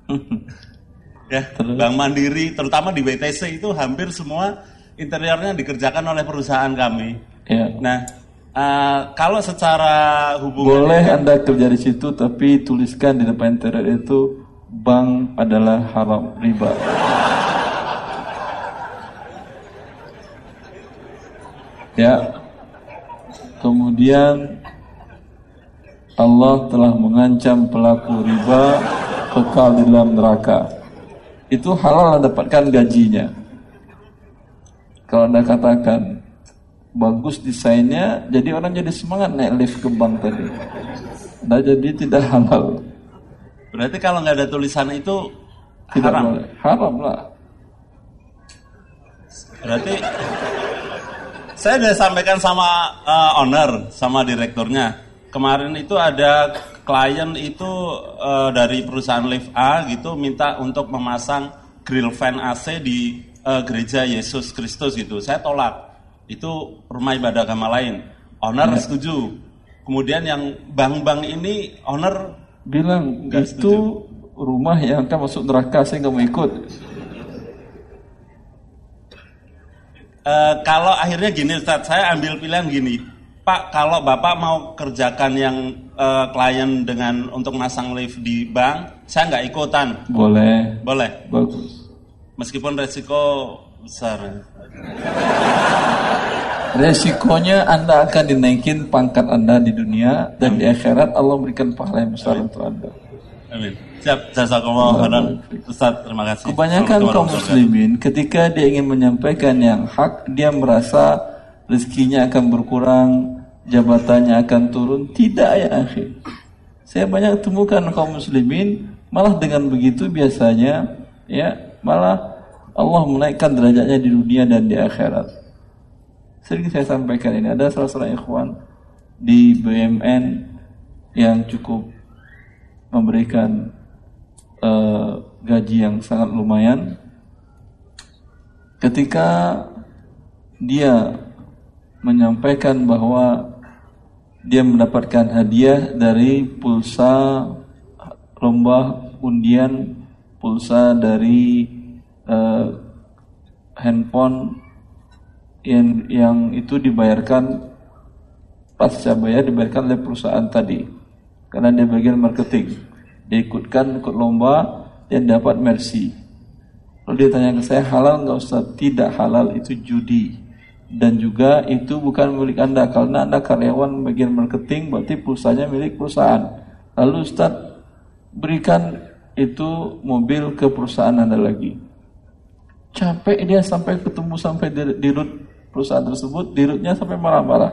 ya, bank mandiri, terutama di BTC itu hampir semua interiornya dikerjakan oleh perusahaan kami. Ya. Nah, eh, kalau secara hubungan Boleh Anda kerja di situ tapi tuliskan di depan interior itu bank adalah haram riba. Ya. Kemudian Allah telah mengancam pelaku riba kekal di dalam neraka. Itu halal Anda dapatkan gajinya. Kalau Anda katakan bagus desainnya, jadi orang jadi semangat naik lift ke bank tadi. Nah, jadi tidak halal. berarti kalau nggak ada tulisan itu Tidak haram. boleh. Haram lah. Berarti saya sudah sampaikan sama eh, owner, sama direkturnya. Kemarin itu ada klien itu eh, dari perusahaan lift A gitu minta untuk memasang grill fan AC di eh, gereja Yesus Kristus gitu. Saya tolak. Itu rumah ibadah agama lain. Owner Ya. setuju. Kemudian yang bank-bank ini owner Bilang itu rumah yang akan masuk neraka saya nggak mau ikut. Eh, kalau akhirnya gini Ustaz, saya ambil pilihan gini. Pak, kalau Bapak mau kerjakan yang eh, klien dengan untuk masang lift di bank, saya nggak ikutan. Boleh. Boleh. Bagus. Meskipun resiko besar. Resikonya Anda akan dinaikin pangkat Anda di dunia dan di akhirat Allah memberikan pahala yang besar untuk Anda. Amin. Siap, khairan. Ustaz, terima kasih. Kebanyakan kaum muslimin ketika dia ingin menyampaikan yang hak, dia merasa rezekinya akan berkurang, jabatannya akan turun. Tidak ya akhir. Saya banyak temukan kaum muslimin malah dengan begitu biasanya ya malah Allah menaikkan derajatnya di dunia dan di akhirat. Sering saya sampaikan ini ada salah seorang ikhwan di BUMN yang cukup memberikan eh, gaji yang sangat lumayan ketika dia menyampaikan bahwa dia mendapatkan hadiah dari pulsa lomba undian pulsa dari uh, handphone yang yang itu dibayarkan pasca bayar dibayarkan oleh perusahaan tadi. Karena dia bagian marketing. Dia ikutkan ikut lomba dan dapat mercy. Lalu dia tanya ke saya halal nggak Ustaz? Tidak halal. Itu judi dan juga itu bukan milik anda karena anda karyawan bagian marketing berarti pulsanya milik perusahaan. Lalu Ustaz berikan itu mobil ke perusahaan anda lagi. Capek dia sampai ketemu sampai di, di root perusahaan tersebut di rootnya sampai marah-marah.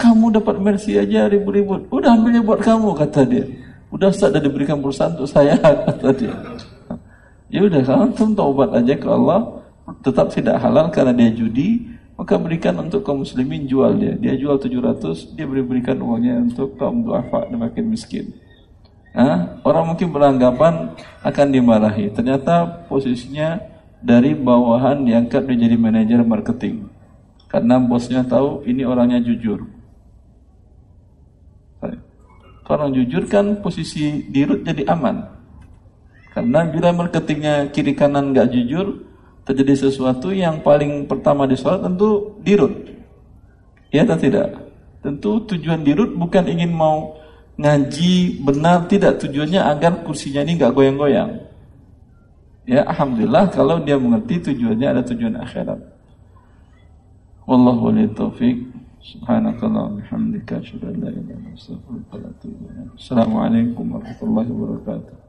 Kamu dapat mercy aja ribut-ribut. Udah ambilnya buat kamu kata dia. Udah Ustaz sudah diberikan perusahaan untuk saya kata dia. Ya udah antum taubat aja ke Allah. Tetap tidak halal karena dia judi maka berikan untuk kaum muslimin jual dia. Dia jual 700, dia beri berikan uangnya untuk kaum duafa dan makin miskin. Nah, orang mungkin beranggapan akan dimarahi. Ternyata posisinya dari bawahan diangkat menjadi manajer marketing. Karena bosnya tahu ini orangnya jujur. Orang jujur kan posisi dirut jadi aman. Karena bila marketingnya kiri kanan nggak jujur, terjadi sesuatu yang paling pertama disolat tentu dirut. Ya atau tidak? Tentu tujuan dirut bukan ingin mau ngaji benar tidak tujuannya agar kursinya ini nggak goyang-goyang. Ya alhamdulillah kalau dia mengerti tujuannya ada tujuan akhirat. Wallahu wali taufik. Subhanakallah bihamdika asyhadu. Assalamualaikum warahmatullahi wabarakatuh.